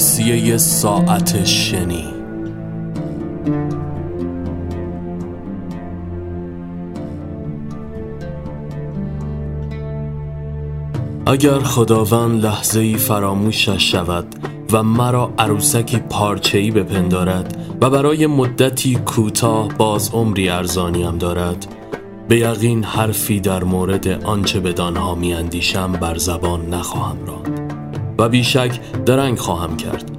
مرسیه ساعت شنی. اگر خداوند لحظه ای فراموشش شود و مرا عروسکی پارچه‌ای بپندارد و برای مدتی کوتاه باز عمری ارزانیم دارد به یقین حرفی در مورد آنچه بدانها میاندیشم بر زبان نخواهم راند. و بیشک درنگ خواهم کرد.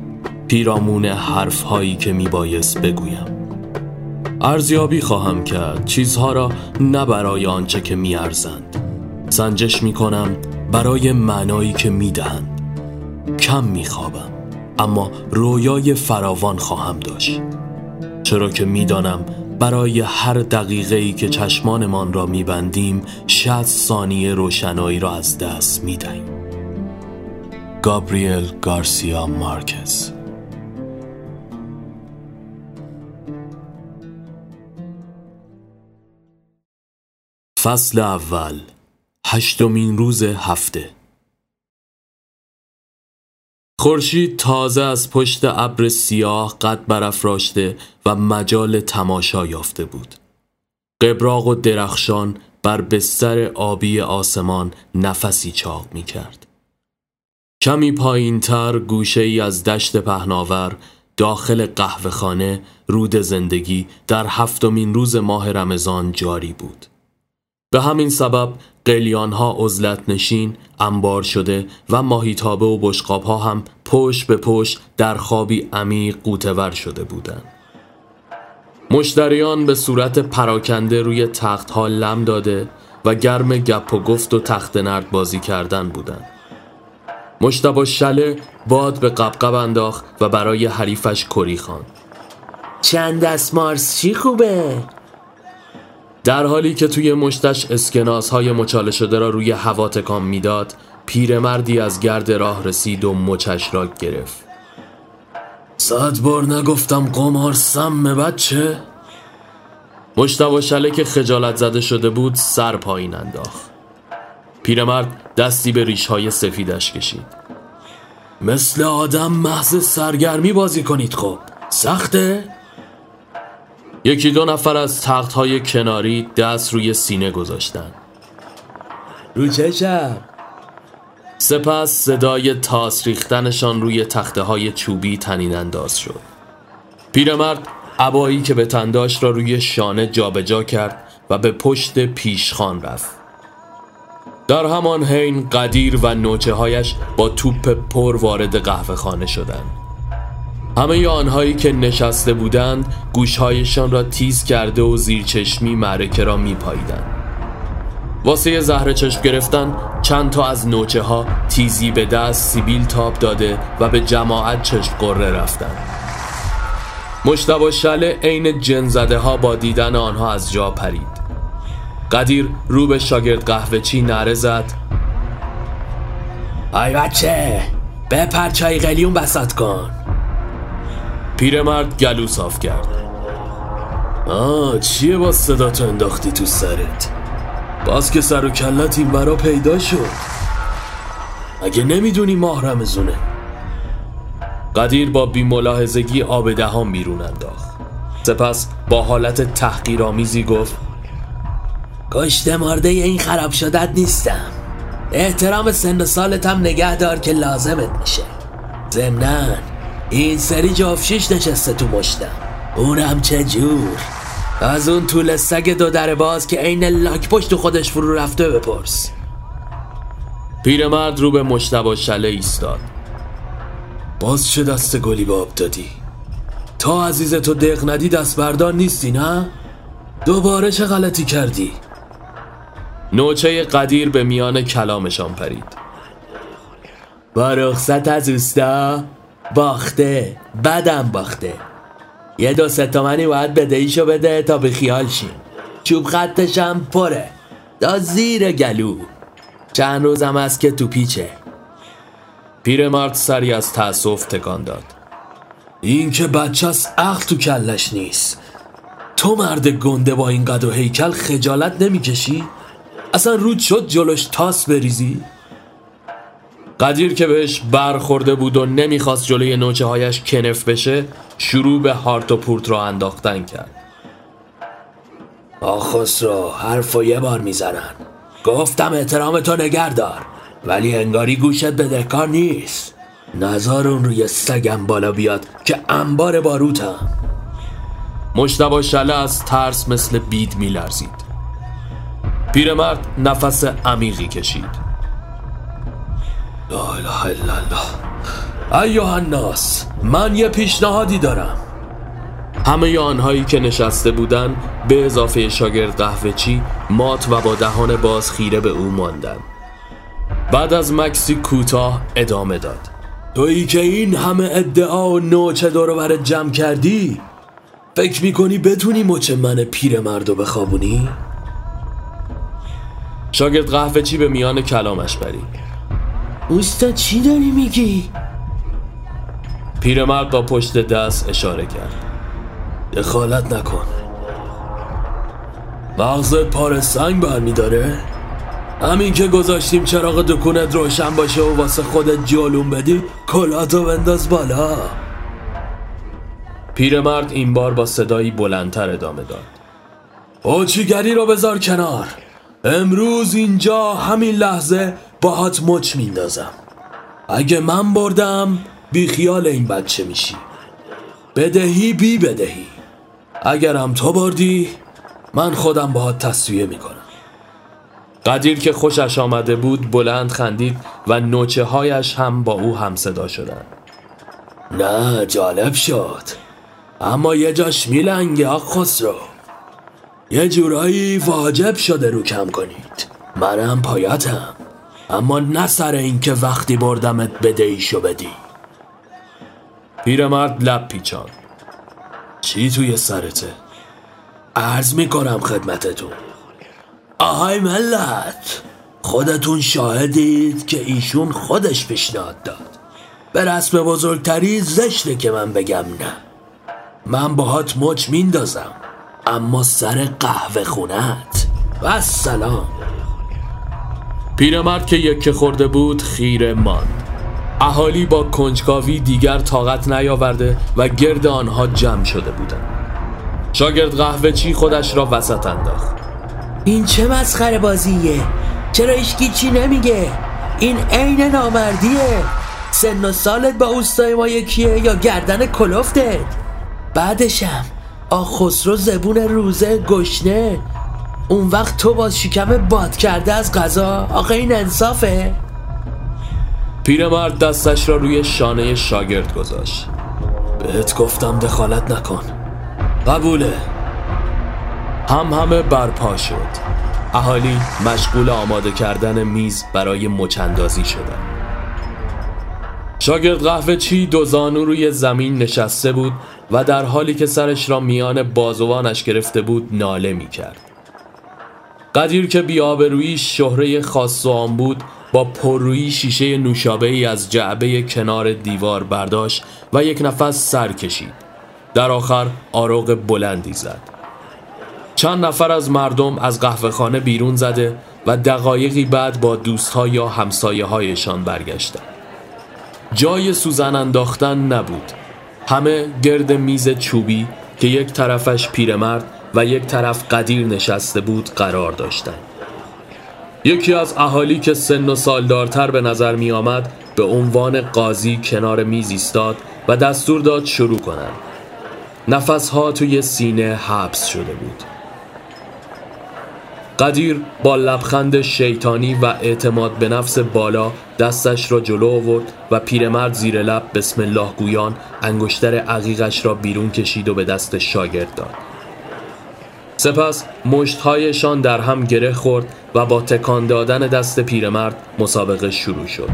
پیرامون حرف هایی که میبایست بگویم. ارزیابی خواهم کرد. چیزها را نه برای آنچه که میارزند. سنجش می‌کنم برای معنایی که می‌دهند. کم میخوابم اما رویای فراوان خواهم داشت. چرا که می‌دانم برای هر دقیقه ای که چشمانمان را میبندیم شد ثانیه روشنایی را از دست می‌دهیم. گابریل گارسیا مارکز فصل اول. هشتمین روز هفته. خورشید تازه از پشت ابر سیاه قد برافراشته و مجال تماشا یافته بود. قبراق و درخشان بر بستر آبی آسمان نفسی چاق می کرد کمی پایین تر گوشه ای از دشت پهناور داخل قهوه خانه رود زندگی در هفتمین روز ماه رمضان جاری بود به همین سبب قلیان ها عزلت نشین انبار شده و ماهیتابه و بشقاب ها هم پشت به پشت در خوابی عمیق قوتور شده بودند. مشتریان به صورت پراکنده روی تخت ها لم داده و گرم گپ و گفت و تخت نرد بازی کردن بودند. مشتبا شله باد به قبقب انداخت و برای حریفش کری خان چند دست مارس چی خوبه؟ در حالی که توی مشتش اسکناس های مچاله شده را روی هوا تکان می‌داد پیرمردی از گرد راه رسید و مچش را گرفت. صد بار نگفتم قمار سم بچه. مشتبه شله که خجالت زده شده بود سر پایین انداخت. پیرمرد دستی به ریش های سفیدش کشید. مثل آدم محض سرگرمی بازی کنید خب. سخته؟ یکی دو نفر از تخت های کناری دست روی سینه گذاشتن رو چشم سپس صدای تاس ریختنشان روی تخته های چوبی تنین انداز شد. پیرمرد عبایی که به تنداش را روی شانه جابجا جا کرد و به پشت پیشخان رفت. در همان حین قدیر و نوچه هایش با توپ پر وارد قهوه خانه شدند همه آنهایی که نشسته بودند گوشهایشان را تیز کرده و زیر چشمی معرکه را می پاییدند. واسه زهر چشم گرفتن چند تا از نوچه ها تیزی به دست سیبیل تاب داده و به جماعت چشم قره رفتند. مشتبه شله عین جن زده ها با دیدن آنها از جا پرید قدیر رو به شاگرد قهوه چی نره زد. آی بچه بپر چای قلیون بسات کن. پیرمرد گلو صاف کرد. آه چیه با صدا تو انداختی تو سرت؟ باز که سر و کلت این برا پیدا شد. اگه نمی‌دونی ماه رمزونه قدیر با بیملاحظگی آب دهان بیرون انداخت. سپس با حالت تحقیرآمیزی گفت کشت مرده این خراب شدت نیستم. احترام سن و سالتم نگه دار که لازمت میشه. ضمناً این سری جافشیش نشسته تو مشتم. اونم چه جور؟ از اون طول سگ دو در باز که عین لاک پشت خودش فرو رفته بپرس. پیرمرد رو به مشتبا شله ایستاد. باز چه دست گلی به آب دادی؟ تا عزیز تو دق ندی دست بردار نیستی نه؟ دوباره چه غلطی کردی؟ نوچه قدیر به میان کلامشان پرید. با رخصت از اوستا باخته بدم باخته. یه دو ستامنی باید بدهیشو بده تا به خیال شیم. چوب خطشم پره دا زیر گلو. چند روزم است که تو پیچه. پیرمرد سری از تأسف تکان داد. این که بچه از عقل تو کلش نیست. تو مرد گنده با این قد و هیکل خجالت نمی‌کشی؟ اصلا رود شد جلوش تاس بریزی؟ قدیر که بهش برخورده بود و نمی‌خواست جلوی نوچه هایش کنف بشه شروع به هارت و پورت را انداختن کرد. آخوس رو حرف و یه بار می‌زنن. گفتم احترام تو نگردار ولی انگاری گوشت بدهکار نیست. نظار اون روی سگم بالا بیاد که انبار باروتم. مشتبا شله از ترس مثل بید میلرزید. پیرمرد نفس عمیقی کشید. لا اله الا الله. الناس من یه پیشنهادی دارم. همه آنهایی که نشسته بودند به اضافه شاگرد قهوه چی مات و با دهان باز خیره به او ماندند بعد از مکسی کوتاه ادامه داد. تویی که این همه ادعا و نوچه دور جمع کردی فکر می‌کنی بتونی مچ من پیرمردو بخوابونی؟ شاگرد قهوه چی به میان کلامش برید؟ اوستا چی داری میگی؟ پیرمرد با پشت دست اشاره کرد. دخالت نکن. مغزت پار سنگ برمیداره؟ همین که گذاشتیم چراغ دکونت روشن باشه و واسه خودت جالون بدی کلاتو بنداز بالا. پیرمرد این بار با صدایی بلندتر ادامه داد. اوچیگری رو بذار کنار. امروز اینجا همین لحظه باهات مچ میندازم. اگه من بردم بی خیال این بچه میشی. بدهی بی بدهی. اگرم تو بردی من خودم باهات تصویه می‌کنم. قدیر که خوشش آمده بود بلند خندید و نوچه هایش هم با او هم صدا شدن نه جالب شد. اما یه جاش میلنگه آق خسرو یه جورایی واجب شده رو کم کنید. منم پایتم. اما نه سر اینکه وقتی بردمت بدهیشو بدی. پیرمرد لب پیچان. چی توی سرته؟ عرض می‌کنم خدمتتون. آهای ملت خودتون شاهدید که ایشون خودش پیشنهاد داد. به رسم بزرگتری زشته که من بگم نه. من باهات مچ میندازم. اما سر قهوه خونت و سلام. پیرمرد که یکه خورده بود خیره ماند. اهالی با کنجکاوی دیگر طاقت نیاورده و گرد آنها جمع شده بودند. شاگرد قهوه چی خودش را وسط انداخت. این چه مسخره بازیه؟ چرا ایشکی چی نمیگه؟ این عین نامردیه. سن و سالت با اوستای ما یکیه یا گردن کلفتت؟ بعدشم. آخ خسرو زبون روزه گشنه. اون وقت تو باز شکم باد کرده از غذا. آقا این انصافه. پیرمرد دستش را روی شانه شاگرد گذاشت. بهت گفتم دخالت نکن. قبوله. هم همه برپا شد. اهالی مشغول آماده کردن میز برای مچندازی شدن. شاگرد قهوه چی دو زانو روی زمین نشسته بود و در حالی که سرش را میان بازوانش گرفته بود ناله می کرد قدیر که بیابرویی شهره خاص و آن بود با پررویی شیشه نوشابه ای از جعبه کنار دیوار برداشت و یک نفس سر کشید. در آخر آروغ بلندی زد. چند نفر از مردم از قهوه خانه بیرون زده و دقایقی بعد با دوستها یا همسایه هایشان برگشتند. جای سوزن انداختن نبود همه گرد میز چوبی که یک طرفش پیرمرد و یک طرف قدیر نشسته بود قرار داشتند. یکی از اهالی که سن و سالدارتر به نظر می آمد به عنوان قاضی کنار میز ایستاد و دستور داد شروع کنند. نفسها توی سینه حبس شده بود. قدیر با لبخند شیطانی و اعتماد به نفس بالا دستش را جلو آورد و پیرمرد زیر لب بسم الله گویان انگشتر عقیقش را بیرون کشید و به دست شاگرد داد. سپس مشتهایشان در هم گره خورد و با تکان دادن دست پیرمرد مسابقه شروع شد.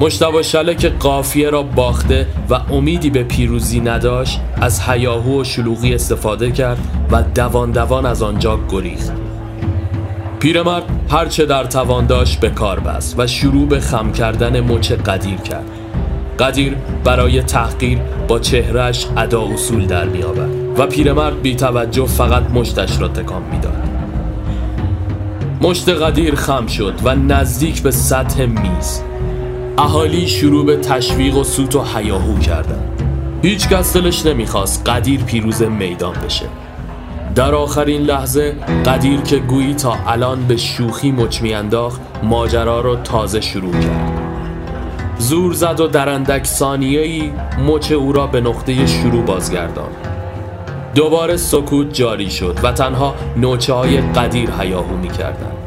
مشتبه شله که قافیه را باخته و امیدی به پیروزی نداشت از حیاهو و شلوغی استفاده کرد و دوان دوان از آنجا گریخت. پیرمرد هرچه در توان داشت به کار بست و شروع به خم کردن مچ قدیر کرد. قدیر برای تحقیر با چهرش ادا اصول در می و پیرمرد بی توجه فقط مشتش را تکان می‌داد. مشت قدیر خم شد و نزدیک به سطح میز. اهالی شروع به تشویق و سوت و حیاهو کردن. هیچ کس دلش نمی‌خواست قدیر پیروز میدان بشه. در آخرین لحظه قدیر که گویی تا الان به شوخی مچ میانداخت ماجرا رو تازه شروع کرد. زور زد و در اندک ثانیه‌ای مچ او را به نقطه شروع بازگردان. دوباره سکوت جاری شد و تنها نوچه های قدیر حیاهو می کردن.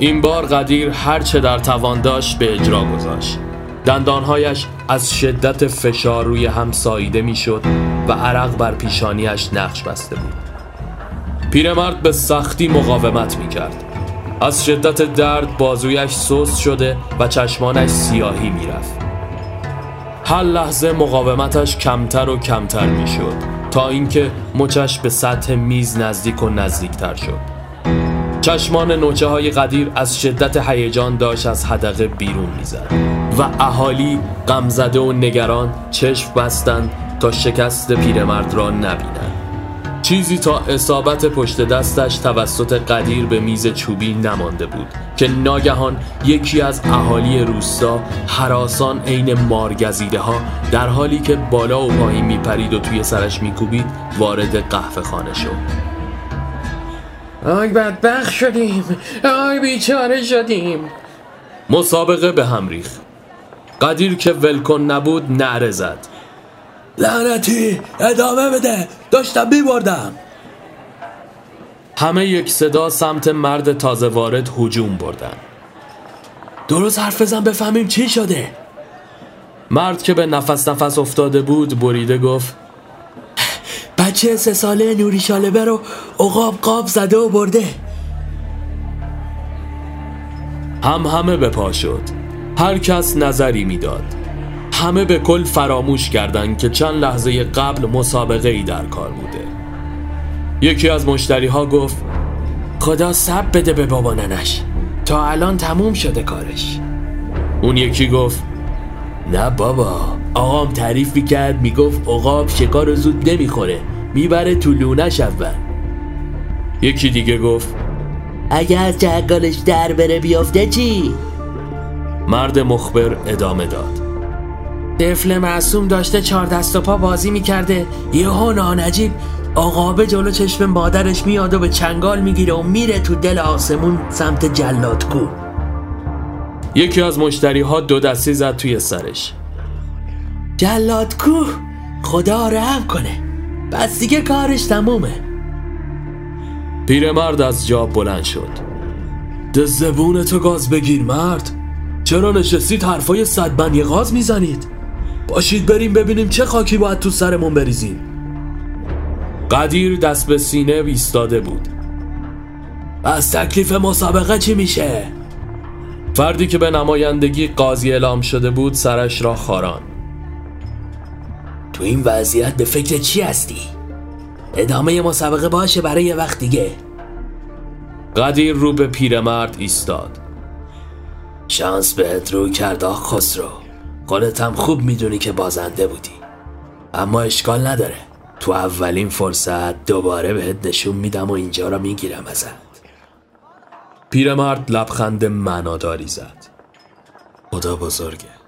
این بار قدیر هرچه در توان داشت به اجرا گذاشت. دندانهایش از شدت فشار روی هم ساییده می‌شد و عرق بر پیشانیش نقش بسته بود. پیرمرد به سختی مقاومت می کرد از شدت درد بازویش سست شده و چشمانش سیاهی می‌رفت. هر لحظه مقاومتش کمتر و کمتر می‌شد تا اینکه مچش به سطح میز نزدیک و نزدیکتر شد. چشمان نوچه های قدیر از شدت هیجان داشت از حدقه بیرون می‌زد و اهالی غمزده و نگران چشم بستند تا شکست پیرمرد را نبینند. چیزی تا اصابت پشت دستش توسط قدیر به میز چوبی نمانده بود که ناگهان یکی از اهالی روستا حراسان عین مارگزیده ها در حالی که بالا و پایین میپرید و توی سرش میکوبید وارد قهوه خانه شد. آی بدبخ شدیم آی بیچاره شدیم. مسابقه به هم ریخ قدیر که ولکن نبود نعره زد. لعنتی ادامه بده. داشتم بیبردم همه یک صدا سمت مرد تازه وارد هجوم بردن. درست حرف بزن بفهمیم چی شده. مرد که به نفس نفس افتاده بود بریده گفت بچه سه ساله نوری شالبه رو اقاب قاب زده و برده. هم همه به پا شد. هر کس نظری می‌داد. همه به کل فراموش کردند که چند لحظه قبل مسابقه ای در کار بوده. یکی از مشتری ها گفت خدا سب بده به بابا ننش. تا الان تموم شده کارش. اون یکی گفت نه بابا. آقام تعریف می‌کرد می‌گفت عقاب شکار زود نمی‌خوره. می‌بره تو لونش اول یکی دیگه گفت اگه از جنگالش در بره بیافته چی؟ مرد مخبر ادامه داد. طفل معصوم داشته چهار دست و پا بازی می‌کرده. یهو نانجیب آقابه جلو چشم مادرش میاد و به چنگال می‌گیره و میره تو دل آسمون سمت جلادکو یکی از مشتری ها دو دستی زد توی سرش. جلادکو خدا رحم کنه. پس دیگه کارش تمومه. پیرمرد از جا بلند شد. ده زبون تو گاز بگیر مرد. چرا نشستید حرفای صدبنی غاز می‌زنید؟ باشید بریم ببینیم چه خاکی باید تو سرمون بریزیم. قدیر دست به سینه ایستاده بود. از تکلیف مسابقه چی میشه؟ فردی که به نمایندگی قاضی اعلام شده بود سرش را خاران. تو این وضعیت به فکر چی هستی؟ ادامه مسابقه باشه برای یه وقت دیگه. قدیر رو به پیرمرد ایستاد. شانس بهت رو کرد آخ خسرو. خودت هم خوب می‌دونی که بازنده بودی. اما اشکال نداره. تو اولین فرصت دوباره بهت نشون میدم و اینجا را می‌گیرم ازت. پیرمرد لبخند معناداری زد. خدا بزرگه.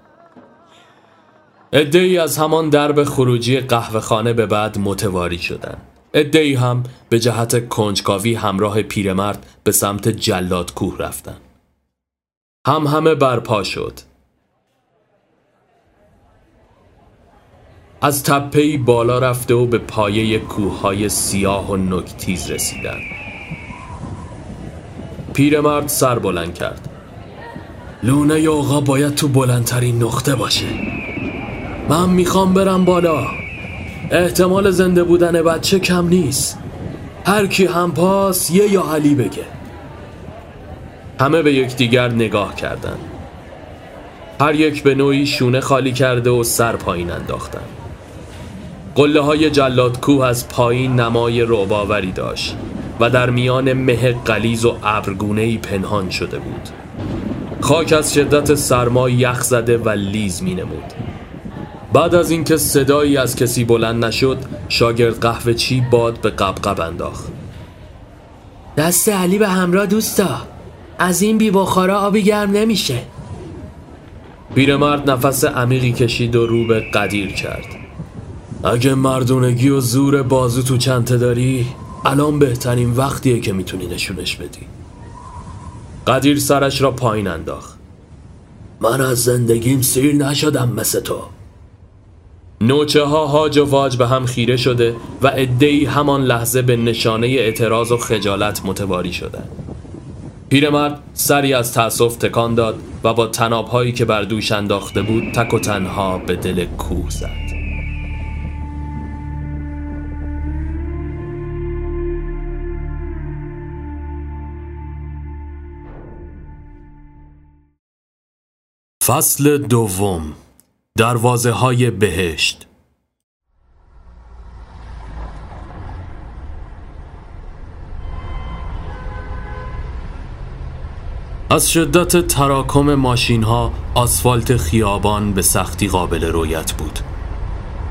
ادهی از همان درب خروجی قهوه خانه به بعد متواری شدن. ادهی هم به جهت کنجکاوی همراه پیرمرد به سمت جلاد کوه رفتن. هم همه برپا شد. از تپهی بالا رفته و به پایه کوههای سیاه و نکتیز رسیدن. پیرمرد سر بلند کرد. لونه آقا باید تو بلندترین نقطه باشه. من می‌خوام برم بالا. احتمال زنده بودن بچه کم نیست. هر کی هم پاس یه یا علی بگه. همه به یکدیگر نگاه کردند. هر یک به نوعی شونه خالی کرده و سر پایین انداختن. قله های جلاد کوه از پایین نمای رعباوری داشت. و در میان مه قلیز و ابرگونه پنهان شده بود. خاک از شدت سرما یخ زده و لیز می نمود بعد از اینکه صدایی از کسی بلند نشد شاگرد قهوه چی باد به قبقب انداخت. دست علی به همراه دوستا از این بی بخارا آبی گرم نمیشه. پیرمرد نفس عمیقی کشید و رو به قدیر کرد. اگه مردونگی و زور بازو تو چنته داری الان بهترین وقتیه که می‌تونی نشونش بدی قدیر سرش را پایین انداخت من از زندگیم سیر نشدم مثل تو نوچه ها هاج و واج به هم خیره شده و ادهی همان لحظه به نشانه اعتراض و خجالت متواری شدند. پیرمرد سری از تأسف تکان داد و با تنابهایی که بر دوش انداخته بود تک و تنها به دل کوه زد. فصل دوم. دروازه های بهشت. از شدت تراکم ماشین ها آسفالت خیابان به سختی قابل رویت بود.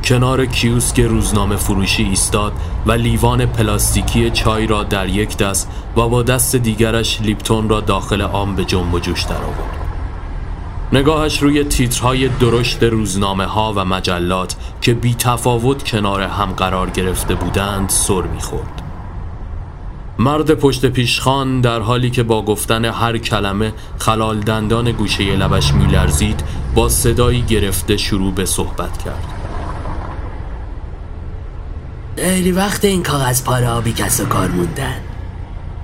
کنار کیوسک روزنامه فروشی ایستاد و لیوان پلاستیکی چای را در یک دست و با دست دیگرش لیپتون را داخل آم به جنب و جوش درآورد. نگاهش روی تیترهای درشت روزنامه ها و مجلات که بی تفاوت کنار هم قرار گرفته بودند سر می‌خورد. مرد پشت پیشخان در حالی که با گفتن هر کلمه خلال دندان گوشه لبش میلرزید با صدایی گرفته شروع به صحبت کرد. خیلی وقت این کاغذ پاره آبی کس و کار موندن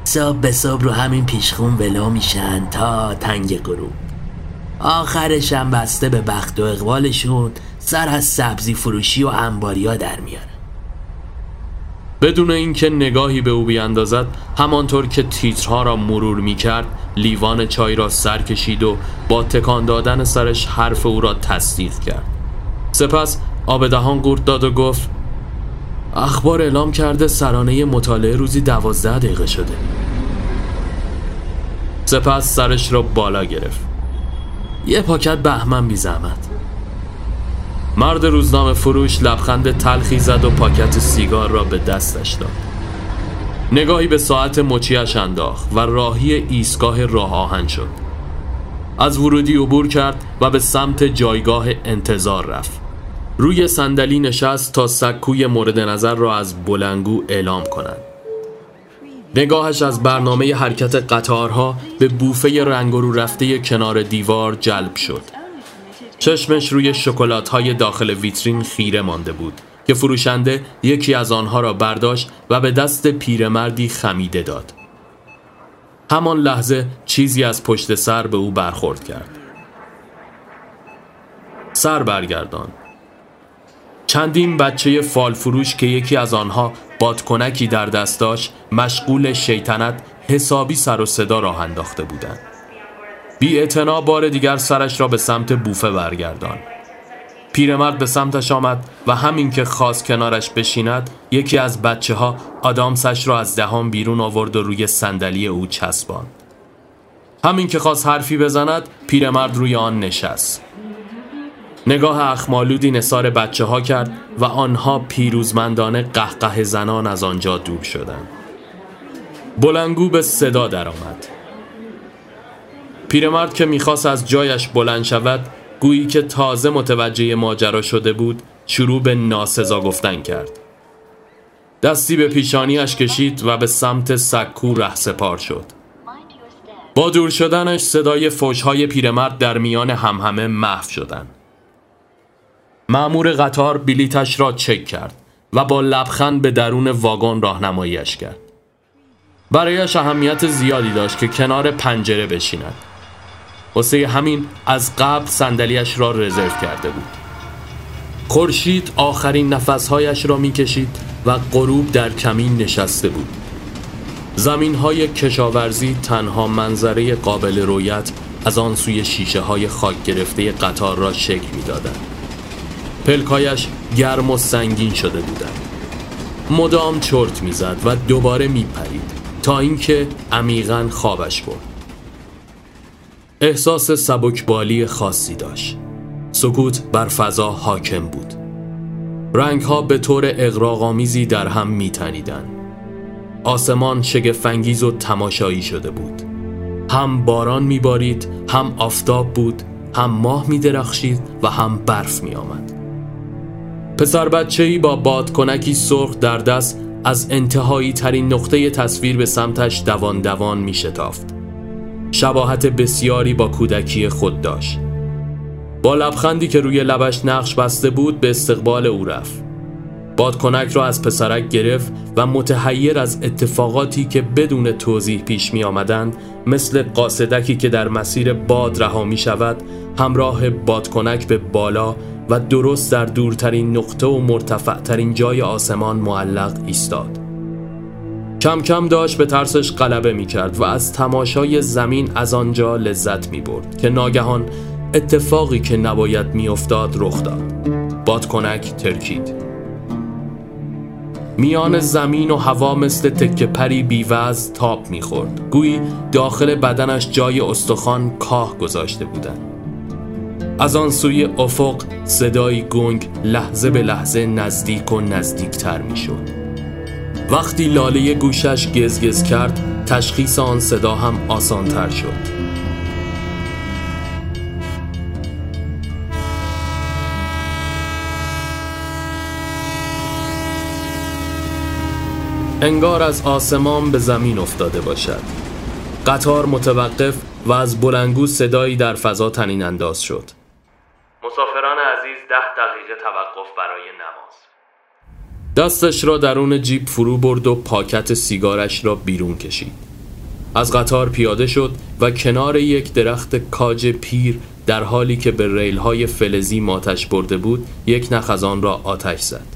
صبح به صبح رو همین پیشخون ولو میشن تا تنگ غروب آخرشم بسته به بخت و اقبالشون سر از سبزی فروشی و انباریا در میارن. بدون اینکه نگاهی به او بیاندازد همانطور که تیترها را مرور می کرد لیوان چای را سر کشید و با تکان دادن سرش حرف او را تصدیق کرد. سپس آب دهان قورت داد و گفت اخبار اعلام کرده سرانه مطالعه روزی دوازده دقیقه شده. سپس سرش را بالا گرفت. یه پاکت بهمن بی زحمت. مرد روزنامه فروش لبخند تلخی زد و پاکت سیگار را به دستش داد. نگاهی به ساعت مچیش انداخت و راهی ایستگاه راه آهن شد. از ورودی عبور کرد و به سمت جایگاه انتظار رفت. روی صندلی نشست تا سکوی مورد نظر را از بلنگو اعلام کند. نگاهش از برنامه حرکت قطارها به بوفه رنگ رو رفته کنار دیوار جلب شد. چشمش روی شکلات های داخل ویترین خیره مانده بود که فروشنده یکی از آنها را برداشت و به دست پیرمردی خمیده داد. همان لحظه چیزی از پشت سر به او برخورد کرد. سر برگردان چندین بچه فال فروش که یکی از آنها بادکنکی در دست داشت مشغول شیطنت حسابی سر و صدا راه انداخته بودند. بی بار دیگر سرش را به سمت بوفه برگردان پیرمرد به سمتش آمد و همین که خواست کنارش بشیند یکی از بچه ها آدامسش را از دهان بیرون آورد و روی صندلی او چسباند. همین که خواست حرفی بزند پیرمرد روی آن نشست. نگاه اخمالودی نصار بچه ها کرد و آنها پیروزمندانه قهقه زنان از آنجا دور شدند. بلنگو به صدا درآمد. پیرمرد که می‌خواست از جایش بلند شود گویی که تازه متوجه ماجرا شده بود شروع به ناسزا گفتن کرد دستی به پیشانیش کشید و به سمت سکو ره سپار شد با دور شدنش صدای فوشهای پیرمرد در میان همهمه محو شدند معمور قطار بلیتش را چک کرد و با لبخند به درون واگن راهنماییش کرد. برایش اهمیت زیادی داشت که کنار پنجره بشیند. واسه همین از قبل صندلیاش را رزرو کرده بود. خورشید آخرین نفسهایش را می‌کشید و غروب در کمین نشسته بود. زمین های کشاورزی تنها منظره قابل رویت از آن سوی شیشه های خاک گرفته قطار را شکل می‌دادند. پلکایش گرم و سنگین شده بودند. مدام چرت می‌زد و دوباره میپرید تا اینکه عمیقا خوابش برد. احساس سبکبالی خاصی داشت. سکوت بر فضا حاکم بود. رنگ ها به طور اقراغامیزی در هم میتنیدن آسمان شگفنگیز و تماشایی شده بود. هم باران میبارید هم آفتاب بود هم ماه میدرخشید و هم برف میآمد. پسر بچه ای با بادکنکی سرخ در دست از انتهایی ترین نقطه تصویر به سمتش دوان دوان می شتافت. شباهت بسیاری با کودکی خود داشت. با لبخندی که روی لبش نقش بسته بود به استقبال او رفت. بادکنک را از پسرک گرفت و متحیر از اتفاقاتی که بدون توضیح پیش می آمدند مثل قاصدکی که در مسیر باد رها می شود همراه بادکنک به بالا و درست در دورترین نقطه و مرتفعترین جای آسمان معلق ایستاد. کم کم داشت به ترسش غلبه می کرد و از تماشای زمین از آنجا لذت می برد که ناگهان اتفاقی که نباید می افتاد رخ داد. بادکنک ترکید. میان زمین و هوا مثل تکه پری بیوز تاب می‌خورد. گویی داخل بدنش جای استخوان کاه گذاشته بودند. از آن سوی افق صدای گنگ لحظه به لحظه نزدیک و نزدیکتر می‌شد. وقتی لاله گوشش گزگز کرد تشخیص آن صدا هم آسانتر شد. انگار از آسمان به زمین افتاده باشد. قطار متوقف و از بلنگو صدایی در فضا تنین انداز شد. مسافران عزیز ده دقیقه توقف برای نماز. دستش را درون جیب فرو برد و پاکت سیگارش را بیرون کشید. از قطار پیاده شد و کنار یک درخت کاج پیر در حالی که به ریل های فلزی ماتش برده بود یک نخزان را آتش زد.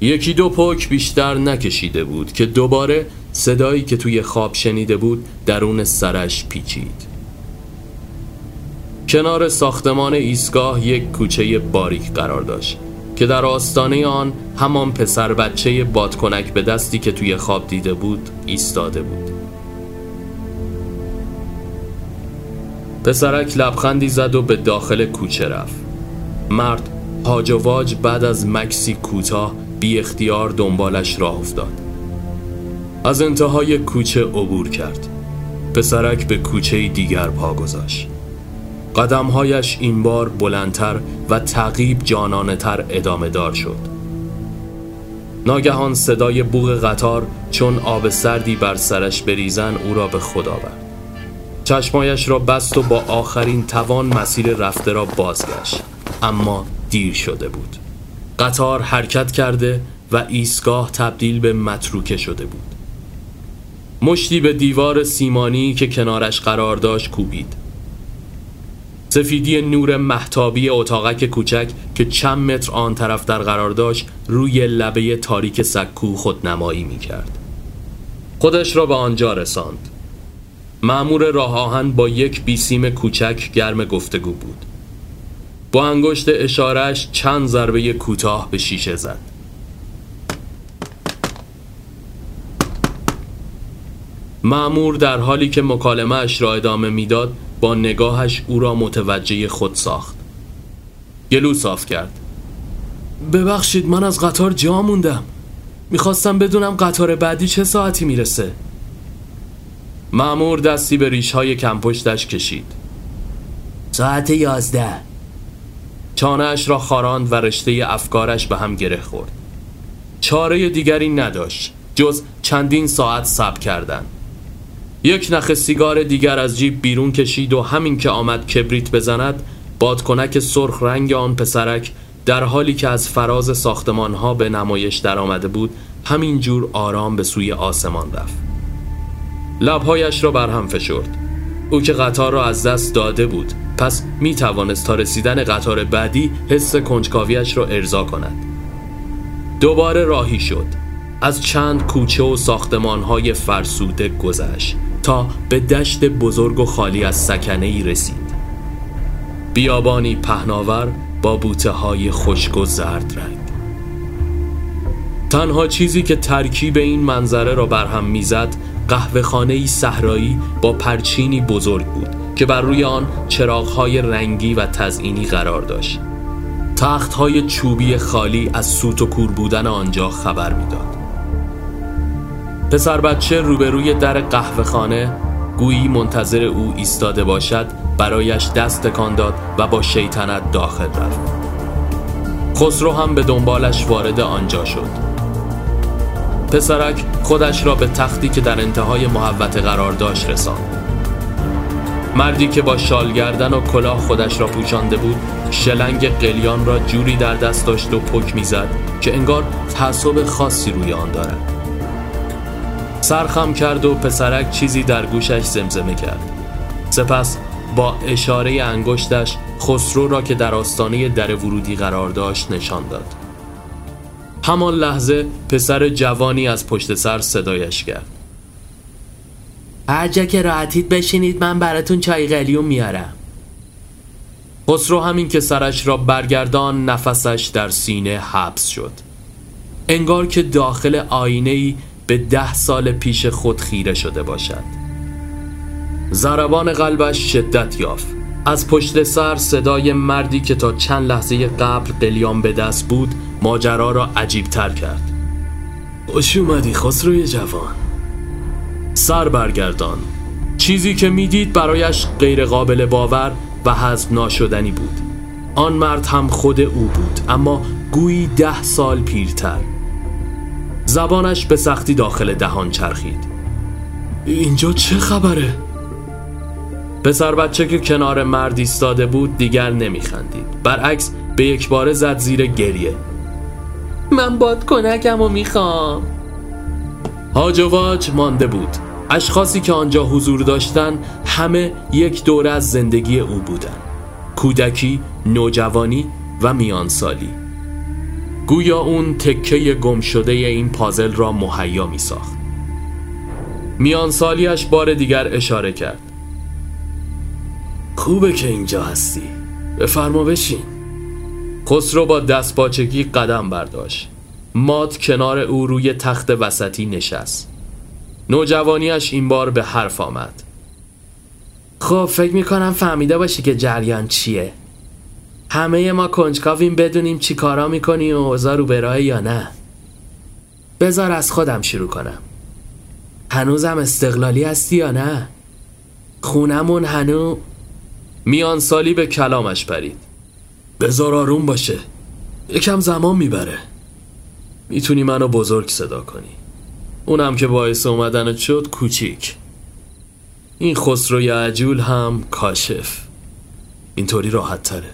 یکی دو پک بیشتر نکشیده بود که دوباره صدایی که توی خواب شنیده بود درون سرش پیچید. کنار ساختمان ایستگاه یک کوچه باریک قرار داشت که در آستانه آن همان پسر بچه بادکنک به دستی که توی خواب دیده بود ایستاده بود. پسرک لبخندی زد و به داخل کوچه رفت. مرد هاج و واج بعد از مکسی کوتاه بی اختیار دنبالش راه افتاد. از انتهای کوچه عبور کرد. پسرک به کوچه دیگر پا گذاشت. قدمهایش این بار بلندتر و تعقیب جانانه تر ادامه دار شد. ناگهان صدای بوغ قطار چون آب سردی بر سرش بریزن او را به خدا آورد. چشمایش را بست و با آخرین توان مسیر رفته را بازگشت. اما دیر شده بود. قطار حرکت کرده و ایستگاه تبدیل به متروکه شده بود. مشتی به دیوار سیمانی که کنارش قرار داشت کوبید. سفیدی نور محتابی اتاقک کوچک که چند متر آن طرف در قرار داشت روی لبه تاریک سکو خود نمایی می کرد. خودش را به آنجا رساند. معمور راه آهن با یک بیسیم کوچک گرم گفتگو بود. با انگشت اشارش چند ضربه کوتاه به شیشه زد. معمور در حالی که مکالمه اش را ادامه می‌داد با نگاهش او را متوجه خود ساخت. گلو صاف کرد. ببخشید من از قطار جا موندم. می‌خواستم بدونم قطار بعدی چه ساعتی می‌رسه. معمور دستی به ریش های کمپشتش کشید. ساعت یازده. چانهش را خاراند و رشته افکارش به هم گره خورد. چاره دیگری نداشت جز چندین ساعت صبر کردن. یک نخ سیگار دیگر از جیب بیرون کشید و همین که آمد کبریت بزند بادکنک سرخ رنگ آن پسرک در حالی که از فراز ساختمان ها به نمایش در آمده بود همین جور آرام به سوی آسمان رفت. لبهایش را بر هم فشرد. او که قطار را از دست داده بود پس می توانست تا رسیدن قطار بعدی حس کنجکاویش را ارضا کند. دوباره راهی شد. از چند کوچه و ساختمان های فرسوده گذشت. تا به دشت بزرگ و خالی از سکنه ای رسید. بیابانی پهناور با بوته های خشک و زرد رنگ. تنها چیزی که ترکیب این منظره را برهم می‌زد قهوه خانه صحرایی با پرچینی بزرگ بود که بر روی آن چراغهای رنگی و تزئینی قرار داشت. تختهای چوبی خالی از سوت و کور بودن آنجا خبر می‌داد. پسر بچه روبروی در قهوه خانه گویی منتظر او ایستاده باشد برایش دست تکان داد و با شیطنت داخل رفت. خسرو هم به دنبالش وارد آنجا شد. پسرک خودش را به تختی که در انتهای محوت قرار داشت رساند. مردی که با شال گردن و کلاه خودش را پوشانده بود شلنگ قلیان را جوری در دست داشت و پک می‌زد که انگار تعصب خاصی روی آن دارد. سرخم کرد و پسرک چیزی در گوشش زمزمه کرد. سپس با اشاره انگشتش خسرو را که در آستانه در ورودی قرار داشت نشان داد. همان لحظه پسر جوانی از پشت سر صدایش کرد. هر جا که راحتید بشینید من براتون چای قلیون میارم. خسرو همین که سرش را برگردان نفسش در سینه حبس شد. انگار که داخل آینه ای به ده سال پیش خود خیره شده باشد. زربان قلبش شدت یافت. از پشت سر صدای مردی که تا چند لحظه قبل قلیان به دست بود ماجرا را عجیب تر کرد. خوش اومدی خسروی جوان. سر برگردان. چیزی که می‌دید برایش غیر قابل باور و حذف ناشدنی بود. آن مرد هم خود او بود اما گویی ده سال پیرتر. زبانش به سختی داخل دهان چرخید. اینجا چه خبره؟ پسر بچه که کنار مرد ایستاده بود دیگر نمیخندید. برعکس به یک بار زد زیر گریه. من باد کنکم و می‌خوام. هاج و واج مانده بود. اشخاصی که آنجا حضور داشتن همه یک دوره از زندگی او بودند. کودکی، نوجوانی و میانسالی. گویا اون تکه گم شده این پازل را مهیا می ساخت. میانسالیش بار دیگر اشاره کرد. خوبه که اینجا هستی. بفرما بشین. خسرو با دست باچگی قدم برداشت. مات کنار او روی تخت وسطی نشست. نوجوانیش این بار به حرف آمد. خب فکر می‌کنم فهمیده باشی که جریان چیه. همه ما کنجکاویم بدونیم چی کارا می‌کنی و اوضاع رو برای یا نه. بذار از خودم شروع کنم. هنوزم استقلالی هستی یا نه؟ خونمون هنو میان سالی به کلامش پرید. بذار آروم باشه. یکم زمان می‌بره. می‌تونی منو بزرگ صدا کنی. اونم که باعث اومدنت شد کوچیک. این خسرو عجول هم کاشف. اینطوری راحت تره.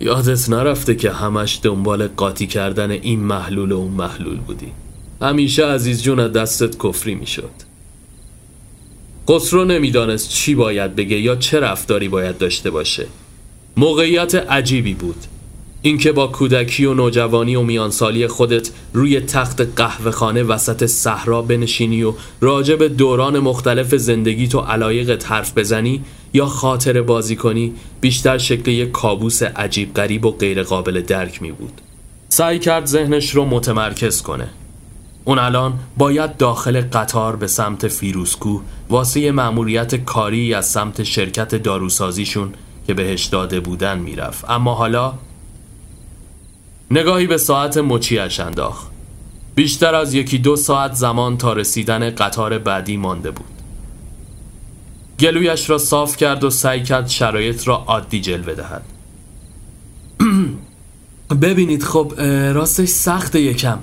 یادت نرفته که همش دنبال قاطی کردن این محلول و اون محلول بودی. همیشه عزیز جون دستت کفری می‌شد. خسرو نمی‌دانست چی باید بگه یا چه رفتاری باید داشته باشه. موقعیت عجیبی بود. اینکه با کودکی و نوجوانی و میانسالی خودت روی تخت قهوه خانه وسط صحرا بنشینی و راجع به دوران مختلف زندگی تو علایقت حرف بزنی یا خاطر بازی کنی بیشتر شکل یک کابوس عجیب غریب و غیر قابل درک می بود. سعی کرد ذهنش رو متمرکز کنه. اون الان باید داخل قطار به سمت فیروسکو واسه مأموریت کاری از سمت شرکت داروسازیشون که بهش داده بودن می‌رفت. اما حالا نگاهی به ساعت مچیش انداخت. بیشتر از یکی دو ساعت زمان تا رسیدن قطار بعدی مانده بود. گلویش را صاف کرد و سعی کرد شرایط را عادی جلوه دهد ببینید خب راستش سخت یکم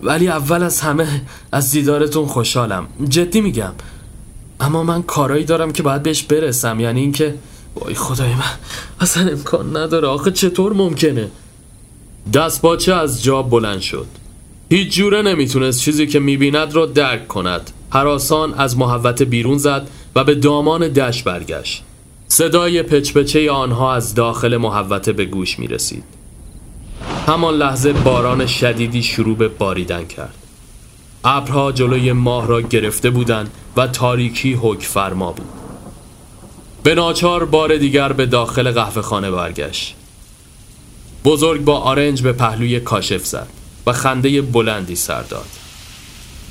ولی اول از همه از دیدارتون خوشحالم. جدی میگم اما من کارایی دارم که باید بهش برسم یعنی اینکه وای خدای من اصلا امکان نداره. آخه چطور ممکنه؟ دست باچه از جا بلند شد. هیچ جوره نمی‌تونست چیزی که می‌بیند را درک کند. حراسان از محوت بیرون زد و به دامان دش برگشت. صدای پچپچه آنها از داخل محوته به گوش می‌رسید. همان لحظه باران شدیدی شروع به باریدن کرد. ابرها جلوی ماه را گرفته بودند و تاریکی حک فرما بود. به ناچار بار دیگر به داخل قهوه خانه برگشت. بزرگ با آرنج به پهلوی کاشف زد و خنده بلندی سر داد.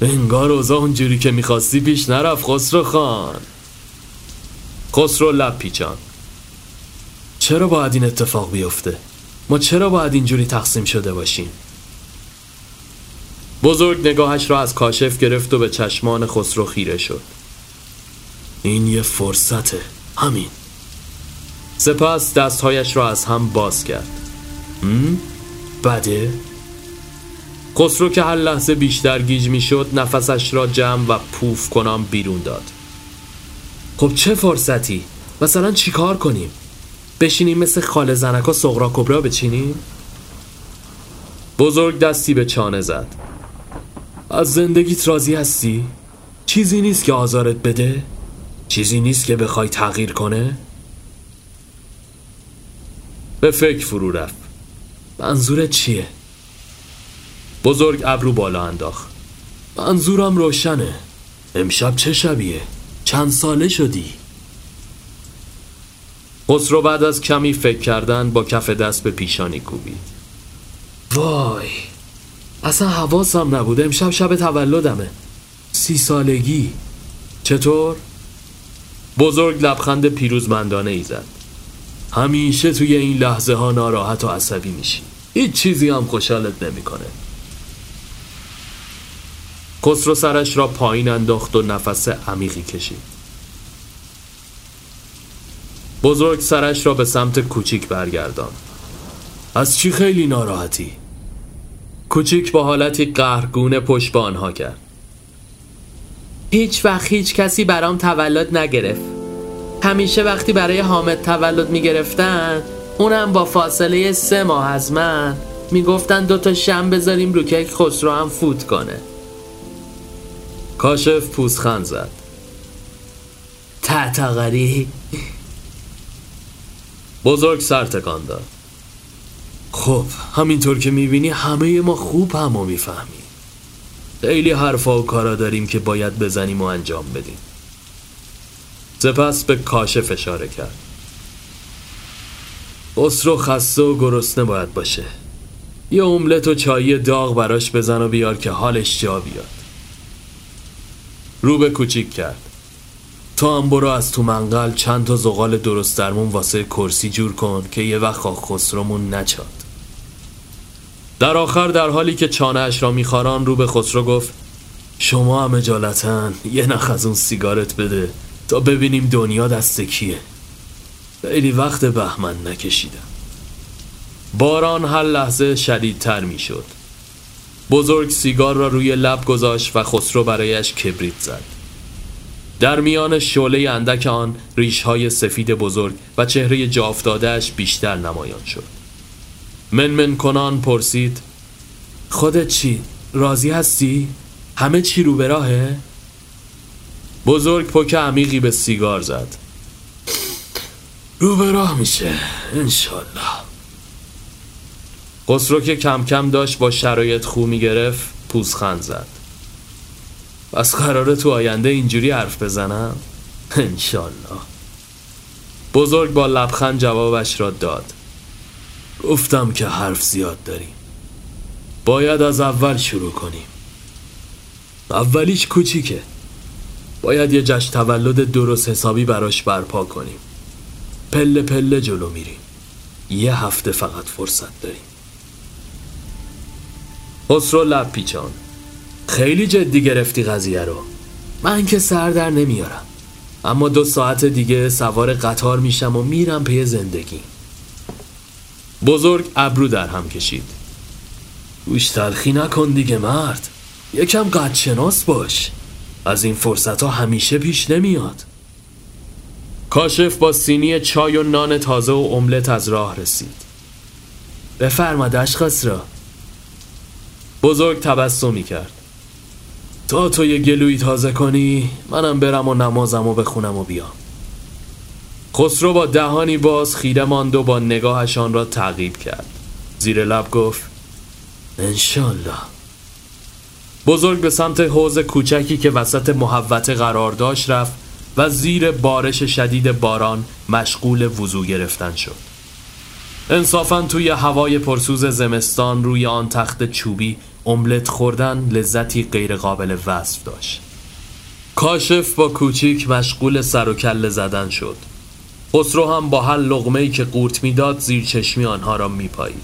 انگار اوضاع اونجوری که می‌خواستی پیش نرفت خسرو خان خسرو لب پیچان چرا باید این اتفاق بیفته؟ ما چرا باید اینجوری تقسیم شده باشیم؟ بزرگ نگاهش را از کاشف گرفت و به چشمان خسرو خیره شد این یه فرصته همین سپس دستهایش را از هم باز کرد بده؟ خسرو که هر لحظه بیشتر گیج می شد نفسش را جمع و پوف کنم بیرون داد خب چه فرصتی؟ مثلا چیکار کنیم؟ بشینیم مثل خاله زنکا سغرا کبرا بچینیم؟ بزرگ دستی به چانه زد از زندگیت راضی هستی؟ چیزی نیست که آزارت بده؟ چیزی نیست که بخوای تغییر کنه؟ به فکر فرو رفت منظورت چیه؟ بزرگ ابرو بالا انداخت منظورم روشنه امشب چه شبیه؟ چند ساله شدی؟ خسرو بعد از کمی فکر کردن با کف دست به پیشانی کوبید وای اصلا حواسم نبود امشب شب تولدمه سی سالگی چطور؟ بزرگ لبخند پیروزمندانه ای زد همیشه توی این لحظه ها ناراحت و عصبی میشی هیچ چیزی هم خوشحالت نمی‌کنه. خسرو سرش را پایین انداخت و نفس عمیقی کشید. بزرگ سرش را به سمت کوچیک برگردان. از چی خیلی ناراحتی؟ کوچیک با حالتی قهرگونه پشت به آنها کرد. هیچ وقت هیچ کسی برام تولد نگرفت. همیشه وقتی برای حامد تولد می‌گرفتن اونم با فاصله سه ماه از من می‌گفتن دوتا شم بذاریم رو کیک خسرو هم فوت کنه. کاشف پوزخند زد. تعتقری بزرگ سر تکان داد. خب همینطور که می‌بینی همه ما خوب همو می‌فهمیم. خیلی حرفا و کارا داریم که باید بزنیم و انجام بدیم. سپس به کاشف اشاره کرد. اسرو خسته و گرسنه باید باشه. یه املت و چایی داغ براش بزن و بیار که حالش جا بیاد. رو به کوچیک کرد. تو هم برو از تو منقل چند تا زغال درست درمون واسه کرسی جور کن که یه وقت خاک خسرومون نچاد. در آخر در حالی که چانه اش را میخاران رو به خسرو گفت شما هم اجالتن یه نخ از اون سیگارت بده تا ببینیم دنیا دست کیه. خیلی وقت بهمن نکشیدم. باران هر لحظه شدیدتر می‌شد. بزرگ سیگار را روی لب گذاشت و خسرو برایش کبریت زد در میان شعله اندک آن ریشهای سفید بزرگ و چهره جافتادهش بیشتر نمایان شد منمن کنان پرسید خودت چی؟ راضی هستی؟ همه چی رو به راهه؟ بزرگ پک عمیقی به سیگار زد رو به راه میشه انشالله خسرو که کم کم داشت با شرایط خو می‌گرفت پوزخند زد. پس قراره تو آینده اینجوری حرف بزنم؟ انشالله. بزرگ با لبخند جوابش را داد. گفتم که حرف زیاد داریم. باید از اول شروع کنیم. اولیش کوچیکه. باید یه جشن تولد درست حسابی براش برپا کنیم. پله پله جلو میریم. یه هفته فقط فرصت داریم. خسرو لب پیچان خیلی جدی گرفتی قضیه رو. من که سر در نمیارم. اما دو ساعت دیگه سوار قطار میشم و میرم پی زندگی. بزرگ ابرو در هم کشید. گوش تلخی نکن دیگه مرد. یکم قدشناس باش. از این فرصت ها همیشه پیش نمیاد. کاشف با سینی چای و نان تازه و املت از راه رسید. بفرماد اشخاص را. بزرگ تبسمی کرد تا تو یه گلوی تازه کنی منم برم و نمازم و بخونم و بیام. خسرو با دهانی باز خیره ماند و با نگاهشان را تعقیب کرد. زیر لب گفت انشالله بزرگ به سمت حوز کوچکی که وسط محوته قرار داشت رفت و زیر بارش شدید باران مشغول وضوع گرفتن شد. انصافا توی هوای پرسوز زمستان روی آن تخت چوبی املت خوردن لذتی غیرقابل وصف داشت. کاشف با کوچیک مشغول سر و کله زدن شد. خسرو هم با هر لغمه که قورت می‌داد زیر چشمی آنها را میپایید.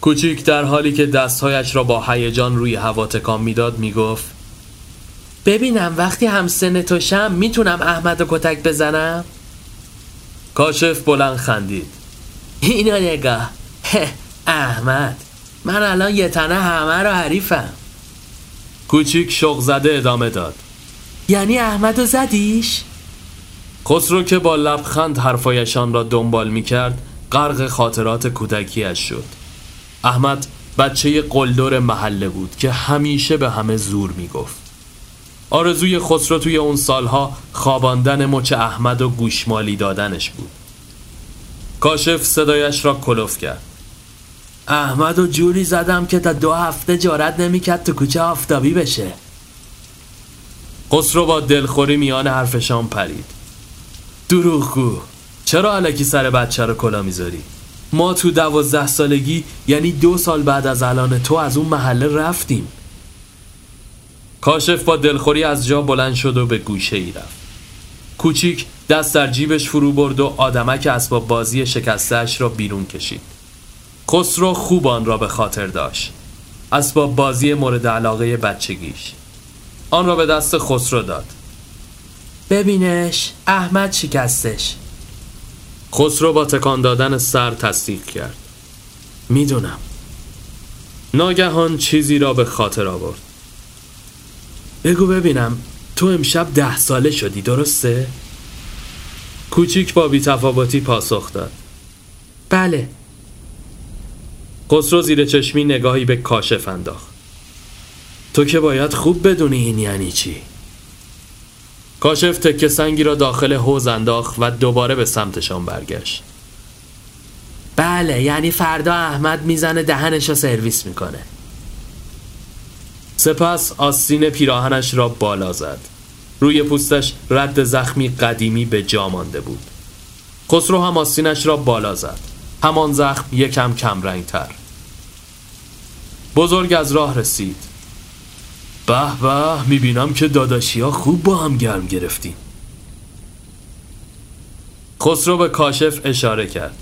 کوچیک در حالی که دستهایش را با هیجان روی هوا تکان می‌داد می‌گفت ببینم وقتی هم سن تو شم می‌تونم احمد و کتک بزنم؟ کاشف بلند خندید. اینو نگاه. احمد. من الان یه تنه همه رو حریفم. کوچیک شوق زده ادامه داد. یعنی احمد رو زدیش؟ خسرو که با لبخند حرفایشان را دنبال می کرد غرق خاطرات کودکیش شد. احمد بچه قلدر محله بود که همیشه به همه زور می گفت آرزوی خسرو توی اون سالها خواباندن مچ احمد و گوشمالی دادنش بود. کاشف صدایش را کلوف کرد. احمد و جوری زدم که تا دو هفته جارت نمی‌کرد تو کوچه آفتابی بشه. خسرو با دلخوری میان حرفشان پرید. دروغگو چرا علکی سر بچه رو کلا می‌ذاری؟ ما تو دوازده سالگی یعنی دو سال بعد از الان تو از اون محله رفتیم. کاشف با دلخوری از جا بلند شد و به گوشه ای رفت. کوچیک دست در جیبش فرو برد و آدمک اسباب بازی شکستش را بیرون کشید. خسرو خوب آن را به خاطر داشت. اسباب بازی مورد علاقه بچگیش. آن را به دست خسرو داد. ببینش احمد شکستش. خسرو با تکان دادن سر تصدیق کرد. می‌دونم. ناگهان چیزی را به خاطر آورد. بگو ببینم تو امشب ده ساله شدی درسته؟ کوچیک با بیتفاوتی پاسخ داد. بله. خسرو زیر چشمی نگاهی به کاشف انداخت. تو که باید خوب بدونی این یعنی چی؟ کاشف تکه سنگی را داخل حوز انداخت و دوباره به سمتشان برگشت. بله یعنی فردا احمد می‌زنه دهنش رو سرویس می‌کنه. سپس آستین پیراهنش را بالا زد. روی پوستش رد زخمی قدیمی به جا مانده بود. خسرو هم آستینش را بالا زد. همان زخم یکم کم تر بزرگ از راه رسید. به به می‌بینم که داداشی ها خوب با هم گرم گرفتیم. خسرو به کاشف اشاره کرد.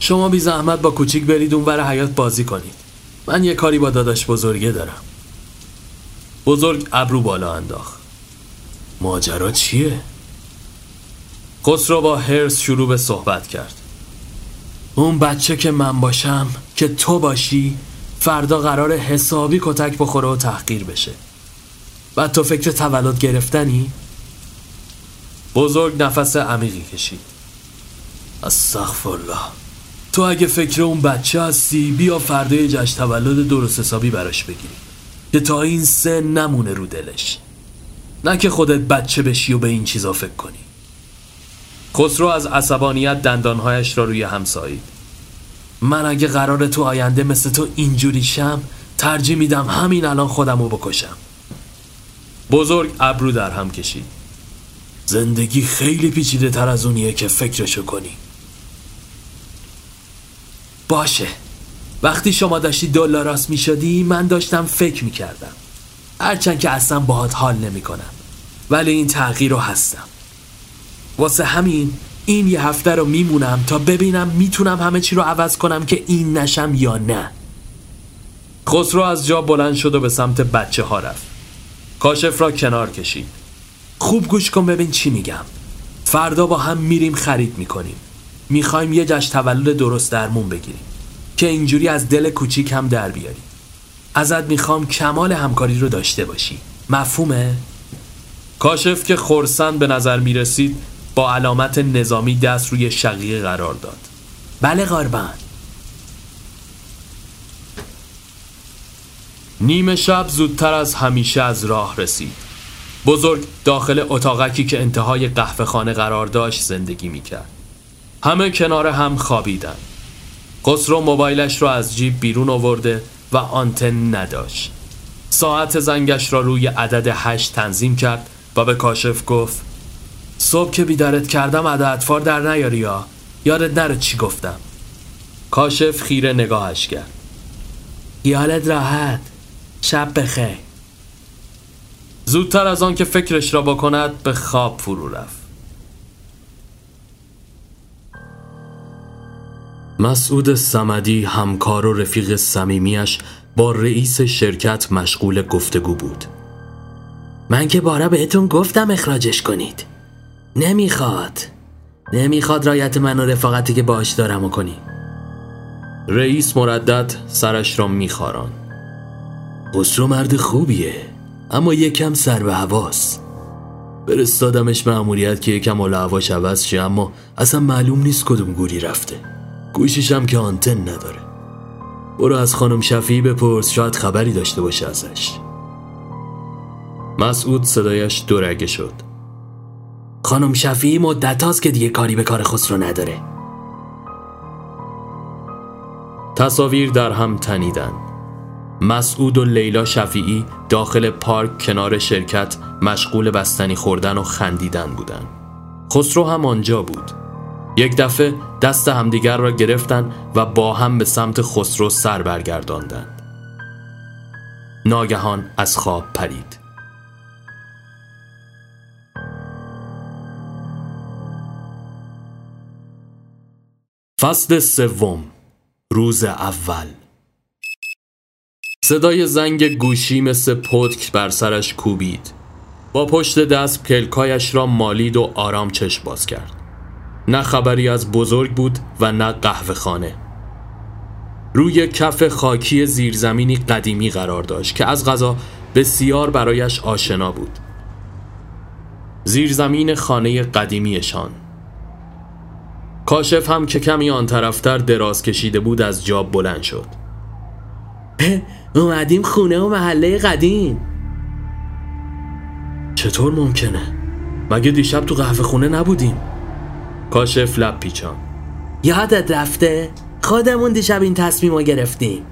شما بی زحمت با کوچیک برید اون بر حیات بازی کنید. من یه کاری با داداش بزرگه دارم. بزرگ ابرو بالا انداخت. ماجرا چیه؟ خسرو با هرس شروع به صحبت کرد. اون بچه که من باشم که تو باشی فردا قرار حسابی کتک بخوره و تحقیر بشه. و تو فکر تولد گرفتنی؟ بزرگ نفس عمیقی کشید. الله تو اگه فکر اون بچه هستی بیا فردای جشن تولد درست حسابی براش بگیری. که تا این سن نمونه رو دلش. نه که خودت بچه بشی و به این چیزا فکر کنی. خسرو از عصبانیت دندانهایش را روی هم سایید. من اگه قرار تو آینده مثل تو اینجوری شم ترجیح میدم همین الان خودم رو بکشم. بزرگ ابرو در هم کشید. زندگی خیلی پیچیده تر از اونیه که فکرشو کنی. باشه. وقتی شما داشتی دلاراست می شدی من داشتم فکر می کردم هرچند که اصلا باهات حال نمی کنم ولی این تغییر رو هستم. واسه همین این یه هفته رو میمونم تا ببینم می‌تونم همه چی رو عوض کنم که این نشم یا نه. خسرو از جا بلند شد و به سمت بچه ها رفت. کاشف را کنار کشید. خوب گوش کن ببین چی میگم. فردا با هم میریم خرید می‌کنیم. می‌خوایم یه جشن تولد درست درمون بگیریم. که اینجوری از دل کوچیک هم در بیاری ازت می‌خوام کمال همکاری رو داشته باشی. مفهومه؟ کاشف که خورسند به نظر می‌رسید با علامت نظامی دست روی شقیقه قرار داد. بله قربان. نیمه شب زودتر از همیشه از راه رسید. بزرگ داخل اتاقکی که انتهای قهوه خانه قرار داشت زندگی می‌کرد. همه کنار هم خوابیدن. خسرو موبایلش را از جیب بیرون آورده و آنتن نداشت. ساعت زنگش را روی عدد هشت تنظیم کرد و به کاشف گفت صبح که بیدارت کردم عددفار در نیاری یا؟ یادت نره چی گفتم. کاشف خیره نگاهش کرد. یالت راحت شب بخیر. زودتر از آن که فکرش را بکند به خواب فرو رفت. مسعود سمدی همکار و رفیق صمیمیش با رئیس شرکت مشغول گفتگو بود. من که بارا بهتون گفتم اخراجش کنید. نمی‌خواد. نمی‌خواد رایت من و رفاقتی که باش دارم و کنی. رئیس مردد سرش را میخاران. خسرو مرد خوبیه اما یکم سر به هواست فرستادمش معمولیت که یکم حال هواش عوض شه اما اصلا معلوم نیست کدوم گوری رفته. گوشیشم که آنتن نداره. برو از خانم شفیعی بپرس شاید خبری داشته باشه ازش. مسعود صدایش دورگه شد. خانم شفیعی مدت هاست که دیگه کاری به کار خسرو نداره. تصاویر در هم تنیدن مسعود و لیلا شفیعی داخل پارک کنار شرکت مشغول بستنی خوردن و خندیدن بودن خسرو هم آنجا بود. یک دفعه دست همدیگر را گرفتن و با هم به سمت خسرو سر برگرداندند. ناگهان از خواب پرید. فصل سوم روز اول. صدای زنگ گوشی مثل پتک بر سرش کوبید. با پشت دست کلکایش را مالید و آرام چشم باز کرد. نه خبری از بزرگ بود و نه قهوه خانه. روی کف خاکی زیرزمینی قدیمی قرار داشت که از غذا بسیار برایش آشنا بود. زیرزمین خانه قدیمیشان. کاشف هم که کمی آن طرفتر دراز کشیده بود از جاب بلند شد. اومدیم خونه و محله قدیم. چطور ممکنه؟ مگه دیشب تو قهوه خونه نبودیم؟ کاشف لب پیچان. یادت رفته؟ خودمون دیشب این تصمیم رو گرفتیم.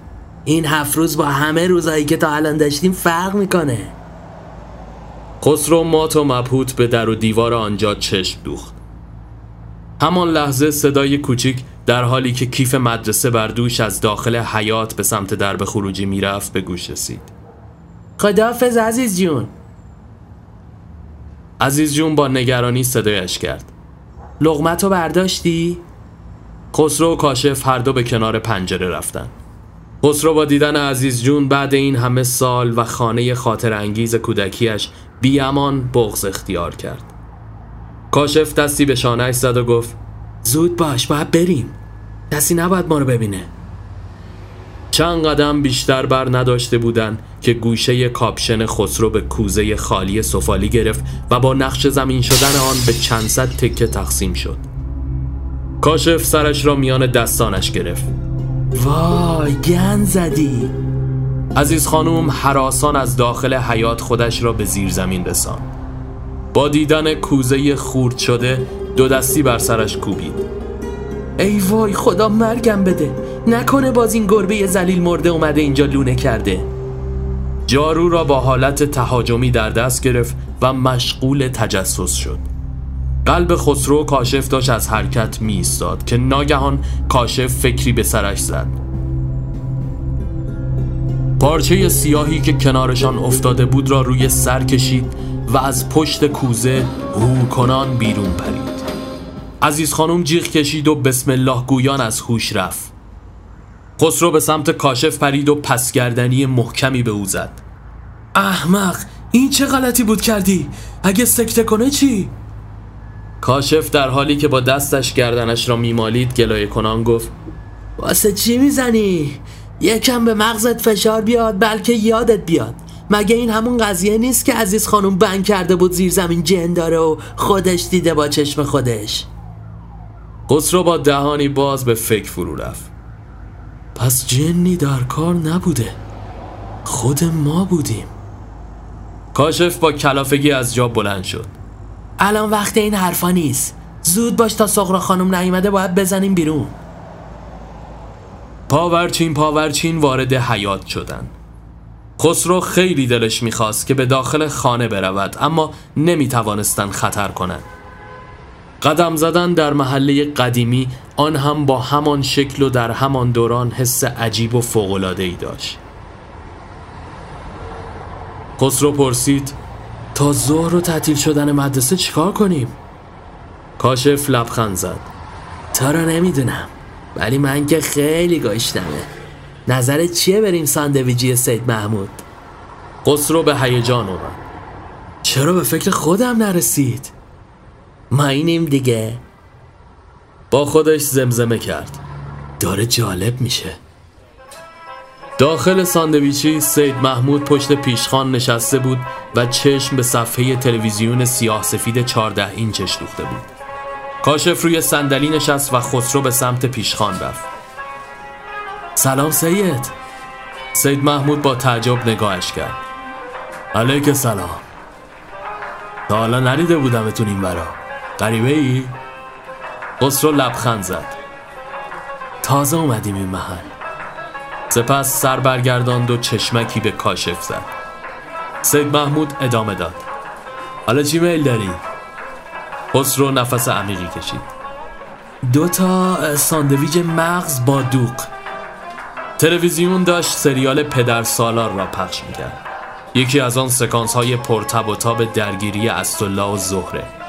این هفت روز با همه روزایی که تا الان داشتیم فرق می‌کنه. خسرو مات و مبهوت به در و دیوار آنجا چشم دوخت. همان لحظه صدای کوچیک در حالی که کیف مدرسه بر دوش از داخل حیات به سمت درب خروجی می‌رفت به گوش رسید. خداحافظ عزیز جون. عزیز جون با نگرانی صدایش کرد. لغمتو برداشتی؟ خسرو و کاشف هر دو به کنار پنجره رفتن. خسرو با دیدن عزیز جون بعد این همه سال و خانه خاطر انگیز کودکیش بیامان بغز اختیار کرد. کاشف دستی به شانهش زد و گفت زود باش باید بریم. کسی نباید ما رو ببینه. چند قدم بیشتر بر نداشته بودن که گوشه کاپشن خسرو به کوزه خالی سفالی گرفت و با نقش زمین شدن آن به چند صد تکه تقسیم شد. کاشف سرش را میان دستانش گرفت. وای گن زدی. عزیز خانوم حراسان از داخل حیات خودش را به زیر زمین رسان با دیدن کوزه خورد شده دو دستی بر سرش کوبید. ای وای خدا مرگم بده. نکنه باز این گربه زلیل مرده اومده اینجا لونه کرده. جارو را با حالت تهاجمی در دست گرفت و مشغول تجسس شد. قلب خسرو کاشف داشت از حرکت می ایستاد که ناگهان کاشف فکری به سرش زد. پارچه سیاهی که کنارشان افتاده بود را روی سر کشید و از پشت کوزه هو کنان بیرون پرید. عزیز خانم جیغ کشید و بسم الله گویان از هوش رفت. خسرو به سمت کاشف پرید و پسگردنی محکمی به او زد. احمق این چه غلطی بود کردی؟ اگه سکته کنه چی؟ کاشف در حالی که با دستش گردنش را میمالید گلایه کنان گفت واسه چی می‌زنی؟ یکم به مغزت فشار بیاد بلکه یادت بیاد. مگه این همون قضیه نیست که عزیز خانم بند کرده بود زیر زمین جن داره و خودش دیده با چشم خودش؟ خسرو با دهانی باز به فکر فرو رفت. پس جنی در کار نبوده. خود ما بودیم. کاشف با کلافگی از جا بلند شد. الان وقت این حرفا نیست. زود باش تا سغرا خانم نیومده باید بزنیم بیرون. پاورچین پاورچین وارد حیات شدند خسرو خیلی دلش می‌خواست که به داخل خانه برود اما نمی‌توانستن خطر کنند قدم زدن در محله قدیمی آن هم با همان شکل و در همان دوران حس عجیب و فوقلاده ای داشت. خسرو پرسید تا ظهر و تعطیل شدن مدرسه چیکار کنیم؟ کاشف لبخند زد. تا رو نمی‌دونم ولی من که خیلی گشتمه نظرت چیه بریم ساندویجی سید محمود؟ خسرو به هیجان اومد چرا به فکر خودم نرسید؟ ما اینیم دیگه. با خودش زمزمه کرد. داره جالب میشه. داخل ساندویچی سید محمود پشت پیشخان نشسته بود و چشم به صفحه تلویزیون سیاه سفید 14 اینچش دوخته بود. کاشف روی صندلی نشست و خسرو به سمت پیشخان رفت. سلام سید. سید محمود با تعجب نگاهش کرد. علیک سلام. تا حالا نریده بودمتون این برا غریبه ای؟ خسرو لبخند زد. تازه اومدیم این محل. سپس سر برگرداند و چشمکی به کاشف زد. سید محمود ادامه داد. حالا چی میل داری؟ خسرو نفس عمیقی کشید. دو تا ساندویج مغز با دوق تلویزیون داشت سریال پدر سالار را پخش می‌کرد. یکی از آن سکانس های پرتب و تاب درگیری استالله و زهره.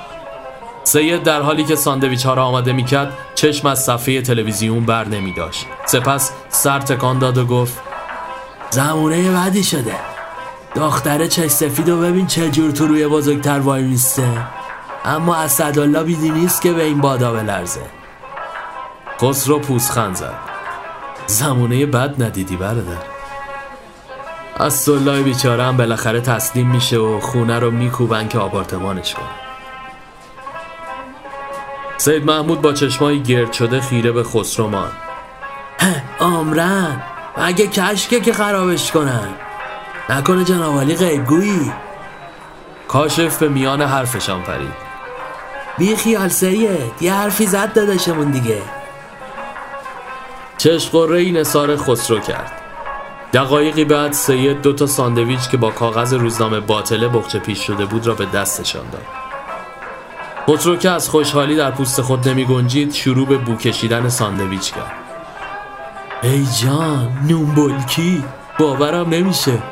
سید در حالی که ساندویچ ها را آماده می‌کرد چشم از صفحه تلویزیون بر نمی داشت سپس سر تکان داد و گفت زمونه بدی شده. دختره چش سفید و ببین چه جور تو روی بزرگتر وای میسته. اما اسدالله بیدی نیست که به این بادا بلرزه. خسرو پوزخند زد. زمونه بد ندیدی برادر. اسدالله بیچاره هم بالاخره تسلیم میشه و خونه رو میکوبن که آپارتمانش کنه. سید محمود با چشمایی گرد شده خیره به خسرو مان آمرن مگه کشکه که خرابش کنن. نکنه جنابالی غیبگویی. کاشف به میان حرفشان پرید. بی خیال سید یه حرفی زد داداشمون دیگه. چشم قره ای نصار خسرو کرد. دقایقی بعد سید دو تا ساندویچ که با کاغذ روزنامه باطله بخچه پیش شده بود را به دستشان داد. خسرو که از خوشحالی در پوست خود نمی گنجید شروع به بو کشیدن ساندویچ کرد. ای جان نون بلکی؟ باورم نمیشه.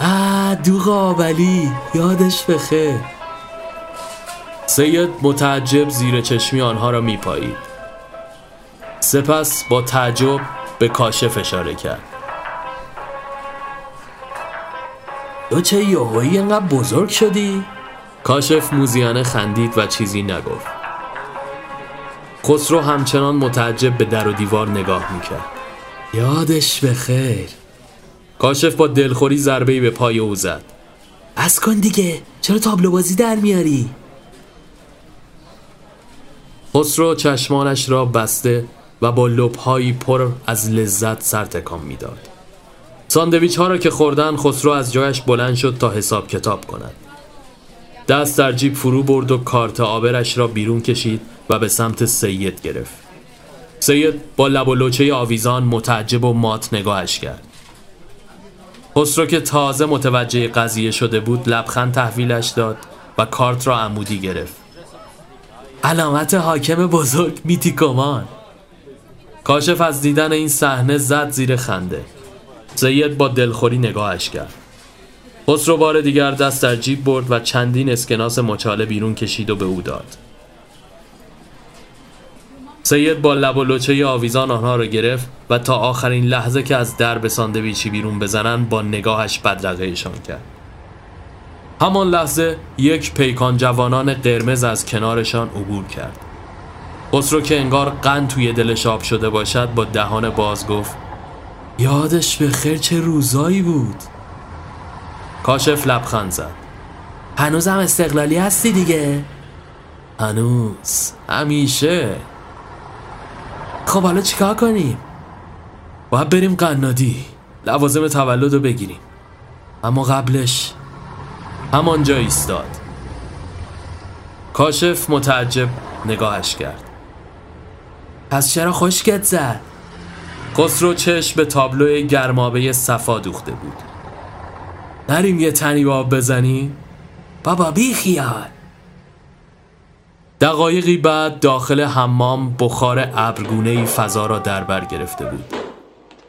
آه دوغ آبلی یادش بخیر. سید متعجب زیر چشمی آنها را میپایید. سپس با تعجب به کاشف اشاره کرد. تو چه یهویی انقدر بزرگ شدی؟ کاشف موزیانه خندید و چیزی نگفت خسرو همچنان متعجب به در و دیوار نگاه می‌کرد یادش به خیر کاشف با دلخوری ضربه‌ای به پای او زد از کن دیگه چرا تابلو بازی در میاری؟ خسرو چشمانش را بسته و با لبهایی پر از لذت سر تکان می‌داد. ساندویچ ها را که خوردن خسرو از جایش بلند شد تا حساب کتاب کند. دست در جیب فرو برد و کارت آبرش را بیرون کشید و به سمت سید گرفت. سید با لب و لوچه آویزان متعجب و مات نگاهش کرد. خسرو که تازه متوجه قضیه شده بود لبخند تحویلش داد و کارت را عمودی گرفت. علامت حاکم بزرگ میتیکومان کاشف از دیدن این صحنه زد زیر خنده سید با دلخوری نگاهش کرد خسرو بار دیگر دست در جیب برد و چندین اسکناس مچاله بیرون کشید و به او داد. سید با لب و لچه آویزان آنها را گرفت و تا آخرین لحظه که از درب ساندویچی بیرون بزنن با نگاهش بدرقهشان کرد. همان لحظه یک پیکان جوانان قرمز از کنارشان عبور کرد. خسرو که انگار قند توی دلش آب شده باشد با دهان باز گفت یادش به خیر چه روزایی بود؟ کاشف لبخند زد. هنوزم استقلالی هستی دیگه؟ هنوز. همیشه. خب حالا چیکار کنیم؟ باید بریم قنادی. لوازم تولد رو بگیریم. اما قبلش همانجا ایستاد. کاشف متعجب نگاهش کرد. پس چرا خشکت زد؟ خسرو چشم به تابلوی گرمابه صفا دوخته بود. نریم یه تنی آب بزنی؟ بابا بی خیال دقایقی بعد داخل حمام بخار ابرگونه ای فضا را در بر گرفته بود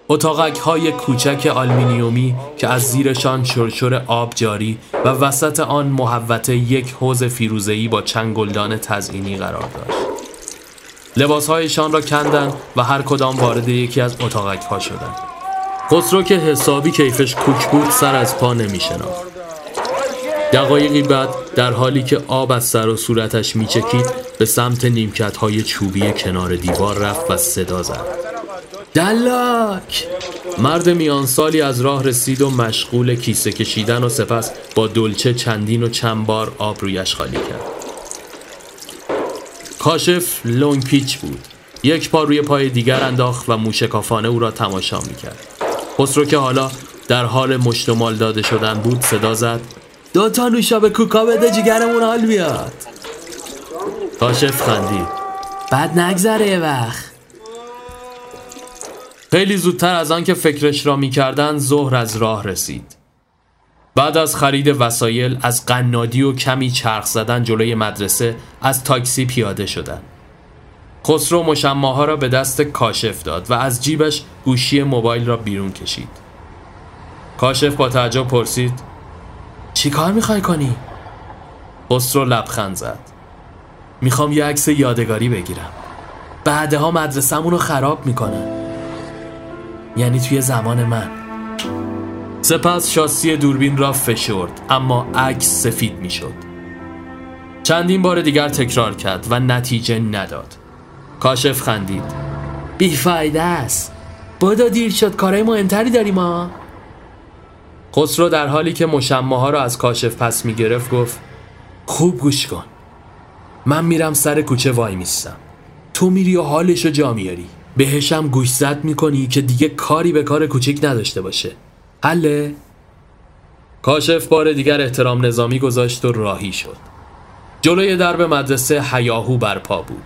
اتاقک های کوچک آلمینیومی که از زیرشان شرشر آب جاری و وسط آن محوطه یک حوز فیروزه‌ای با چند گلدان تزئینی قرار داشت. لباسهایشان را کندند و هر کدام وارد یکی از اتاقک ها شدند. خسرو که حسابی کیفش کوک بود سر از پا نمی شناخت. دقایقی بعد در حالی که آب از سر و صورتش میچکید به سمت نیمکت های چوبی کنار دیوار رفت و صدا زد. دلاک! مرد میان سالی از راه رسید و مشغول کیسه کشیدن و سپس با دلچه چندین و چند بار آب رویش خالی کرد. کاشف لونگ پیچ بود. یک پا روی پای دیگر انداخت و موشکافانه او را تماشا می‌کرد. خسرو که حالا در حال مشتمال داده شدن بود صدا زد. دو تا نوشابه کوکا بده جگرمون حال بیاد. کاشف خندید. بعد نگذره یه وقت. خیلی زودتر از آن که فکرش را می‌کردن ظهر از راه رسید. بعد از خرید وسایل از قنادی و کمی چرخ زدن جلوی مدرسه از تاکسی پیاده شدن. خسرو مشماها را به دست کاشف داد و از جیبش گوشی موبایل را بیرون کشید. کاشف با تعجب پرسید چی کار می‌خوای کنی؟ خسرو لبخند زد. می‌خوام یه عکس یادگاری بگیرم. بعدها مدرسهمون رو خراب می‌کنن. یعنی توی زمان من. سپس شاسی دوربین را فشرد اما عکس سفید می‌شد. چندین بار دیگر تکرار کرد و نتیجه نداد. کاشف خندید. بیفایده است. بودو دیر شد کارهای مهمتری داریم ما خسرو در حالی که مشماها را از کاشف پس می گرفت گفت خوب گوش کن. من میرم سر کوچه وای میستم. تو میری و حالش رو جا میاری. بهشم گوش زد می‌کنی که دیگه کاری به کار کوچیک نداشته باشه. حله؟ کاشف بار دیگر احترام نظامی گذاشت و راهی شد. جلوی درب مدرسه حیاهو برپا بود.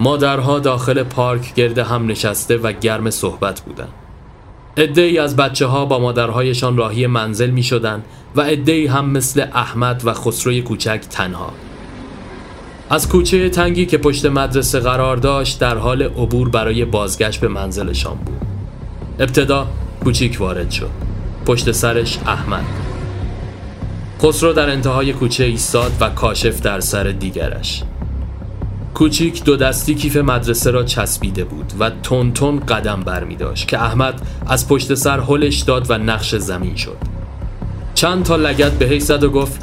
مادرها داخل پارک گرده هم نشسته و گرم صحبت بودند. ای از بچه ها با مادرهایشان راهی منزل می شدن و ای هم مثل احمد و خسروی کوچک تنها. از کوچه تنگی که پشت مدرسه قرار داشت در حال عبور برای بازگشت به منزلشان بود. ابتدا کوچیک وارد شد. پشت سرش احمد. خسرو در انتهای کوچه ایستاد و کاشف در سر دیگرش. کوچیک دو دستی کیف مدرسه را چسبیده بود و تون تون قدم بر می داشت که احمد از پشت سر هلش داد و نقش زمین شد. چند تا لگت به زد و گفت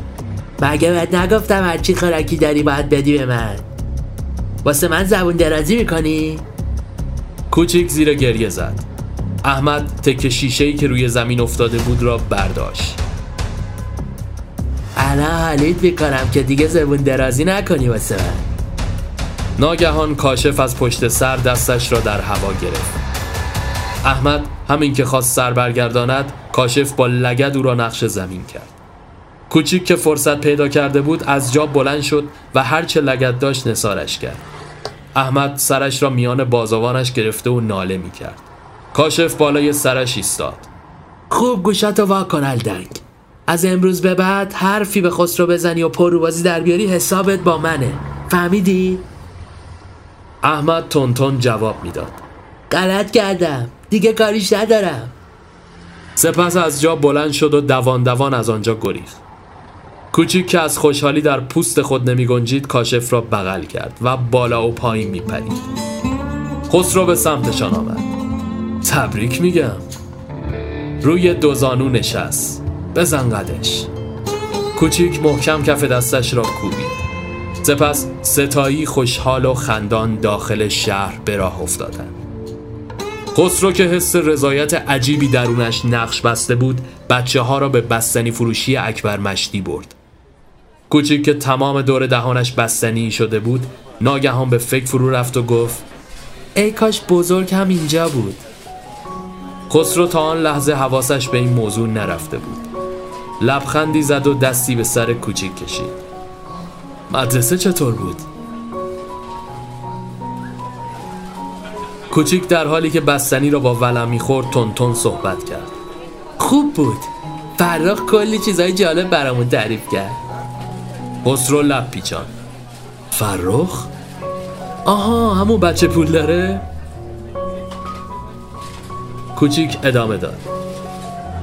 مگه بهت نگفتم هرچی خورکی داری باید بدی به من؟ واسه من زبون درازی می‌کنی؟ کوچیک زیر گریه زد. احمد تک شیشه که روی زمین افتاده بود را برداشت. الان حالیت می‌کنم که دیگه زبون درازی نکنی واسه من. ناگهان کاشف از پشت سر دستش را در هوا گرفت. احمد همین که خواست سر برگرداند کاشف با لگد او را نقش زمین کرد. کوچیک که فرصت پیدا کرده بود از جا بلند شد و هرچه لگد داشت نسارش کرد. احمد سرش را میان بازوانش گرفته و ناله می کرد کاشف بالای سرش ایستاد. خوب گوشتو وا کن الدنگ. از امروز به بعد حرفی به خسرو بزنی و پروبازی در بیاری حسابت با منه. فهمیدی؟ احمد تون جواب می‌داد. غلط کردم. دیگه کاریش ندارم. سپس از جا بلند شد و دوان دوان از آنجا گریخت. کوچیک که از خوشحالی در پوست خود نمی گنجید کاشف را بغل کرد و بالا و پایین می پرید خسرو به سمتشان آمد. تبریک میگم. روی دو زانو نشست. بزن قدش کوچیک محکم کف دستش را کوبید. سپس ستایی خوشحال و خندان داخل شهر به راه افتادند. خسرو که حس رضایت عجیبی درونش نقش بسته بود بچه ها را به بستنی فروشی اکبر مشتی برد. کوچیک که تمام دور دهانش بستنی شده بود ناگهان به فکر فرو رفت و گفت ای کاش بزرگ هم اینجا بود. خسرو تا آن لحظه حواسش به این موضوع نرفته بود. لبخندی زد و دستی به سر کوچیک کشید. مدرسه چطور بود؟ کوچیک در حالی که بستنی را با ولم می‌خورد تون صحبت کرد خوب بود فرخ کلی چیزای جالب برامون تعریف کرد خسرو لب پیچان فرخ؟ آها همون بچه پول داره؟ کوچیک ادامه داد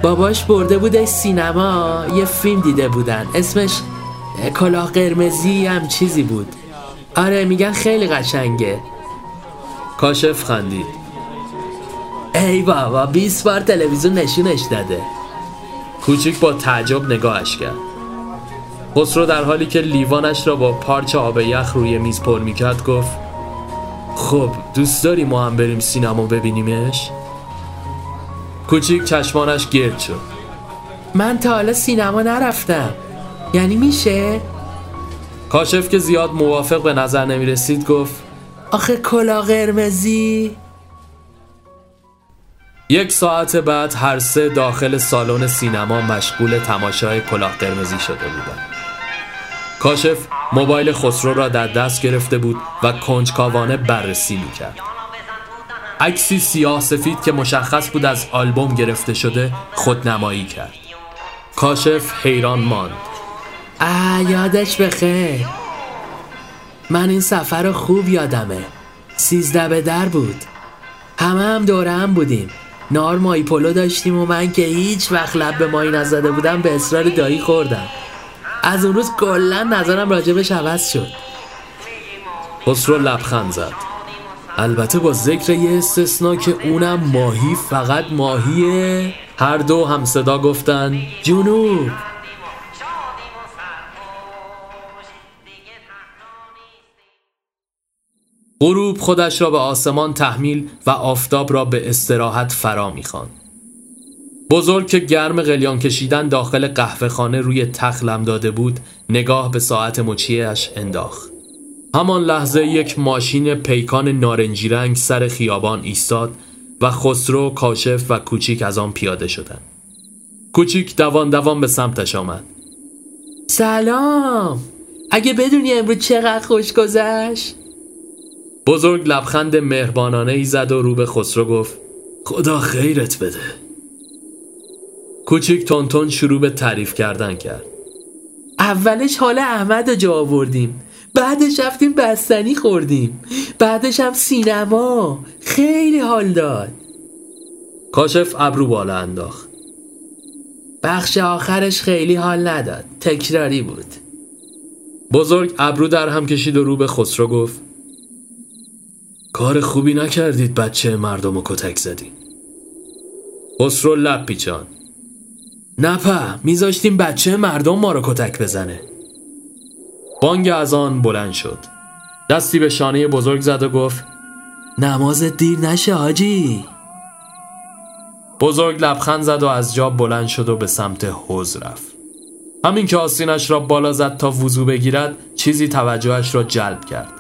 باباش برده بوده سینما یه فیلم دیده بودن اسمش کلاه قرمزی هم چیزی بود. آره میگن خیلی قشنگه. کاشف خندید ای بابا 20 بار تلویزیون نشونش داده. کوچیک با تعجب نگاهش کرد. خسرو در حالی که لیوانش را با پارچ آب یخ روی میز پر می‌کرد گفت خب دوست داری ما هم بریم سینما ببینیمش؟ کوچیک چشمانش گرد شد. من تا حالا سینما نرفتم. یعنی میشه؟ کاشف که زیاد موافق به نظر نمی رسید گفت آخه کلا قرمزی یک ساعت بعد هر سه داخل سالن سینما مشغول تماشای کلاه قرمزی شده بودند. کاشف موبایل خسرو را در دست گرفته بود و کنجکاوانه بررسی می‌کرد. عکسی سیاه سفید که مشخص بود از آلبوم گرفته شده خودنمایی کرد. کاشف حیران ماند. آه یادش بخیر. من این سفر رو خوب یادمه. سیزده به در بود. همه هم دوره هم بودیم. نار مایی پلو داشتیم و من که هیچ وقت لب به مایی نزده بودم به اصرار دایی خوردم. از اون روز کلا نظرم راجبش عوض شد. خسرو لبخند زد. البته با ذکر یه استثنا که اونم ماهی فقط ماهیه هر دو هم صدا گفتن. جنوب. غروب خودش را به آسمان تحمیل و آفتاب را به استراحت فرا می‌خواند. بزرگ که گرم قلیان کشیدن داخل قهوه خانه روی تخلم داده بود نگاه به ساعت مچیش انداخت. همان لحظه یک ماشین پیکان نارنجی رنگ سر خیابان ایستاد و خسرو کاشف و کوچیک از آن پیاده شدند. کوچیک دوان دوان به سمتش آمد. سلام اگه بدونی امروز چقدر خوش گذشت بزرگ لبخند مهربانانه ای زد و رو به خسرو گفت خدا خیرت بده. کوچیک تونتون شروع به تعریف کردن کرد. اولش حال احمد رو جا آوردیم بعدش رفتیم بستنی خوردیم بعدش هم سینما خیلی حال داد. کاشف ابرو بالا انداخت. بخش آخرش خیلی حال نداد تکراری بود. بزرگ ابرو در هم کشید و رو به خسرو گفت کار خوبی نکردید بچه مردم و کتک زدین. خسرو لب پیچان. نپا میذاشتیم بچه مردم ما رو کتک بزنه. بانگ از آن بلند شد. دستی به شانه بزرگ زد و گفت نماز دیر نشه حاجی بزرگ لبخند زد و از جا بلند شد و به سمت حوز رفت. همین که آسینش را بالا زد تا وضو بگیرد چیزی توجهش را جلب کرد.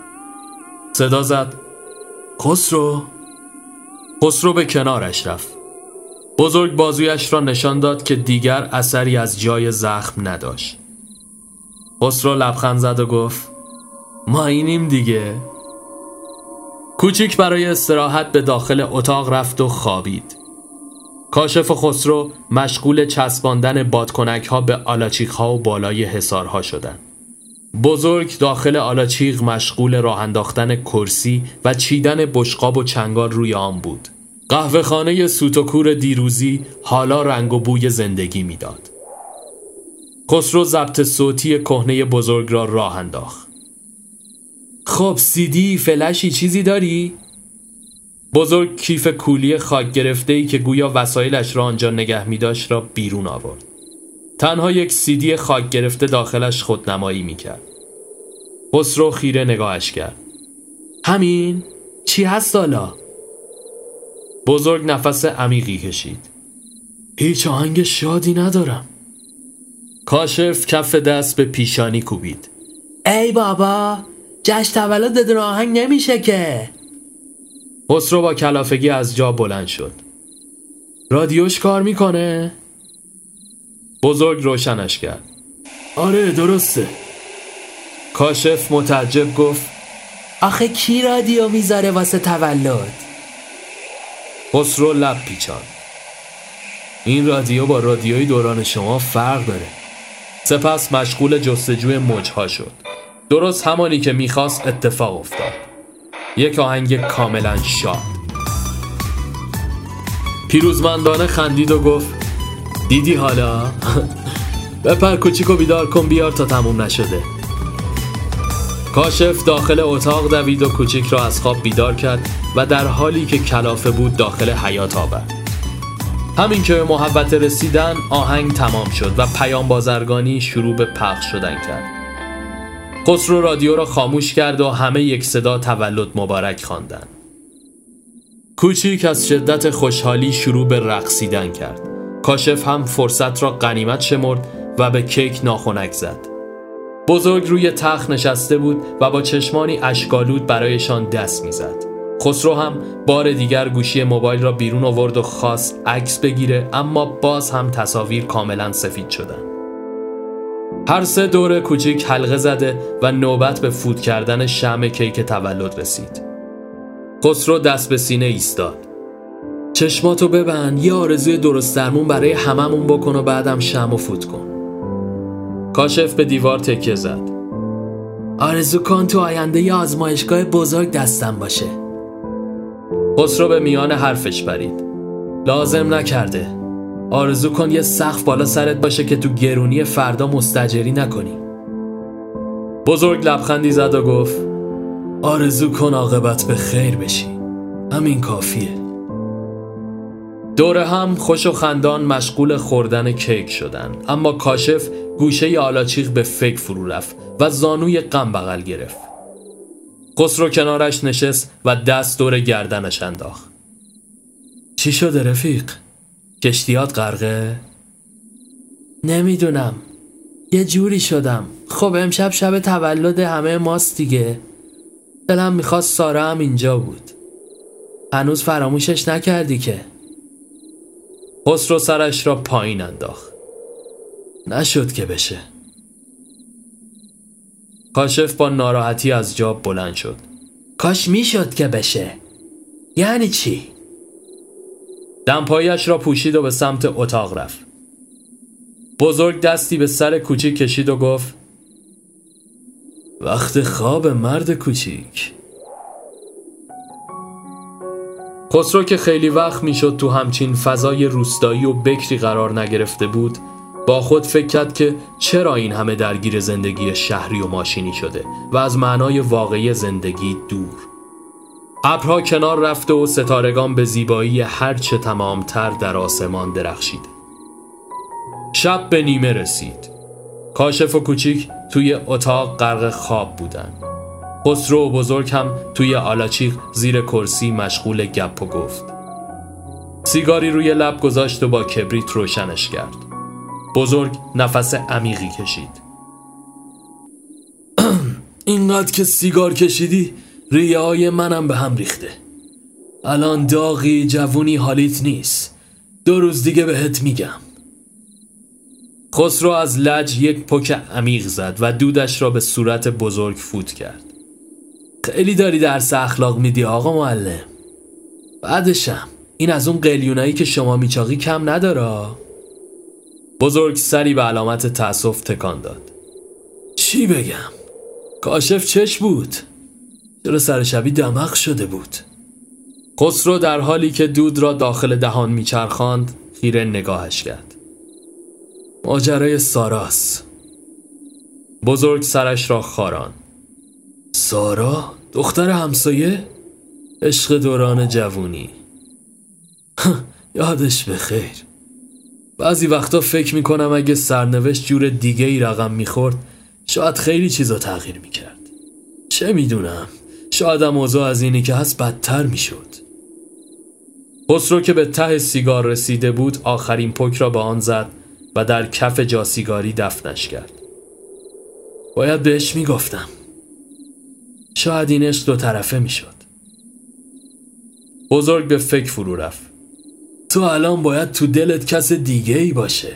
صدا زد خسرو؟ خسرو به کنارش رفت. بزرگ بازویش را نشان داد که دیگر اثری از جای زخم نداشت. خسرو لبخند زد و گفت ما اینیم دیگه. کوچیک برای استراحت به داخل اتاق رفت و خوابید. کاشف خسرو مشغول چسباندن بادکنک ها به آلاچیق ها و بالای حسارها شدند. بزرگ داخل آلاچیق مشغول راه انداختن کرسی و چیدن بشقاب و چنگال روی آن بود. قهوه خانه سوتوکور دیروزی حالا رنگ و بوی زندگی می‌داد. خسرو ضبط صوتی کهنه بزرگ را راه انداخت. خب سیدی فلشی چیزی داری؟ بزرگ کیف کولی خاک گرفته ای که گویا وسایلش را آنجا نگه می داشت را بیرون آورد. تنها یک سیدی خاک گرفته داخلش خودنمایی می کرد. خسرو خیره نگاهش کرد. همین؟ چی هست حالا؟ بزرگ نفس عمیقی کشید. هیچ آهنگ شادی ندارم. کاشف کف دست به پیشانی کوبید. ای بابا جشن تولد بدون آهنگ نمیشه که خسرو با کلافگی از جا بلند شد. رادیوش کار می‌کنه؟ بزرگ روشنش کرد. آره درسته. کاشف متعجب گفت آخه کی رادیو می‌ذاره واسه تولد؟ خسرو لب پیچان این رادیو با رادیوی دوران شما فرق داره. سپس مشغول جستجوی موجها شد. درست همانی که می‌خواست اتفاق افتاد. یک آهنگ کاملا شاد. پیروزمندانه خندید و گفت دیدی حالا؟ بپر کوچیک و بیدار کن بیار تا تموم نشده کاشف داخل اتاق دوید و کوچیک را از خواب بیدار کرد و در حالی که کلافه بود داخل حیات آورد همین که محبت رسیدن آهنگ تمام شد و پیام بازرگانی شروع به پخش شدن کرد خسرو رادیو را خاموش کرد و همه یک صدا تولد مبارک خواندند. کوچیک از شدت خوشحالی شروع به رقصیدن کرد کاشف هم فرصت را غنیمت شمرد و به کیک ناخونک زد. بزرگ روی تخت نشسته بود و با چشمانی اشکالود برایشان دست می‌زد. خسرو هم بار دیگر گوشی موبایل را بیرون آورد و خواست عکس بگیره اما باز هم تصاویر کاملا سفید شدن هر سه دور کوچیک حلقه زده و نوبت به فود کردن شم کیک تولد رسید. خسرو دست به سینه ایستاد. چشماتو ببند یه آرزوی درست درمون برای هممون بکن و بعدم شم و فوت کن. کاشف به دیوار تکه زد. آرزو کن تو آینده یه آزمایشگاه بزرگ دستم باشه. خسرو به میان حرفش برید لازم نکرده. آرزو کن یه سقف بالا سرت باشه که تو گرونی فردا مستجری نکنی. بزرگ لبخندی زد و گفت آرزو کن عاقبت به خیر بشی. همین کافیه. دور هم خوش و خندان مشغول خوردن کیک شدن. اما کاشف گوشه آلاچیق به فکر فرو رفت و زانوی غم بغل گرفت. خسرو کنارش نشست و دست دور گردنش انداخت. چی شده رفیق؟ کشتیات غرقه؟ نمی‌دونم. یه جوری شدم. خب امشب شب تولد همه ماست دیگه. دلم می‌خواست سارا هم اینجا بود. هنوز فراموشش نکردی که. خسرو سرش را پایین انداخت. نشد که بشه. کاشف با ناراحتی از جا بلند شد. کاش می‌شد که بشه. یعنی چی؟ دمپایش را پوشید و به سمت اتاق رفت. بزرگ دستی به سر کوچیک کشید و گفت وقت خواب مرد کوچیک. خسرو که خیلی وقت می‌شد تو همچین فضای روستایی و بکری قرار نگرفته بود با خود فکر کرد که چرا این همه درگیر زندگی شهری و ماشینی شده و از معنای واقعی زندگی دور. ابرها کنار رفته و ستارگان به زیبایی هرچه تمامتر در آسمان درخشید. شب به نیمه رسید. کاشف و کوچیک توی اتاق غرق خواب بودن خسرو و بزرگ هم توی آلاچیق زیر کرسی مشغول گپ و گفت. سیگاری روی لب گذاشت و با کبریت روشنش کرد. بزرگ نفس عمیقی کشید. اینقدر که سیگار کشیدی ریه های منم به هم ریخته. الان داغی جوونی حالیت نیست. دو روز دیگه بهت میگم. خسرو از لج یک پک عمیق زد و دودش را به صورت بزرگ فوت کرد. خیلی داری درس اخلاق میدی آقا معلم. بعدشم. این از اون قلیونایی که شما میچاقی کم نداره. بزرگ سری به علامت تأسف تکان داد. چی بگم؟ کاشف چش بود. چرا سر شبی دماغ شده بود؟ خسرو در حالی که دود را داخل دهان میچرخاند خیره نگاهش کرد. ماجرای ساراس. بزرگ سرش را خاران سارا؟ دختر همسایه؟ عشق دوران جوونی. یادش به خیر. بعضی وقتا فکر می‌کنم اگه سرنوشت جور دیگه ای رقم می‌خورد شاید خیلی چیزا تغییر می‌کرد. چه می‌دونم شاید از اینی که هست بدتر می‌شد. خسرو که به ته سیگار رسیده بود آخرین پک را به آن زد و در کف جاسیگاری دفنش کرد. باید بهش می‌گفتم. شاید این عشق دو طرفه می‌شد. بزرگ به فکر فرو رفت. تو الان باید تو دلت کس دیگه ای باشه.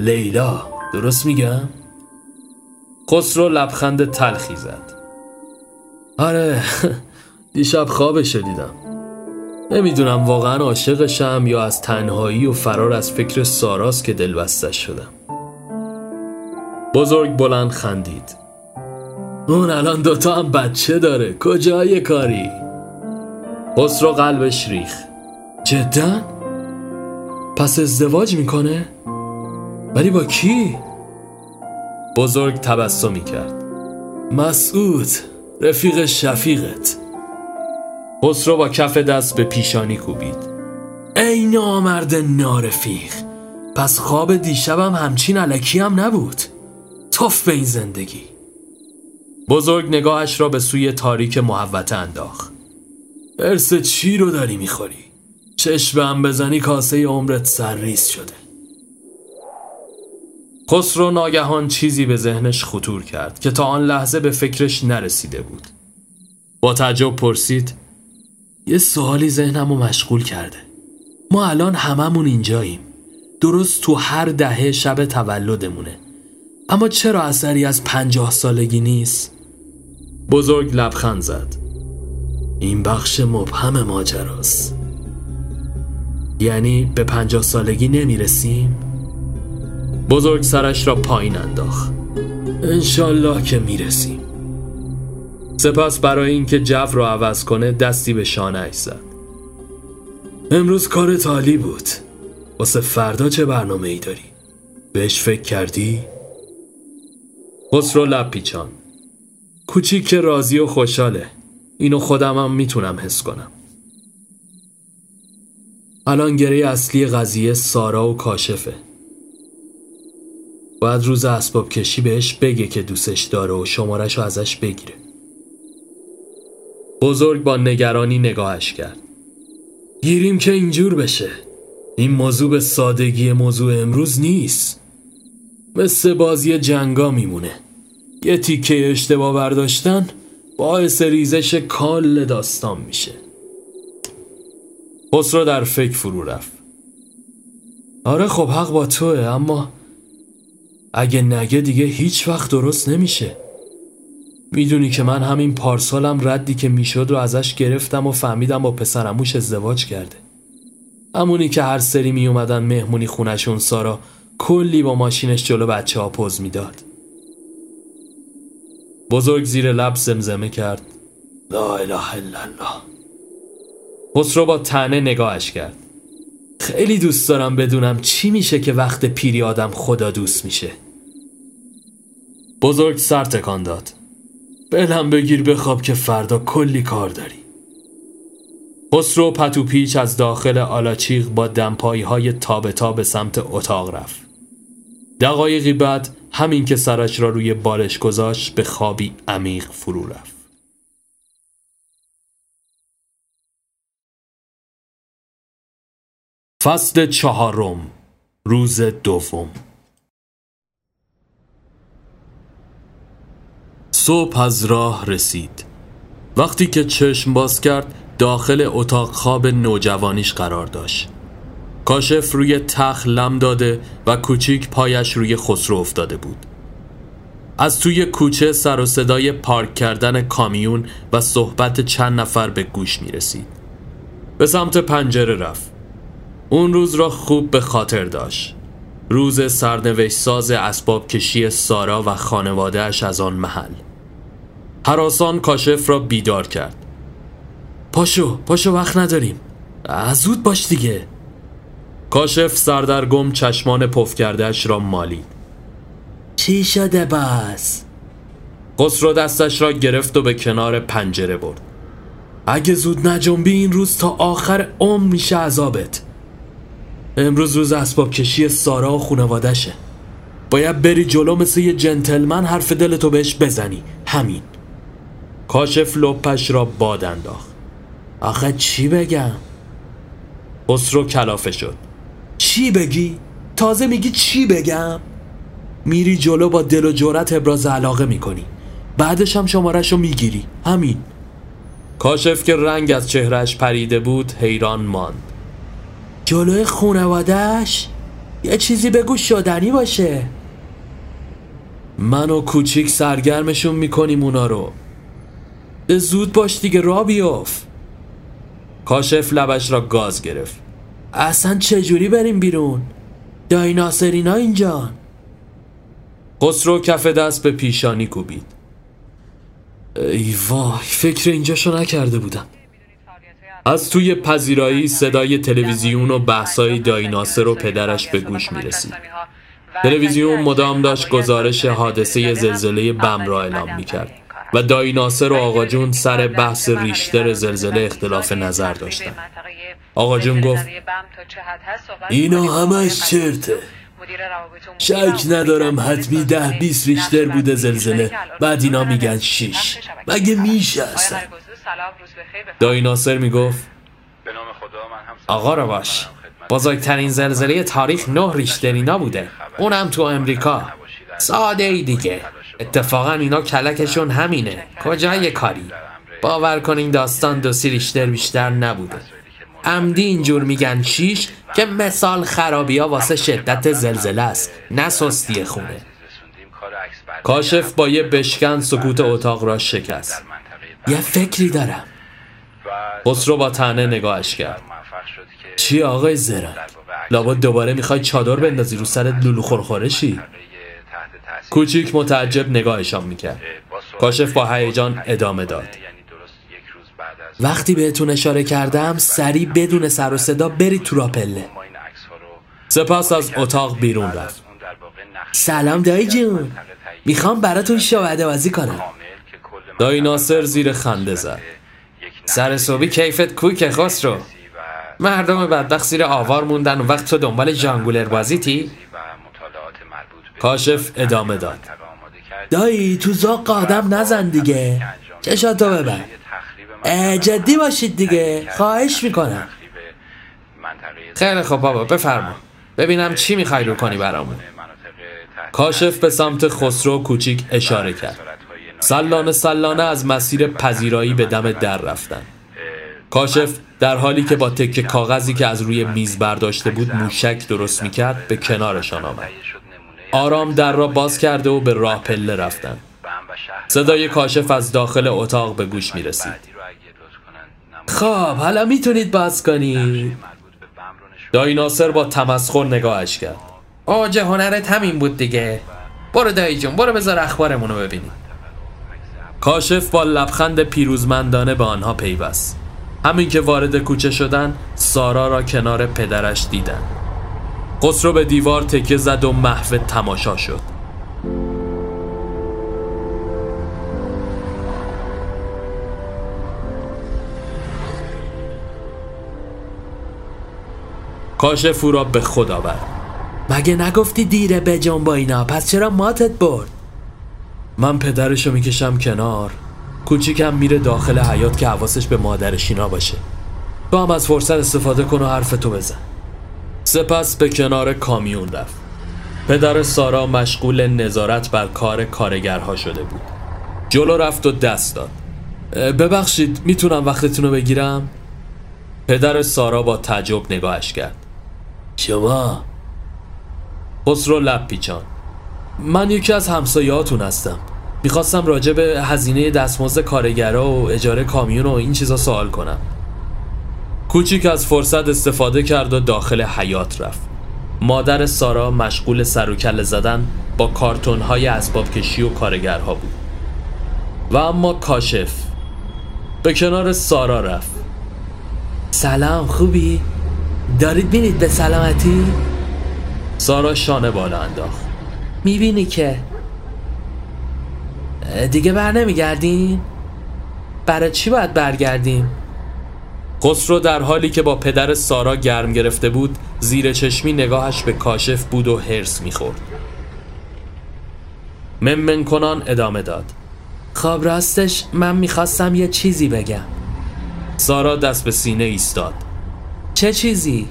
لیلا درست میگم؟ خسرو لبخند تلخی زد. آره دیشب خوابش دیدم. نمی‌دونم واقعا عاشقشم یا از تنهایی و فرار از فکر ساراس که دلبستش شدم. بزرگ بلند خندید. اون الان دوتا هم بچه داره. کجای کاری؟ خسرو قلبش ریخ. جدا؟ پس ازدواج می‌کنه؟ ولی با کی؟ بزرگ تبسمی کرد مسعود رفیق شفیقت. خسرو با کف دست به پیشانی کوبید. ای نامرد نارفیق پس خواب دیشبم همچین علکی هم نبود. توف به این زندگی. بزرگ نگاهش را به سوی تاریک محوته انداخت. ارس چی رو داری می‌خوری؟ چشم بزنی کاسه عمرت سرریز شده. خسرو ناگهان چیزی به ذهنش خطور کرد که تا آن لحظه به فکرش نرسیده بود. با تعجب پرسید یه سوالی ذهنم رو مشغول کرده. ما الان هممون اینجاییم. درست تو هر دهه شب تولدمونه. اما چرا اثری از پنجاه سالگی نیست؟ بزرگ لبخند زد. این بخش مبهم ماجراست. یعنی به پنجاه سالگی نمی‌رسیم؟ بزرگ سرش را پایین انداخت. انشالله که می‌رسیم. سپس برای اینکه جو را عوض کنه دستی به شانهش زد. امروز کار تالی بود. واسه فردا چه برنامه ای داری؟ بهش فکر کردی؟ خسرو لب پیچان کوچیک که راضی و خوشحاله. اینو خودم هم می‌تونم حس کنم. الان گره اصلی قضیه سارا و کاشفه. باید روز اسباب کشی بهش بگه که دوستش داره و شمارش رو ازش بگیره. بزرگ با نگرانی نگاهش کرد. گیریم که اینجور بشه. این موضوع به سادگی موضوع امروز نیست. مثل بازی جنگا میمونه. یه تیکه اشتباه برداشتن باعث ریزش کال داستان میشه. خسرو در فکر فرو رفت. آره خب حق با توه اما اگه نگه دیگه هیچ وقت درست نمیشه. می‌دونی که من همین پارسالم ردی که می‌شد رو ازش گرفتم و فهمیدم با پسرموش ازدواج کرده. همونی که هر سری میومدن مهمونی خونشون سارا کلی با ماشینش جلو بچه ها پوز می‌داد. بزرگ زیر لب زمزمه کرد. لا اله الا الله. خسرو با تنه نگاهش کرد. خیلی دوست دارم بدونم چی میشه که وقت پیری آدم خدا دوست میشه. بزرگ سر تکان داد. بلم بگیر بخواب که فردا کلی کار داری. خسرو پتو پیچ از داخل آلاچیق با دمپایی های تابتا به سمت اتاق رفت. دقایقی بعد همین که سرش را روی بالش گذاشت به خوابی عمیق فرو رفت. فصل چهارم روز دوم. صبح از راه رسید. وقتی که چشم باز کرد داخل اتاق خواب نوجوانیش قرار داشت. کاشف روی تخ لم داده و کوچیک پایش روی خسرو افتاده بود. از توی کوچه سر و صدای پارک کردن کامیون و صحبت چند نفر به گوش می رسید به سمت پنجره رفت. اون روز را خوب به خاطر داشت. روز سرنوشت ساز اسباب کشی سارا و خانوادهش از آن محل. حراسان کاشف را بیدار کرد. پاشو پاشو وقت نداریم. زود باش دیگه. کاشف سردرگم چشمان پف کردهش را مالید. چی شده بس؟ خسرو دستش را گرفت و به کنار پنجره برد. اگه زود نجنبی این روز تا آخر عمر میشه عذابت. امروز روز اسباب کشی سارا و خونوادشه باید بری جلو مثل یه جنتلمن حرف دلتو بهش بزنی. همین. کاشف لپش را باد انداخت. آخه چی بگم؟ خسرو کلافه شد. چی بگی؟ تازه میگی چی بگم؟ میری جلو با دل و جورت ابراز علاقه می‌کنی. بعدش هم شمارش رو می‌گیری. همین. کاشف که رنگ از چهرش پریده بود حیران ماند. جلوی خونوادهش یه چیزی بگو شدنی باشه. من و کوچیک سرگرمشون می‌کنیم اونا رو. زود باش دیگه را بیاف کاشف لبش را گاز گرفت. اصلا چجوری بریم بیرون؟ دای ناصرینا اینجا. خسرو کف دست به پیشانی کوبید. ای وای فکر اینجاشو نکرده بودم. از توی پذیرایی صدای تلویزیون و بحثای دایناسر و پدرش به گوش می رسید. تلویزیون مدام داشت گزارش حادثه زلزله بم را اعلام می کرد و دایی ناصر و آقا جون سر بحث ریشتر زلزله اختلاف نظر داشتن. آقا جون گفت اینا همش چرته. شک ندارم حتمی ده بیس ریشتر بوده زلزله. بعد اینا میگن شیش. مگه میشه اصلا؟ دایی ناصر می‌گفت آقا رو باش بزرگترین زلزله تاریخ نه ریشترینا بوده. اونم تو امریکا. ساده ای دیگه. اتفاقا اینا کلکشون همینه. کجای کاری. باور کنین داستان دو سی ریشتر بیشتر نبوده. عمدی اینجور میگن شیش که مثال خرابی ها واسه شدت زلزله است نه سستی خونه. کاشف با یه بشکن سکوت اتاق را شکست. یه فکری دارم. خسرو با تنه نگاهش کرد. چی آقای زران لابد دوباره می‌خوای چادر بندازی رو سرت لولو خورخورشی؟ کوچیک متعجب نگاهشان می‌کرد. کاشف با هیجان ادامه داد. وقتی بهتون اشاره کردم سریع بدون سر و صدا برید تو راپله سپس از اتاق بیرون رفت. سلام دایی جون. می‌خوام براتون شاهده بازی کنم. دایی ناصر زیر خنده زد. سر صبحی کیفت کوی خسرو. مردم بدبخت زیر آوار موندن. وقت تو دنبال جانگولر بازیتی کاشف ادامه داد. دایی تو زاق آدم نزن دیگه. چشاتو ببر. جدی باشید دیگه. خواهش می‌کنم. خیلی خب بابا بفرما. ببینم چی می‌خوای رو کنی برامون. کاشف به سمت خسرو کوچیک اشاره کرد. سلانه سلانه از مسیر پذیرایی به دم در رفتن. کاشف در حالی که با تکه کاغذی که از روی میز برداشته بود موشک درست می‌کرد به کنارشان آمد. آرام در را باز کرده و به راه پله رفتن. صدای کاشف از داخل اتاق به گوش می رسید. خب حالا می‌تونید باز کنید. دایی ناصر با تمسخر نگاهش کرد. آجه هنرت همین بود دیگه. برو دایی جون برو بذار اخبارمون رو ببینیم. کاشف با لبخند پیروزمندانه به آنها پیوست. همین که وارد کوچه شدن سارا را کنار پدرش دیدن. خسرو به دیوار تکه زد و محو تماشا شد. کاشف او را به خود آورد. مگه نگفتی دیره بجان با اینا؟ پس چرا ماتت برد؟ من پدرشو می‌کشم کنار. کوچیکم میره داخل حیات که حواسش به مادرش اینا باشه. تو هم از فرصت استفاده کن و حرفتو بزن. سپس به کنار کامیون رفت. پدر سارا مشغول نظارت بر کار کارگرها شده بود. جلو رفت و دست داد. ببخشید می‌تونم وقتتون رو بگیرم؟ پدر سارا با تعجب نگاهش کرد. شما؟ خسرو لب پیچان من یکی از همسایهاتون هستم. می‌خواستم راجع به هزینه دستمزد کارگرها و اجاره کامیون و این چیزا سوال کنم. کوچیک از فرصت استفاده کرد و داخل حیات رفت مادر سارا مشغول سر و کله زدن با کارتون های اسباب کشی و کارگرها بود و اما کاشف به کنار سارا رفت سلام خوبی؟ دارید بینید به سلامتی؟ سارا شانه بالا انداخت می‌بینی که دیگه بر نمیگردیم؟ برای چی باید برگردیم؟ خسرو در حالی که با پدر سارا گرم گرفته بود زیر چشمی نگاهش به کاشف بود و هرس می‌خورد. ممن کنان ادامه داد. خب راستش من می‌خواستم یه چیزی بگم. سارا دست به سینه ایستاد. چه چیزی؟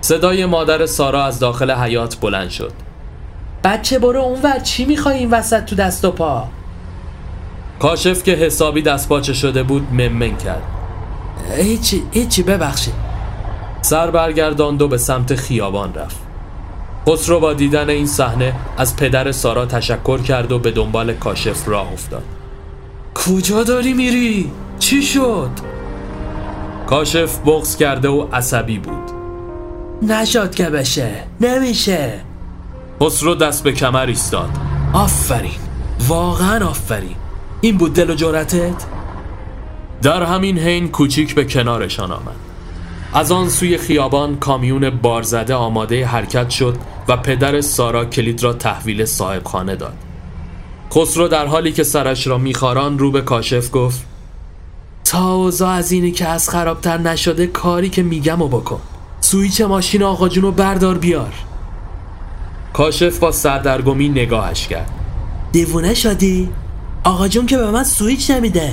صدای مادر سارا از داخل حیات بلند شد. بچه برو اونور چی می‌خوای این وسط تو دست و پا؟ کاشف که حسابی دست باچه شده بود ممن کرد. هیچی هیچی ببخشید. سر برگرداند و به سمت خیابان رفت. خسرو با دیدن این صحنه از پدر سارا تشکر کرد و به دنبال کاشف راه افتاد. کجا داری میری؟ چی شد؟ کاشف بغز کرده و عصبی بود. نشد که بشه. نمیشه. خسرو دست به کمر ایستاد. آفرین. واقعا آفرین. این بود دل و؟ در همین حین کوچیک به کنارشان آمد. از آن سوی خیابان کامیون بارزده آماده حرکت شد و پدر سارا کلید را تحویل صاحب خانه داد. خسرو در حالی که سرش را میخاران رو به کاشف گفت تا اوضاع از اینی که از خرابتر نشده کاری که میگم و بکن. سویچ ماشین آقا جونو بردار بیار. کاشف با سردرگمی نگاهش کرد. دیوونه شدی؟ آقا جون که به من سویچ نمیده.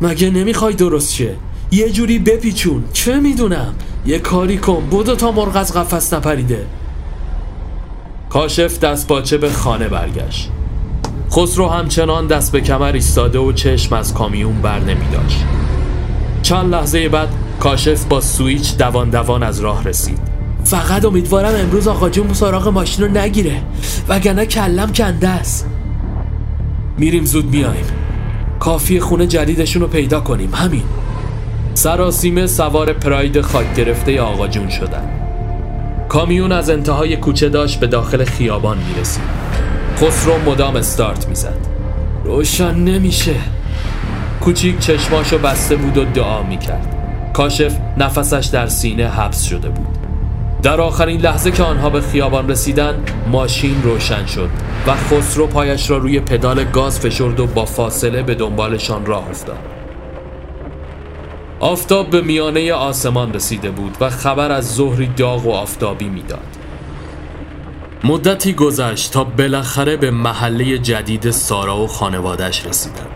مگه نمی‌خوای درست شه؟ یه جوری بپیچون. چه می‌دونم؟ یه کاری کن. بودو تا مرغ از قفس نپریده. کاشف دست باچه به خانه برگشت. خسرو همچنان دست به کمر ایستاده و چشم از کامیون بر نمی داشت. چند لحظه بعد کاشف با سویچ دوان دوان از راه رسید. فقط امیدوارم امروز آقا جون سراغ ماشین رو نگیره. وگرنه کلم کنده است. میریم زود میایم کافی خونه جدیدشون رو پیدا کنیم همین. سراسیمه سوار پراید خاک گرفته آقا جون شدن. کامیون از انتهای کوچه داشت به داخل خیابان می‌رسید. خسرو مدام استارت می‌زد. روشن نمیشه. کوچیک چشماشو بسته بود و دعا می‌کرد. کاشف نفسش در سینه حبس شده بود. در آخرین لحظه که آنها به خیابان رسیدن ماشین روشن شد و خسرو پایش را روی پدال گاز فشرد و با فاصله به دنبالشان راه افتاد آفتاب به میانه آسمان رسیده بود و خبر از ظهری داغ و آفتابی می‌داد. مدتی گذشت تا بالاخره به محله جدید سارا و خانوادش رسیدند.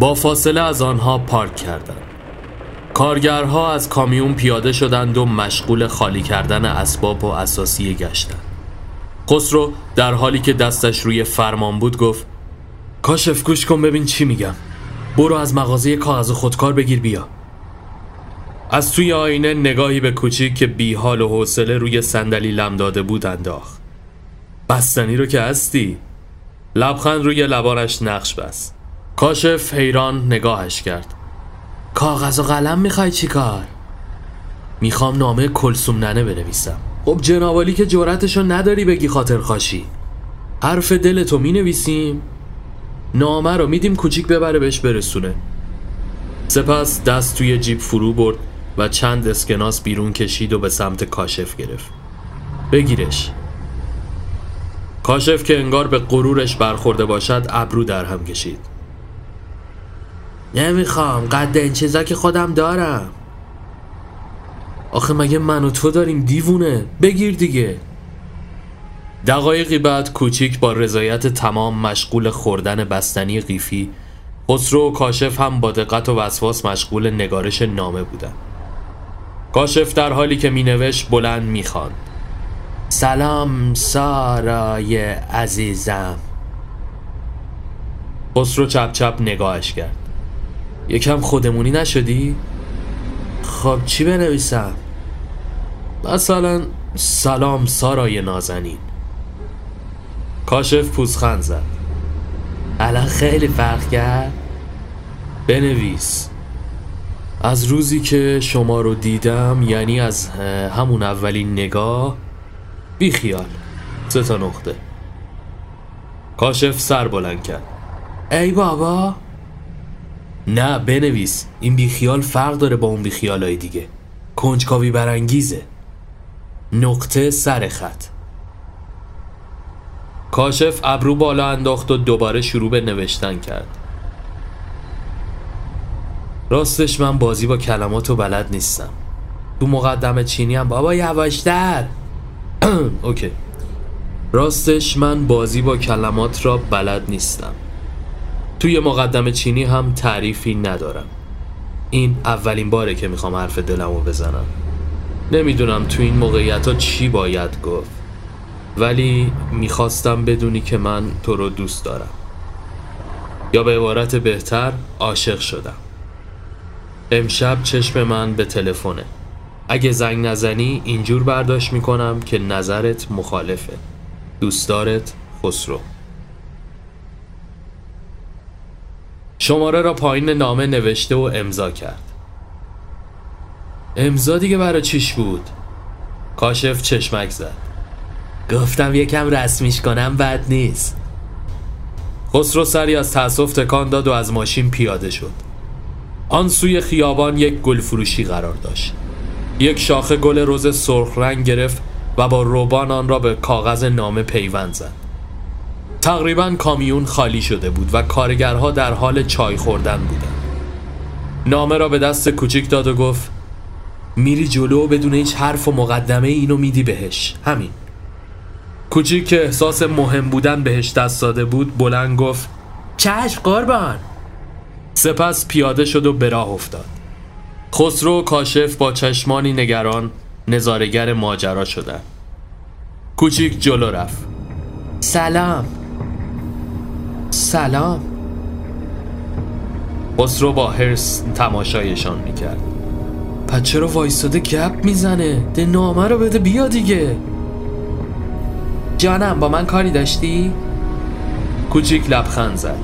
با فاصله از آنها پارک کردند. کارگرها از کامیون پیاده شدند و مشغول خالی کردن اسباب و اساسی گشتند. خسرو در حالی که دستش روی فرمان بود گفت کاشف گوش کن ببین چی میگم. برو از مغازه کاغذ خودکار بگیر بیا. از توی آینه نگاهی به کوچیک که بی حال و حوصله روی صندلی لم داده بود انداخت. بستنی رو که هستی. لبخند روی لبانش نقش بست. کاشف حیران نگاهش کرد. کاغذ و قلم می‌خوای چیکار؟ می‌خوام نامه کلسوم ننه بنویسم. خب جنابالی که جورتشو نداری بگی خاطر خاشی حرف دلتو می‌نویسیم. نامه رو میدیم کوچیک ببره بهش برسونه. سپس دست توی جیب فرو برد و چند اسکناس بیرون کشید و به سمت کاشف گرفت. بگیرش. کاشف که انگار به غرورش برخورده باشد ابرو در هم کشید. نمی‌خوام. قد این چیزا که خودم دارم. آخه مگه من و تو داریم دیوونه؟ بگیر دیگه. دقایقی بعد کوچیک با رضایت تمام مشغول خوردن بستنی قیفی خسرو و کاشف هم با دقت و وسواس مشغول نگارش نامه بودند کاشف در حالی که مینوشت بلند می‌خوان سلام سارای عزیزم. خسرو چپ چپ نگاهش کرد. یکم خودمونی نشدی؟ خب چی بنویسم؟ مثلا سلام سارای نازنین. کاشف پوزخند زد. الان خیلی فرق کرد؟ بنویس. از روزی که شما رو دیدم یعنی از همون اولین نگاه بی خیال سه تا نقطه. کاشف سر بلند کرد. ای بابا! نه بنویس. این بیخیال فرق داره با اون بیخیالای دیگه. کنجکاوی برانگیزه. نقطه سر خط. کاشف ابرو بالا انداخت و دوباره شروع به نوشتن کرد. راستش من بازی با کلمات و بلد نیستم. تو مقدم چینی هم بابا یواشتر. اوکی. راستش من بازی با کلمات را بلد نیستم. توی مقدم چینی هم تعریفی ندارم. این اولین باره که می‌خوام حرف دلمو بزنم. نمی‌دونم تو این موقعیت ها چی باید گفت. ولی می‌خواستم بدونی که من تو رو دوست دارم. یا به عبارت بهتر عاشق شدم. امشب چشم من به تلفنه. اگه زنگ نزنی اینجور برداشت می‌کنم که نظرت مخالفه. دوستدارت خسرو. شماره را پایین نامه نوشته و امضا کرد. امضا دیگه برای چیش بود؟ کاشف چشمک زد. گفتم یکم رسمیش کنم بد نیست. خسرو سری از تأسف تکان داد و از ماشین پیاده شد. آن سوی خیابان یک گل فروشی قرار داشت. یک شاخه گل روز سرخ رنگ گرفت و با روبان آن را به کاغذ نامه پیوند زد. تقریبا کامیون خالی شده بود و کارگرها در حال چای خوردن بودند نامه را به دست کوچیک داد و گفت میری جلو بدون هیچ حرف و مقدمه اینو میدی بهش. همین. کوچیک که احساس مهم بودن بهش دست داده بود بلند گفت چشم قربان. سپس پیاده شد و به راه افتاد. خسرو و کاشف با چشمانی نگران نظارگر ماجرا شدن کوچیک جلو رفت. سلام. سلام. خسرو با هرس تماشایشان می‌کرد. پس چرا وایستاده گپ می‌زنه؟ ده نامه رو بده بیا دیگه. جانم با من کاری داشتی؟ کوچیک لبخند زد.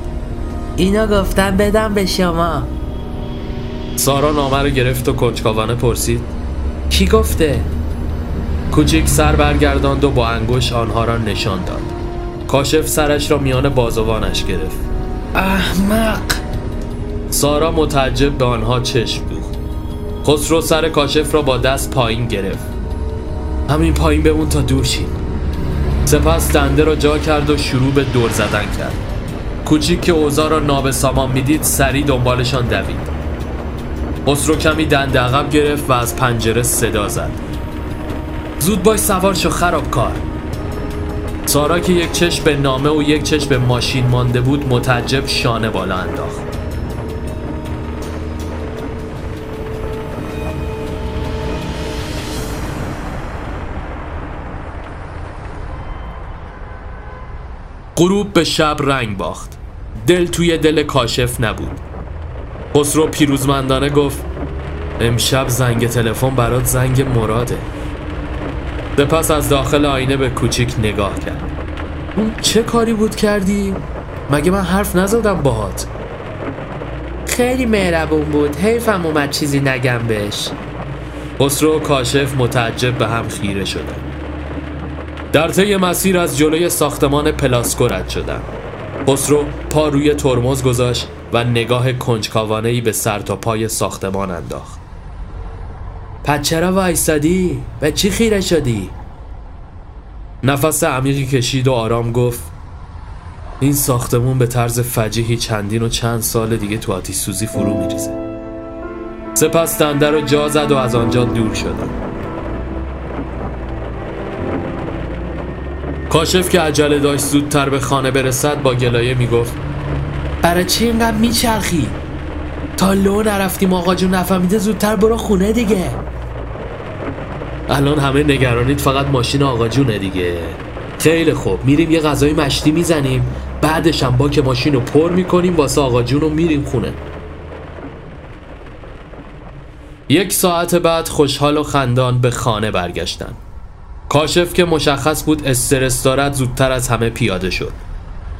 اینا گفتن بدم به شما. سارا نامه رو گرفت و کنجکاوانه پرسید. کی گفته؟ کوچیک سر برگرداند و با انگوش آنها را نشان داد. کاشف سرش را میان بازوانش گرفت. احمق. سارا متعجب به آنها چشم دوخت. خسرو سر کاشف را با دست پایین گرفت. همین پایین بمون تا دور شیم سپس دنده را جا کرد و شروع به دور زدن کرد. کوچیک که اوزا را نابسامان می‌دید سری دنبالشان دوید. خسرو کمی دنده عقب گرفت و از پنجره صدا زد. زود باش سوار شو خرابکار. سارا که یک چشم به نامه و یک چشم به ماشین مانده بود متعجب شانه بالا انداخت. غروب به شب رنگ باخت. دل توی دل کاشف نبود. خسرو پیروزمندانه گفت امشب زنگ تلفن برات زنگ مراده. پس از داخل آینه به کوچیک نگاه کرد. اون چه کاری بود کردی؟ مگه من حرف نزدم باهات؟ خیلی مهربون بود. حیفم اومد چیزی نگم بهش. خسرو و کاشف متعجب به هم خیره شدن. در طی مسیر از جلوی ساختمان پلاسکو رد شدن. خسرو پا روی ترمز گذاشت و نگاه کنجکاوانه به سر تا پای ساختمان انداخت. پس چرا وایستادی؟ به چی خیره شدی؟ نفس عمیقی کشید و آرام گفت این ساختمون به طرز فجیحی چندین و چند سال دیگه تو آتیش سوزی فرو میریزه سپس دنده رو جا زد و از آنجا دور شدن کاشف که عجله داشت زودتر به خانه برسد با گلایه می‌گفت برای چی اینقدر میچرخی؟ تا لو نرفتیم آقا جون نفهمیده زودتر برو خونه دیگه الان همه نگرانید فقط ماشین آقا جونه دیگه. خیلی خوب. میریم یه غذای مشتی می‌زنیم. بعدش هم که ماشین رو پر می‌کنیم واسه آقا جون رو میریم خونه. یک ساعت بعد خوشحال و خندان به خانه برگشتن. کاشف که مشخص بود استرس دارد زودتر از همه پیاده شد.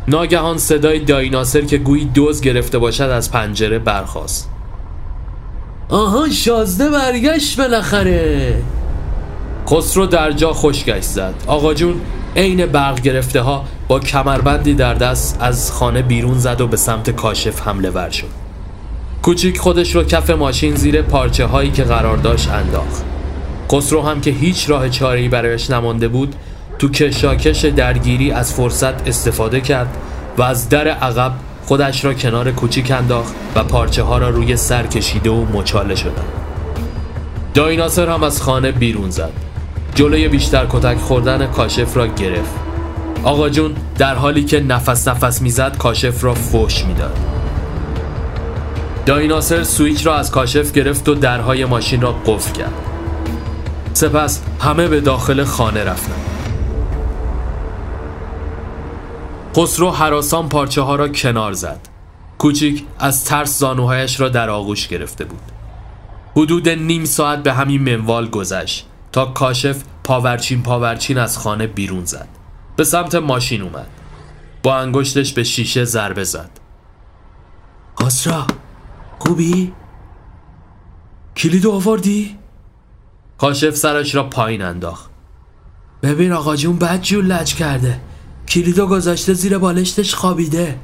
ناگهان صدای دایناسر که گویی دوز گرفته باشد از پنجره برخاست. آها شازده برگشت بالاخره. خسرو در جا خشکش زد. آقا جون عین برق گرفته ها با کمربندی در دست از خانه بیرون زد و به سمت کاشف حمله ور شد. کوچیک خودش رو کف ماشین زیر پارچه هایی که قرار داشت انداخت. خسرو هم که هیچ راه چاره‌ای برایش نمانده بود تو کشاکش درگیری از فرصت استفاده کرد و از در عقب خودش را کنار کوچیک انداخت و پارچه ها را روی سر کشیده و مچاله شدند دایناسر هم از خانه بیرون زد. جلوی بیشتر کتک خوردن کاشف را گرفت. آقا جون در حالی که نفس نفس می‌زد کاشف را فوش می‌داد. دایناسر سویچ را از کاشف گرفت و درهای ماشین را قفل کرد. سپس همه به داخل خانه رفتند خسرو حراسان پارچه ها را کنار زد. کوچیک از ترس زانوهایش را در آغوش گرفته بود. حدود نیم ساعت به همین منوال گذشت. تا کاشف پاورچین پاورچین از خانه بیرون زد. به سمت ماشین اومد. با انگشتش به شیشه ضربه زد. خسرو خوبی؟ کلیدو آوردی؟ کاشف سرش را پایین انداخت. ببین آقا جون بد جون لج کرده. کلیدو گذاشته زیر بالشتش خوابیده.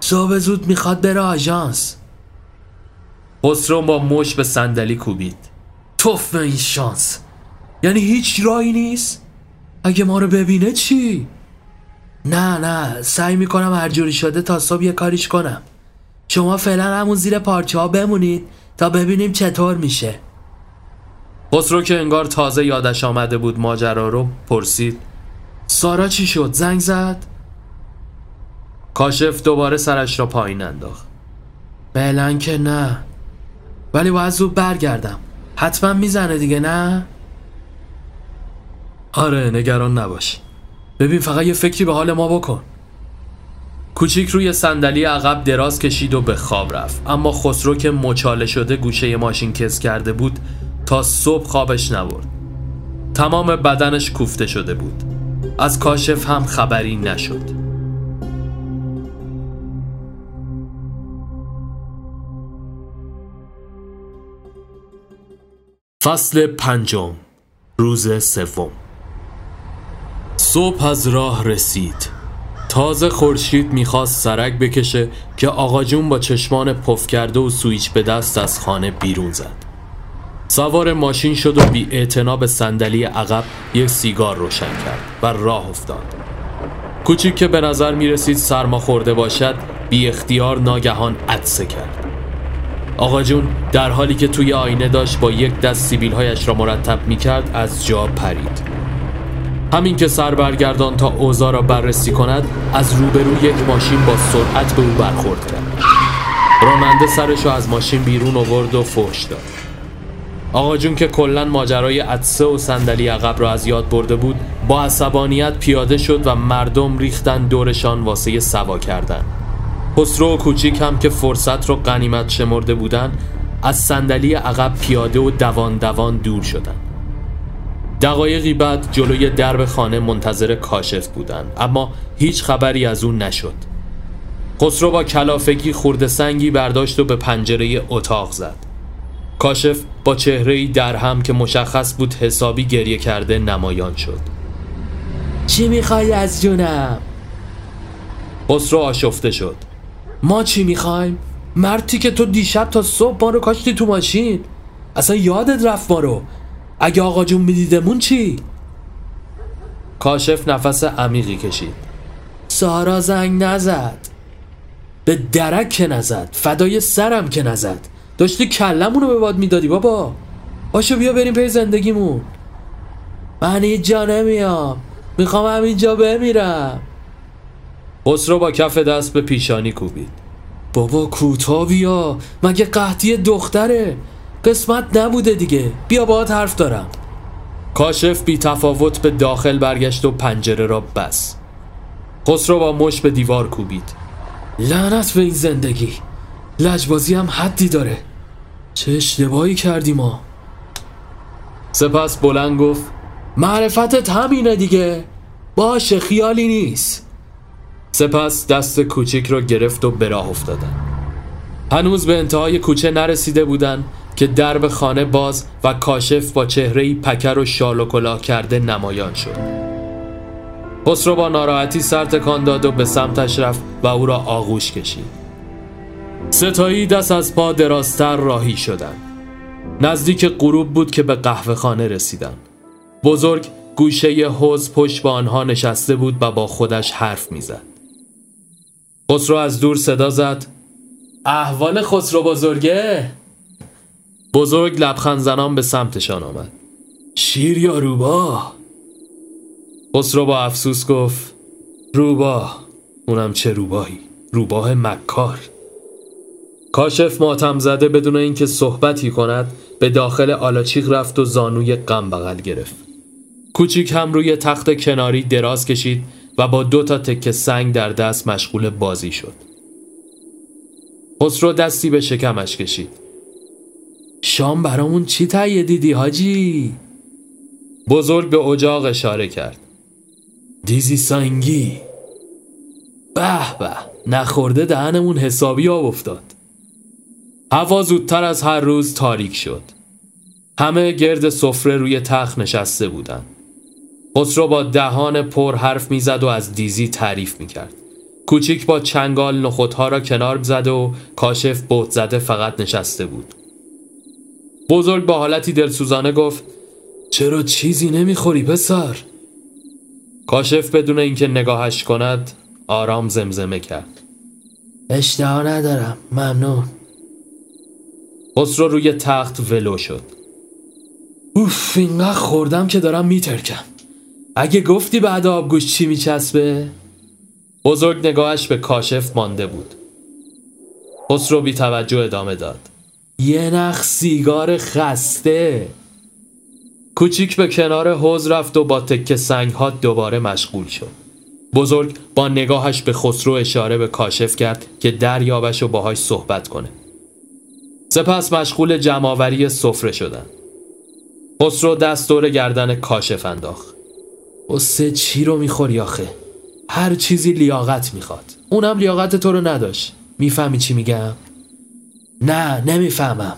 صبح زود می‌خواد بره آژانس. خسرو با مش به صندلی کوبید. توف این شانس. یعنی هیچ راهی نیست؟ اگه ما رو ببینه چی؟ نه نه سعی می‌کنم هر جوری شده تا صبح یه کاریش کنم. شما فعلا همون زیر پارچه ها بمونید تا ببینیم چطور میشه. خسرو که انگار تازه یادش آمده بود ماجرا رو پرسید. سارا چی شد؟ زنگ زد. کاشف دوباره سرش را پایین انداخت. فعلا که نه. ولی باید زود برگردم. حتما می‌زنه دیگه نه؟ آره نگران نباش. ببین فقط یه فکری به حال ما بکن. کوچیک روی صندلی عقب دراز کشید و به خواب رفت. اما خسرو که مچاله شده گوشه ماشین کس کرده بود تا صبح خوابش نبرد. تمام بدنش کوفته شده بود. از کاشف هم خبری نشد. فصل پنجم روز سوم. صبح از راه رسید. تازه خورشید می‌خواست سرک بکشه که آقا جون با چشمان پف کرده و سویچ به دست از خانه بیرون زد. سوار ماشین شد و بی به صندلی عقب یک سیگار روشن کرد و راه افتاد. کوچیک که به نظر می رسید سرما خورده باشد بی اختیار ناگهان عدسه کرد. آقا جون در حالی که توی آینه داشت با یک دست سیبیل هایش را مرتب می کرد از جا پرید. همین که سر برگردان تا اوضاع را بررسی کند از روبرو یک ماشین با سرعت به او برخورد کرد. راننده سرش را از ماشین بیرون آورد و فحش داد. آقا جون که کلا ماجرای عدسه و صندلی عقب را از یاد برده بود با عصبانیت پیاده شد و مردم ریختن دورشان واسه سوا کردن. خسرو و کوچیک هم که فرصت رو غنیمت شمرده بودن از صندلی عقب پیاده و دوان دوان دور شدن. دقایقی بعد جلوی درب خانه منتظر کاشف بودن اما هیچ خبری از اون نشد. خسرو با کلافگی خورده سنگی برداشت و به پنجره اتاق زد. کاشف با چهره در هم که مشخص بود حسابی گریه کرده نمایان شد. چی می‌خوای از جونم؟ خسرو آشفته شد. ما چی می‌خوایم؟ مرتی که تو دیشب تا صبح ما رو کاشتی تو ماشین. اصلا یادت رفت ما رو. اگه آقا جون میدیدمون چی؟ کاشف نفس عمیقی کشید. سارا زنگ نزد. به درک که نزد. فدای سرم که نزد. داشتی کلمونو به باد می‌دادی بابا. باشو بیا بریم پی زندگیمون. من اینجا نمیام. می‌خوام همینجا بمیرم. خسرو با کف دست به پیشانی کوبید. بابا کوتا بیا مگه قحطی دختره؟ قسمت نبوده دیگه. بیا باهات حرف دارم. کاشف بی تفاوت به داخل برگشت و پنجره را بس خسرو با مش به دیوار کوبید. لعنت به این زندگی. لجبازی هم حدی داره. چه اشتباهی کردی ما. سپس بلند گفت معرفتت همینه دیگه. باشه خیالی نیست. سپس دست کوچک را گرفت و به راه افتادن. هنوز به انتهای کوچه نرسیده بودن که درب خانه باز و کاشف با چهره پکر و شال و کلاه کرده نمایان شد. خسرو با ناراحتی سر تکان داد و به سمتش رفت و او را آغوش کشید. ستایی دست از پا دراستر راهی شدند نزدیک غروب بود که به قهوه خانه رسیدن. بزرگ گوشه حوز پشت با آنها نشسته بود و با خودش حرف می‌زد. خسرو از دور صدا زد. احوال خسرو بزرگه؟ بزرگ لبخند زنان به سمتشان آمد. شیر یا روباه خسرو با افسوس گفت روباه اونم چه روباهی روباه مکار. کاشف ماتم زده بدون اینکه صحبتی کند به داخل آلاچیق رفت و زانوی غم بغل گرفت. کوچیک هم روی تخت کناری دراز کشید. و با دو تا تکه سنگ در دست مشغول بازی شد. خسرو دستی به شکمش کشید. شام برامون چی تهیه دیدی حاجی؟ بزرگ به اجاق اشاره کرد. دیزی سنگی. به به نخورده دهنمون حسابی آب افتاد. هوا زودتر از هر روز تاریک شد. همه گرد سفره روی تخت نشسته بودند خسرو با دهان پر حرف می‌زد و از دیزی تعریف می‌کرد. کوچیک با چنگال نخودها را کنار زد و کاشف بهت زده فقط نشسته بود. بزرگ با حالتی دلسوزانه گفت چرا چیزی نمی‌خوری پسر؟ کاشف بدون اینکه نگاهش کند آرام زمزمه کرد. اشتها ندارم ممنون. خسرو روی تخت ولو شد. اوف اینقدر خوردم که دارم میترکم. اگه گفتی بعد آبگوش چی میچسبه؟ بزرگ نگاهش به کاشف مانده بود. خسرو بی توجه ادامه داد. یه نخ سیگار خسته. کوچیک به کنار حوز رفت و با تکه سنگ ها دوباره مشغول شد. بزرگ با نگاهش به خسرو اشاره به کاشف کرد که دریابش و باهاش صحبت کنه. سپس مشغول جمعآوری سفره شدن. خسرو دست دور گردن کاشف انداخت. سه چی رو می‌خوری آخه؟ هر چیزی لیاقت می‌خواد. اونم لیاقت تو رو نداشت. می‌فهمی چی میگم؟ نه نمی‌فهمم.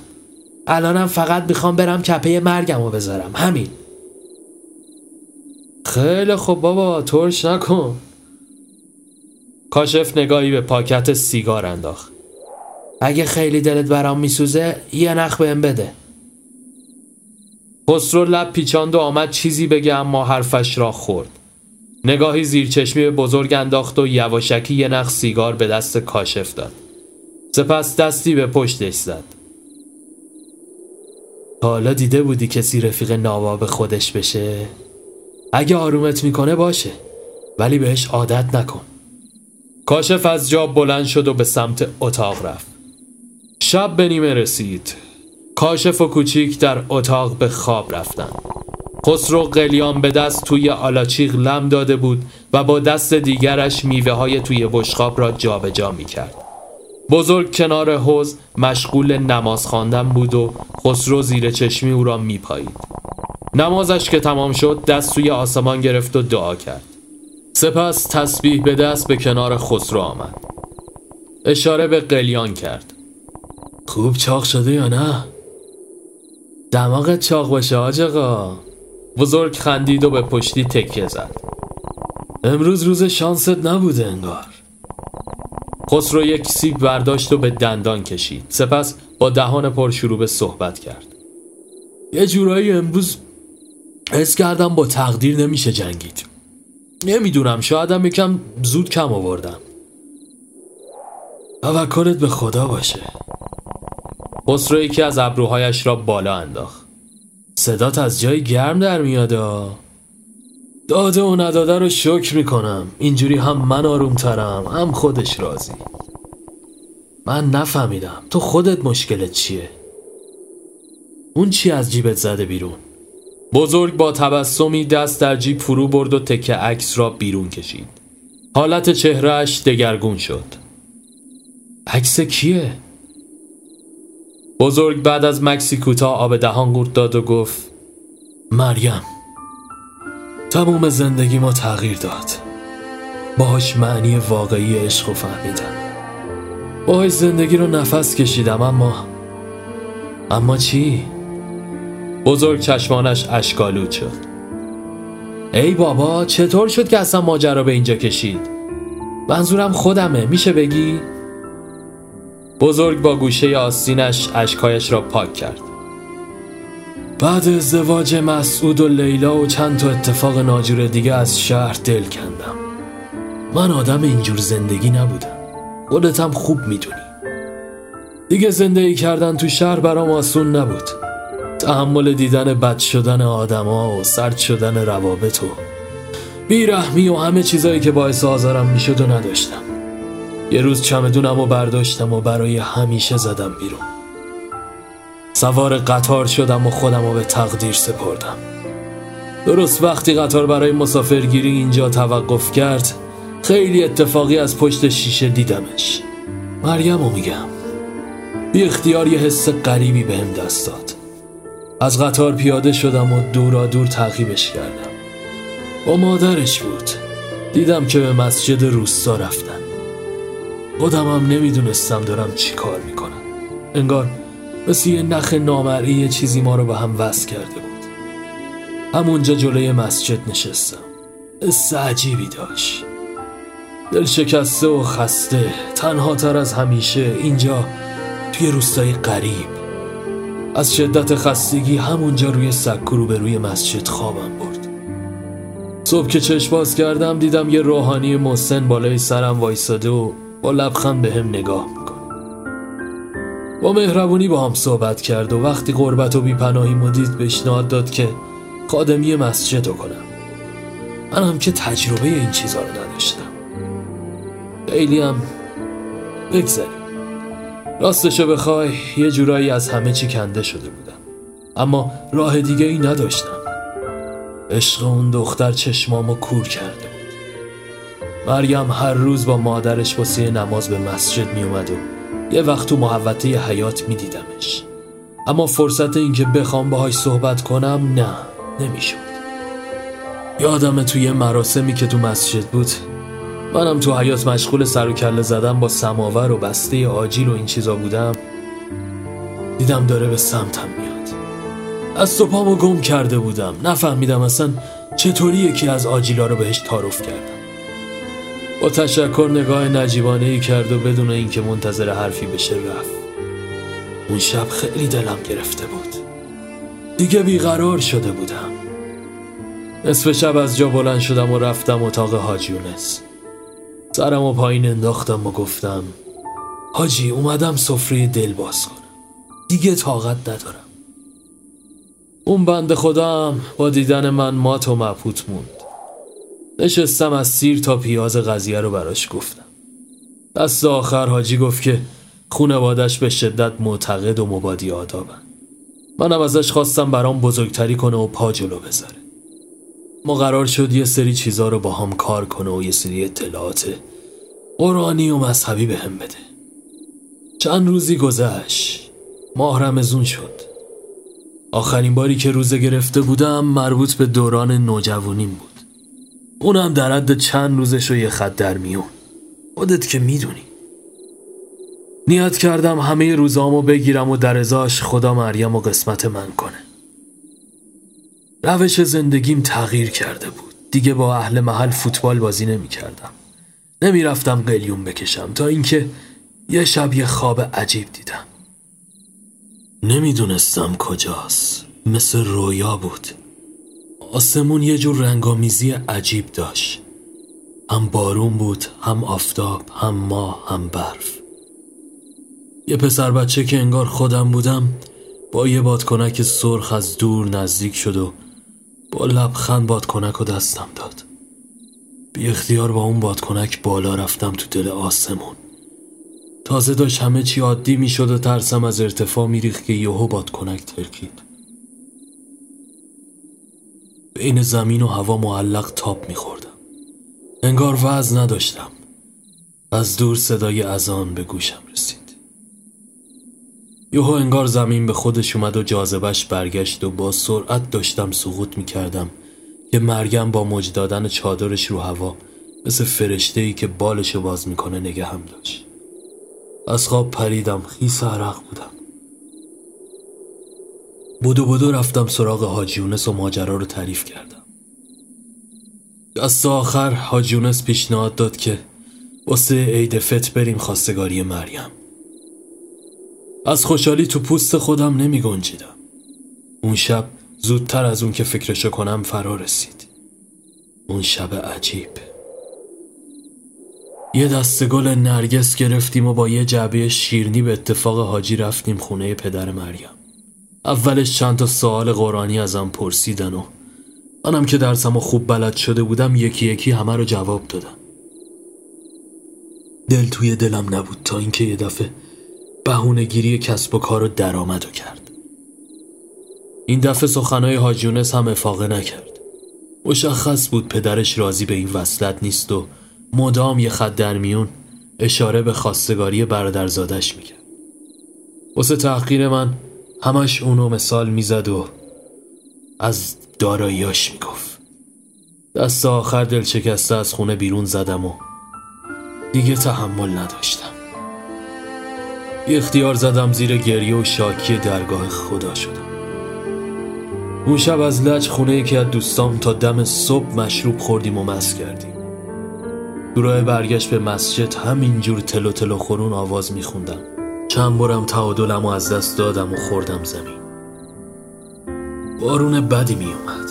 الانم فقط می‌خوام برم کپه مرگم رو بذارم. همین. خیلی خوب بابا ترش نکن. کاشف نگاهی به پاکت سیگار انداخت. اگه خیلی دلت برام میسوزه یه نخ بهم بده. خسرو لب پیچاند و آمد چیزی بگه اما حرفش را خورد. نگاهی زیر چشمی به بزرگ انداخت و یواشکی یه نخ سیگار به دست کاشف داد. سپس دستی به پشتش زد. حالا دیده بودی کسی رفیق نواب خودش بشه؟ اگه آرومت می‌کنه باشه ولی بهش عادت نکن. کاشف از جا بلند شد و به سمت اتاق رفت. شب به نیمه رسید. کاشف و کوچیک در اتاق به خواب رفتن خسرو قلیان به دست توی آلاچیق لم داده بود و با دست دیگرش میوه های توی بشقاب را جابجا جا می کرد. بزرگ کنار حوز مشغول نماز خواندن بود و خسرو زیر چشمی او را میپایید. نمازش که تمام شد دست توی آسمان گرفت و دعا کرد. سپس تسبیح به دست به کنار خسرو آمد. اشاره به قلیان کرد. خوب چاق شده یا نه؟ دماغت چاق باشه آجاقا. بزرگ خندید و به پشتی تکیه زد. امروز روز شانست نبوده انگار. خسرو یک سیب برداشت و به دندان کشید. سپس با دهان پر شروع به صحبت کرد. یه جورایی امروز حس کردم با تقدیر نمیشه جنگید. نمی‌دونم شایدم یکم زود کم آوردم. توکلت به خدا باشه. خسرو یکی از ابروهایش را بالا انداخت. صدات از جای گرم در میادا داده و نداده رو شکر می‌کنم. اینجوری هم من آرومترم هم خودش راضی. من نفهمیدم. تو خودت مشکلت چیه؟ اون چی از جیبت زده بیرون؟ بزرگ با تبسمی دست در جیب فرو برد و تکه عکس را بیرون کشید. حالت چهرهش دگرگون شد. عکس کیه؟ بزرگ بعد از مکسی کوتاه آب دهان قورت داد و گفت مریم تموم زندگی ما تغییر داد باهاش معنی واقعی عشق و فهمیدم باهاش زندگی رو نفس کشیدم اما اما چی؟ بزرگ چشمانش اشکالود شد ای بابا چطور شد که اصلا ماجرا به اینجا کشید؟ منظورم خودمه میشه بگی؟ بزرگ با گوشه آستینش اشکایش را پاک کرد. بعد ازدواج مسعود و لیلا و چند تا اتفاق ناجور دیگه از شهر دل کندم. من آدم اینجور زندگی نبودم. خودتم خوب می‌دونی. دیگه زندگی کردن تو شهر برام آسون نبود. تحمل دیدن بد شدن آدما و سرد شدن روابط و بیرحمی و همه چیزایی که باعث آزارم می‌شد و نداشتم. یه روز چمدونم و برداشتم و برای همیشه زدم بیرون. سوار قطار شدم و خودم رو به تقدیر سپردم. درست وقتی قطار برای مسافرگیری اینجا توقف کرد خیلی اتفاقی از پشت شیشه دیدمش. مریم رو میگم. بی اختیار یه حس غریبی بهم دست داد. از قطار پیاده شدم و دورا دور تعقیبش کردم. با مادرش بود. دیدم که به مسجد روستا رفتن. خودمم نمی‌دونستم دارم چی کار می‌کنم. انگار مثل یه نخ نامرئی چیزی ما رو به هم وصل کرده بود. همونجا جلوی مسجد نشستم. حس عجیبی داشت. دل شکسته و خسته تنها تر از همیشه اینجا توی روستای قریب. از شدت خستگی همونجا روی سکو به روی مسجد خوابم برد. صبح که چشم باز کردم دیدم یه روحانی مسن بالای سرم وایساده و با لبخند به هم نگاه می‌کنه. با مهربونی با هم صحبت کرد و وقتی قربت و بیپناهی مدید پیشنهاد داد که خادمی مسجد رو کنم. من هم که تجربه این چیزا رو نداشتم. خیلی هم بگذاریم راستشو بخوای یه جورایی از همه چی کنده شده بودم. اما راه دیگه ای نداشتم. عشق اون دختر چشمامو کور کرده مریم هر روز با مادرش واسه نماز به مسجد می اومد و یه وقت تو محوطه حیات می دیدمش اما فرصت اینکه بخوام باهاش صحبت کنم نه نمی‌شد. یادم توی مراسمی که تو مسجد بود منم تو حیات مشغول سر و کله زدم با سماور و بسته آجیل و این چیزا بودم. دیدم داره به سمتم میاد. از تو گم کرده بودم. نفهمیدم اصلا چطوری یکی از آجیلا رو بهش تعارف کردم. با تشکر نگاه نجیبانه ای کرد و بدون اینکه منتظر حرفی بشه رفت. اون شب خیلی دلم گرفته بود. دیگه بیقرار شده بودم. نصف شب از جا بلند شدم و رفتم اتاق حاجیونس سرم و پایین انداختم و گفتم حاجی اومدم سفره دل باز کنم. دیگه طاقت ندارم. اون بند خودم با دیدن من مات و مبهوت موند. نشستم از سیر تا پیاز قضیه رو براش گفتم. دست آخر حاجی گفت که خونوادش به شدت معتقد و مبادی آدابن. منم ازش خواستم برام بزرگتری کنه و پا جلو بذاره. ما قرار شد یه سری چیزا رو با هم کار کنه و یه سری اطلاعات قرآنی و مذهبی به هم بده. چند روزی گذشت. ماه رمزون شد. آخرین باری که روزه گرفته بودم مربوط به دوران نوجوانیم بود. اونم در حد چند روزش و یه خط در میون. خودت که می‌دونی. نیت کردم همه روزامو بگیرم و در ازاش خدا مریم و قسمت من کنه. روش زندگیم تغییر کرده بود. دیگه با اهل محل فوتبال بازی نمی کردم نمی رفتم قلیون بکشم تا اینکه یه شب یه خواب عجیب دیدم. نمی‌دونستم کجاست. مثل رویا بود. آسمون یه جور رنگامیزی عجیب داشت. هم بارون بود هم آفتاب هم ماه هم برف. یه پسر بچه که انگار خودم بودم با یه بادکنک سرخ از دور نزدیک شد و با لبخند بادکنک و دستم داد. بی اختیار با اون بادکنک بالا رفتم تو دل آسمون. تازه داشت همه چی عادی می شد و ترسم از ارتفاع میریخت که یهو بادکنک ترکید. بین زمین و هوا معلق تاب میخوردم. انگار وز نداشتم. از دور صدای اذان به گوشم رسید. یهو انگار زمین به خودش اومد و جاذبش برگشت و با سرعت داشتم سقوط می‌کردم که مرگم با مج دادن چادرش رو هوا مثل فرشته ای که بالشو باز می‌کنه نگه هم داشت. از خواب پریدم خیس عرق بودم. بودو بودو رفتم سراغ حاجیونس و ماجرا رو تعریف کردم. دست آخر حاجیونس پیشنهاد داد که واسه عید فت بریم خواستگاری مریم. از خوشحالی تو پوست خودم نمی گنجیدم. اون شب زودتر از اون که فکرشو کنم فرا رسید. اون شب عجیب. یه دست گل نرگس گرفتیم و با یه جعبه شیرنی به اتفاق حاجی رفتیم خونه پدر مریم. اولش چند تا سوال قرآنی ازم پرسیدن و منم که درسم و خوب بلد شده بودم یکی یکی همه رو جواب دادم. دل توی دلم نبود تا اینکه یه دفعه بهونهگیری کسب و کار و کرد. این دفعه سخنهای حاجیونس هم افاقه نکرد. مشخص بود پدرش راضی به این وصلت نیست و مدام یه خط در میون اشاره به خواستگاری برادرزادش می‌کرد. واسه تحقیر من همش اونو مثال می‌زد و از داراییاش می‌گفت. دست آخر دل شکسته از خونه بیرون زدم و دیگه تحمل نداشتم. اختیار زدم زیر گریه و شاکی درگاه خدا شدم. اون شب از لج خونه یکی از دوستام تا دم صبح مشروب خوردیم و مس کردیم. دورای برگشت به مسجد همینجور تلو تلو خورون آواز میخوندم. چند بارم تعادلم و از دست دادم و خوردم زمین. بارون بدی میومد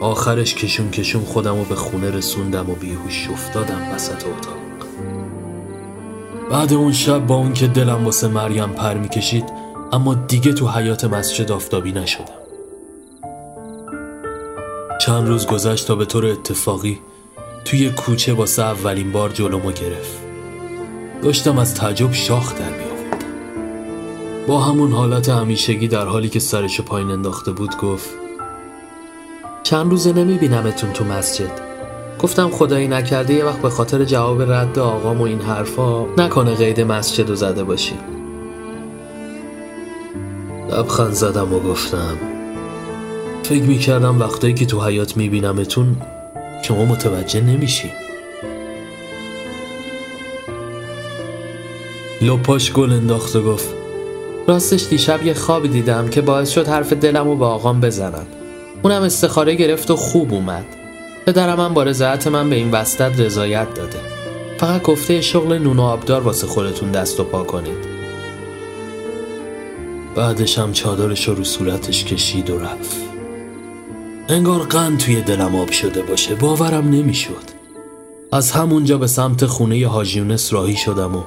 آخرش کشون کشون خودم رو به خونه رسوندم و بیهوش افتادم وسط اتاق. بعد اون شب با اون که دلم واسه مریم پر می‌کشید اما دیگه تو حیات مسجد آفتابی نشدم. چند روز گذشت تا به طور اتفاقی توی کوچه واسه اولین بار جلومو گرفت. داشتم از تعجب شاخ در می آوردم. با همون حالت همیشگی در حالی که سرش پایین انداخته بود گفت چند روزه نمی بینمتون تو مسجد. گفتم خدایی نکرده یه وقت به خاطر جواب رد آقام و این حرفا نکنه قید مسجد رو زده باشی. لبخند زدم و گفتم فکر می‌کردم وقتایی که تو حیات میبینمتون شما متوجه نمیشی. لپاش گل انداخت و گفت راستش دیشب یه خوابی دیدم که باعث شد حرف دلم رو به آقام بزنم. اونم استخاره گرفت و خوب اومد. پدرم هم با رضایت من به این وسطت رضایت داده. فقط گفته شغل نون و آبدار واسه خودتون دست و پا کنید. بعدش هم چادرش رو صورتش کشید و رفت. انگار قند توی دلم آب شده باشه. باورم نمی‌شد. از همونجا به سمت خونه حاجیونس راهی شدم و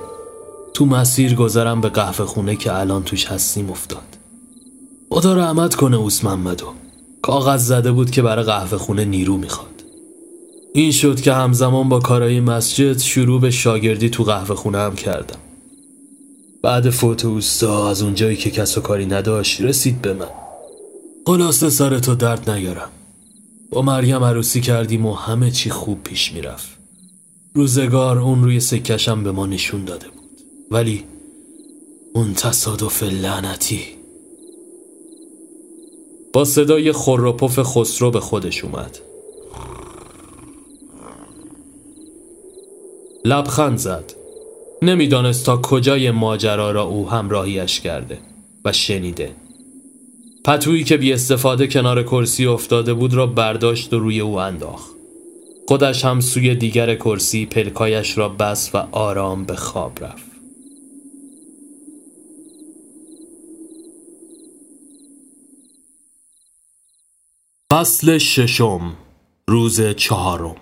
تو مسیر گذرم به قهوه خونه که الان توش هستیم افتاد. خدا رحمت کنه اوس محمدو. کاغذ زده بود که برای قهوه خونه نیرو می‌خواد. این شد که همزمان با کارای مسجد شروع به شاگردی تو قهوه خونه هم کردم. بعد فوت اوستا از اونجایی که کس و کاری نداشت رسید به من. خلاصه سر تو درد نیارم با مریم عروسی کردیم و همه چی خوب پیش می‌رفت. روزگار اون روی سکشم به ما نشون داده بود. ولی اون تصادف لعنتی. با صدای خور و پف خسرو به خودش اومد. لبخند زد. نمی‌دانست تا کجای ماجرا را او همراهیش کرده و شنیده. پتویی که بی استفاده کنار کرسی افتاده بود را برداشت و روی او انداخت. خودش هم سوی دیگر کرسی پلکایش را بس و آرام به خواب رفت. فصل ششم روز چهارم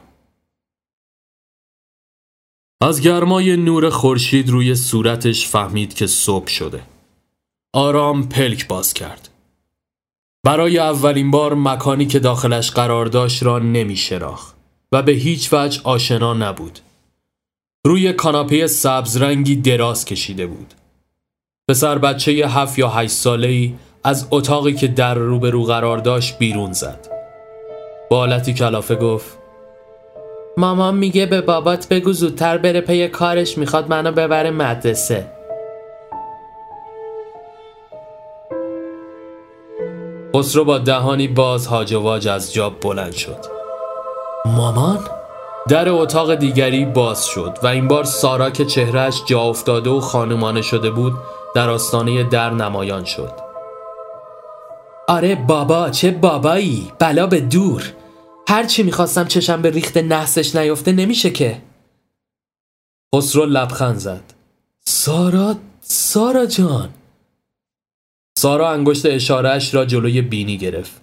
از گرمای نور خورشید روی صورتش فهمید که صبح شده. آرام پلک باز کرد. برای اولین بار مکانی که داخلش قرار داشت را نمی شراخ و به هیچ وجه آشنا نبود. روی کاناپه سبز رنگی دراز کشیده بود. پسر بچه هفت یا هشت ساله ای از اتاقی که در روبرو قرار داشت بیرون زد. با حالتی کلافه گفت مامان میگه به بابات بگو زودتر بره پی کارش می‌خواد منو ببره مدرسه خسرو با دهانی باز هاج و واج از جاب بلند شد مامان؟ در اتاق دیگری باز شد و این بار سارا که چهرهش جا افتاده و خانمانه شده بود در آستانه در نمایان شد آره بابا چه بابایی؟ بلا به دور. هرچی می‌خواستم چشم به ریخت نحسش نیفته نمیشه که. خسرو لبخند زد. سارا سارا جان. سارا انگشت اشارهش را جلوی بینی گرفت.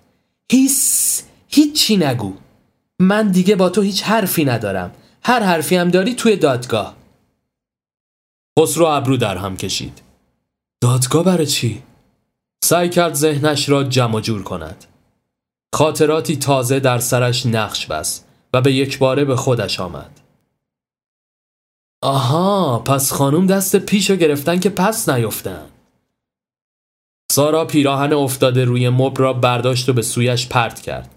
هیس هیچی نگو. من دیگه با تو هیچ حرفی ندارم. هر حرفی هم داری توی دادگاه. خسرو ابرو در هم کشید. دادگاه برای چی؟ سعی کرد ذهنش را جمع جور کند. خاطراتی تازه در سرش نقش بست و به یک باره به خودش آمد. آها پس خانوم دست پیشو گرفتن که پس نیفتن. سارا پیراهن افتاده روی مبل را برداشت و به سویش پرت کرد.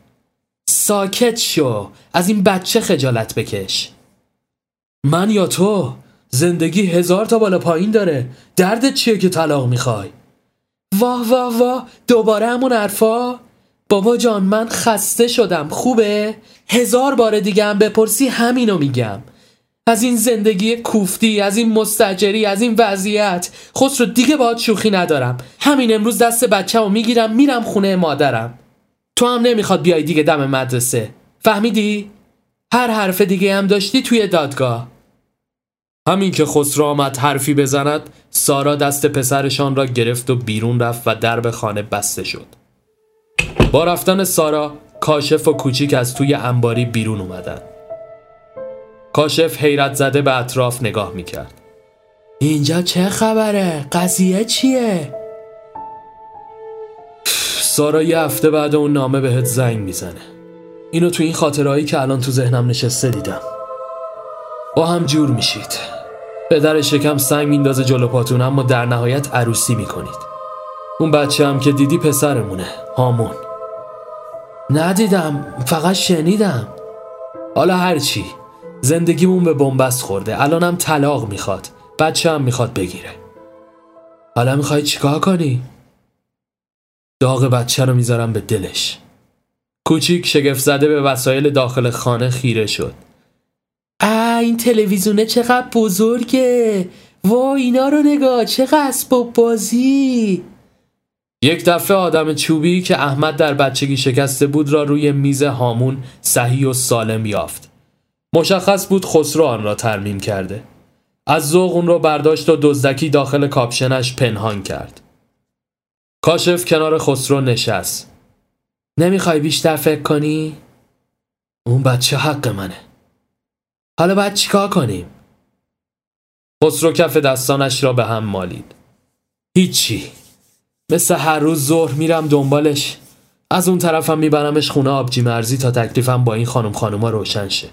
ساکت شو از این بچه خجالت بکش. من یا تو؟ زندگی هزار تا بالا پایین داره. دردت چیه که طلاق می‌خوای؟ واه واه واه دوباره همون حرفا؟ بابا جان من خسته شدم. خوبه؟ هزار بار دیگه هم بپرسی همینو میگم. از این زندگی کوفتی از این مستجری از این وضعیت رو دیگه باید شوخی ندارم. همین امروز دست بچه رو می‌گیرم میرم خونه مادرم. تو هم نمی‌خواد بیای دیگه دم مدرسه. فهمیدی؟ هر حرف دیگه هم داشتی توی دادگاه. همین که خسرو آمد حرفی بزند سارا دست پسرشان را گرفت و بیرون رفت و درب خانه بسته شد. با رفتن سارا کاشف و کوچیک از توی انباری بیرون اومدن کاشف حیرت زده به اطراف نگاه می‌کرد. اینجا چه خبره؟ قضیه چیه؟ سارا یه هفته بعد اون نامه بهت زنگ می‌زنه. اینو تو این خاطرهایی که الان تو ذهنم نشسته دیدم. با هم جور میشید. پدر شکم سنگ میندازه جلو پاتون اما در نهایت عروسی می‌کنید. اون بچه هم که دیدی پسرمونه هامون. ندیدم فقط شنیدم. حالا هرچی زندگیمون به بنبست خورده. الانم طلاق می‌خواد بچه هم می‌خواد بگیره. حالا می‌خوای چیکار کنی؟ داغ بچه رو می‌ذارم به دلش. کوچیک شگفت زده به وسایل داخل خانه خیره شد. این تلویزیونه چقدر بزرگه. وای اینا رو نگاه چقدر اسباب بازی. یک دفعه آدم چوبی که احمد در بچگی شکسته بود را روی میز هامون صحیح و سالم یافت. مشخص بود خسرو آن را ترمیم کرده. از ذوق اون را برداشت و دزدکی داخل کاپشنش پنهان کرد. کاشف کنار خسرو نشست. نمی‌خوای بیشتر فکر کنی؟ اون بچه حق منه. حالا باید چیکار کنیم؟ خسرو کف دستانش را به هم مالید. هیچی. مثل هر روز ظهر میرم دنبالش. از اون طرفم میبرمش خونه آبجی مرزی تا تکلیفم با این خانم خانوما روشن شه.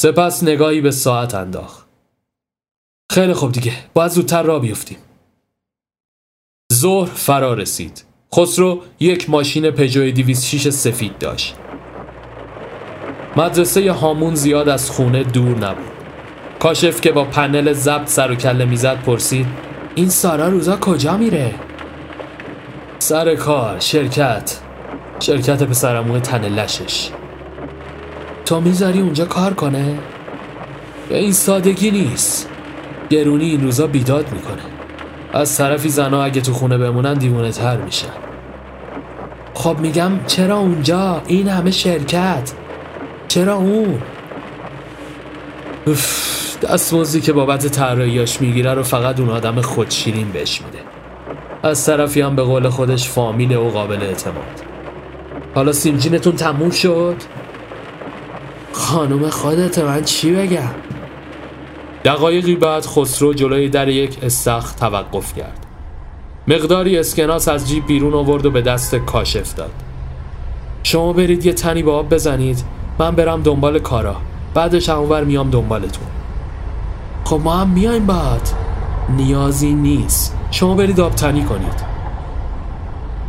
سپس نگاهی به ساعت انداخت. خیلی خوب دیگه. باید زودتر را بیفتیم. ظهر فرا رسید. خسرو یک ماشین پژو 206 سفید داشت. مدرسه هامون زیاد از خونه دور نبود. کاشف که با پنل ضبط سر و کله می‌زد پرسید این سارا روزا کجا میره؟ سر کار شرکت. شرکت پسرمون تن لشش. تو می‌ذاری اونجا کار کنه؟ به این سادگی نیست. گرونی این روزا بیداد می‌کنه. از طرفی زنها اگه تو خونه بمونن دیوونه تر میشن. خب میگم چرا اونجا؟ این همه شرکت. چرا اون؟ دستمزدی که بابت طراحیاش می‌گیره رو فقط اون آدم خودشیرین بهش میده. از طرفی هم به قول خودش فامیل و قابل اعتماد. حالا سیمجینتون تموم شد؟ خانم خودت من چی بگم؟ دقایقی بعد خسرو جلوی در یک استخ توقف کرد. مقداری اسکناس از جیب بیرون آورد و به دست کاشف داد. شما برید یه تنی به آب بزنید. من برم دنبال کارا. بعدش همونور میام دنبالتون. خب ما هم میایم بعد. نیازی نیست. شما برید آبتنی کنید.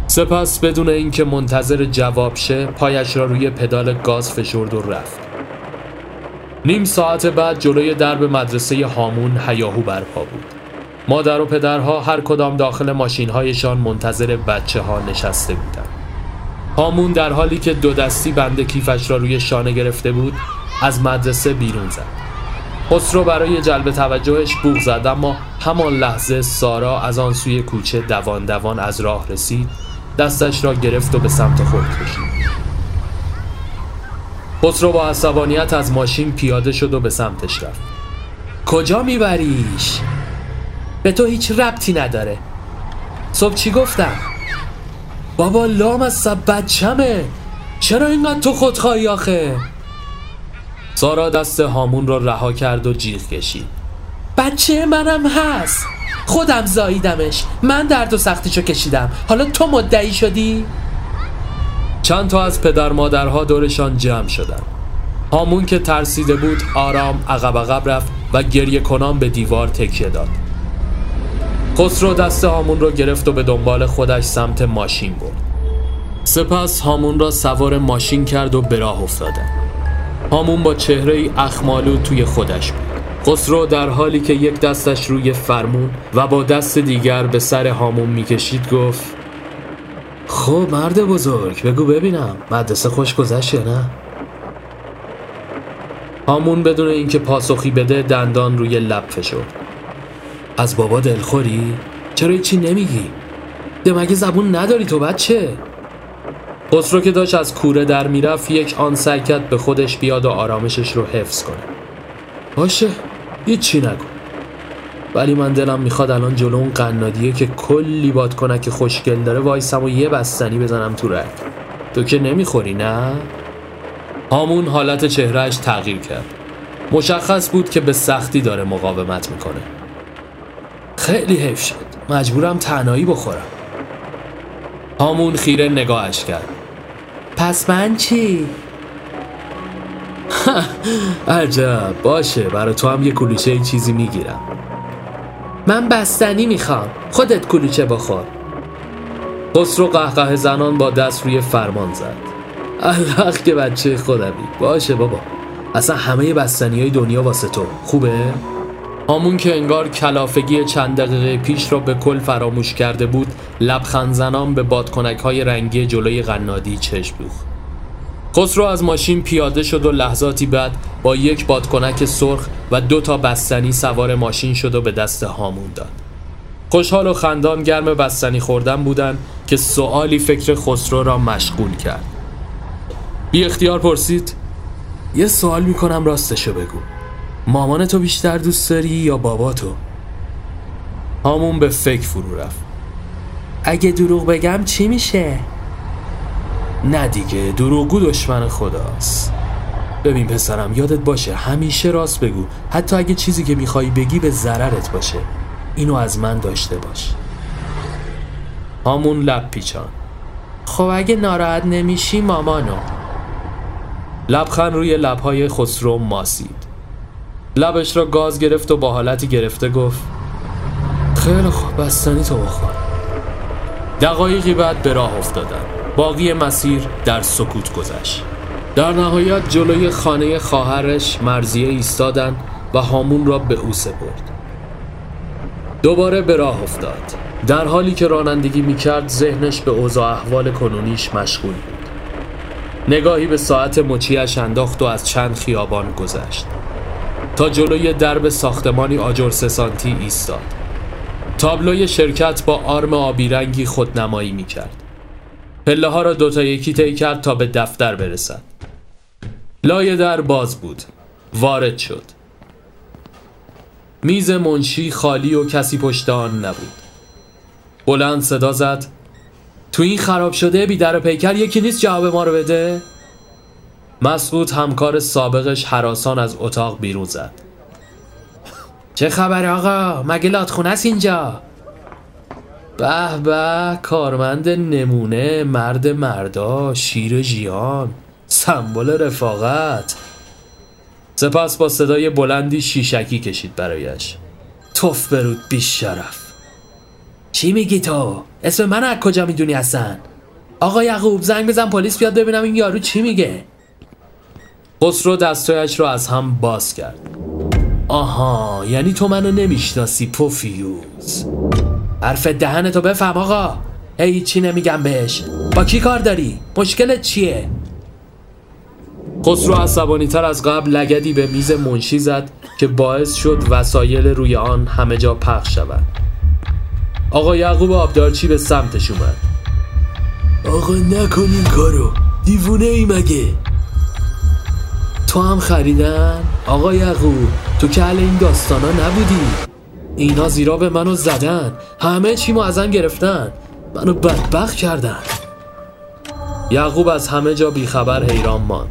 سپس بدون اینکه منتظر جواب شه پایش را روی پدال گاز فشرد و رفت. نیم ساعت بعد جلوی درب مدرسه هامون هیاهو برپا بود. مادر و پدرها هر کدام داخل ماشینهایشان منتظر بچه ها نشسته بودند. هامون در حالی که دو دستی بند کیفش را روی شانه گرفته بود از مدرسه بیرون زد خسرو برای جلب توجهش بوغ زد اما همان لحظه سارا از آن سوی کوچه دوان دوان از راه رسید دستش را گرفت و به سمت خود کشید خسرو با عصبانیت از ماشین پیاده شد و به سمتش رفت کجا میبریش؟ به تو هیچ ربطی نداره صبح چی گفتم؟ بابا لام از سب بچمه چرا اینقدر تو خودخواهی آخه؟ سارا دست هامون را رها کرد و جیغ کشید بچه منم هست خودم زاییدمش من درد و سختیشو کشیدم حالا تو مدعی شدی؟ چند تا از پدر مادرها دورشان جمع شدند. هامون که ترسیده بود آرام عقب عقب رفت و گریه کنان به دیوار تکیه داد خسرو دست هامون رو گرفت و به دنبال خودش سمت ماشین برد. سپس هامون را سوار ماشین کرد و به راه افتادند هامون با چهره اخمالو توی خودش بود. خسرو در حالی که یک دستش روی فرمون و با دست دیگر به سر هامون می‌کشید گفت خب مرد بزرگ بگو ببینم. مدرسه خوش گذشت نه؟ هامون بدون اینکه پاسخی بده دندان روی لب فشرد. از بابا دلخوری؟ چرا چی نمیگی؟ ده مگه زبون نداری تو بچه؟ خسرو که داشت از کوره در می‌رفت یک آن کرد به خودش بیاد و آرامشش رو حفظ کنه. باشه هیچی نکن ولی من دلم می‌خواد الان جلو اون قنادیه که کلی بادکنک خوشگل داره وایسم و یه بستنی بزنم تو رگ. تو که نمی‌خوری نه؟ هامون حالت چهرهش تغییر کرد. مشخص بود که به سختی داره مقاومت می‌کنه. خیلی حیف شد. مجبورم تنهایی بخورم. هامون خیره نگاهش کرد. پس من چی؟ عجب. باشه برای تو هم یه کلوچه چیزی می‌گیرم. من بستنی می‌خوام. خودت کلوچه بخور. خسرو قهقه زنان با دست روی فرمان زد. الحق که بچه خودمی. باشه بابا. اصلا همه بستنی های دنیا واسه تو. خوبه؟ همون که انگار کلافگی چند دقیقه پیش را به کل فراموش کرده بود لبخند زنان به بادکنک های رنگی جلوی قنادی چشم دوخت. خسرو از ماشین پیاده شد و لحظاتی بعد با یک بادکنک سرخ و دو تا بستنی سوار ماشین شد و به دست هامون داد. خوشحال و خندان گرم بستنی خوردن بودن که سوالی فکر خسرو را مشغول کرد. بی اختیار پرسید یه سوال می‌کنم راستشو بگو. مامان تو بیشتر دوست داری یا بابا تو؟ هامون به فکر فرو رفت. اگه دروغ بگم چی میشه؟ نه دیگه دروغگو دشمن خداست. ببین پسرم یادت باشه همیشه راست بگو. حتی اگه چیزی که می‌خوای بگی به ضررت باشه. اینو از من داشته باش. هامون لب پیچان. خب اگه ناراحت نمیشی مامانو. لبخند روی لبهای خسرو ماسید لبش را گاز گرفت و با حالتی گرفته گفت خیلی خوب بستنی تو بخور. دقایقی بعد به راه افتادن باقی مسیر در سکوت گذشت. در نهایت جلوی خانه خواهرش مرزیه ایستادن و هامون را به او سپرد. دوباره به راه افتاد. در حالی که رانندگی می‌کرد ذهنش به اوضاع احوال کنونیش مشغول بود. نگاهی به ساعت مچیش انداخت و از چند خیابان گذشت. جلوی درب ساختمانی آجر سانتی ایستاد. تابلوی شرکت با آرم آبی رنگی خودنمایی می کرد پله ها را دوتا یکی طی کرد تا به دفتر برسد. لای در باز بود. وارد شد. میز منشی خالی و کسی پشت آن نبود. بلند صدا زد. تو این خراب شده بی در پیکر یکی نیست جواب ما رو بده؟ مسعود همکار سابقش حراسان از اتاق بیرون زد. چه خبر آقا؟ مگه لاتخونه است اینجا؟ به به کارمند نمونه مرد مردا شیر جیان سمبل رفاقت. سپس با صدای بلندی شیشکی کشید برایش. توف برود بیش شرف چی میگی تو؟ اسم من از کجا می‌دونی هستن؟ آقا یعقوب زنگ بزن پلیس بیاد ببینم این یارو چی میگه. خسرو دستایش رو از هم باز کرد. آها یعنی تو منو نمی‌شناسی پوفیوز. حرف دهنتو بفهم آقا. ای چی نمیگم بهش؟ با کی کار داری؟ مشکلت چیه؟ خسرو عصبانی تر از قبل لگدی به میز منشی زد که باعث شد وسایل روی آن همه جا پخش شود. آقا یعقوب آبدارچی به سمتش اومد. آقا نکن این کارو. دیوونه ای مگه؟ تو هم خریدن؟ آقا یعقوب تو که حل این داستانا نبودی؟ اینا زیرا به منو زدن. همه چی ما ازن گرفتن. منو بدبخت کردن. یعقوب از همه جا بیخبر حیران مان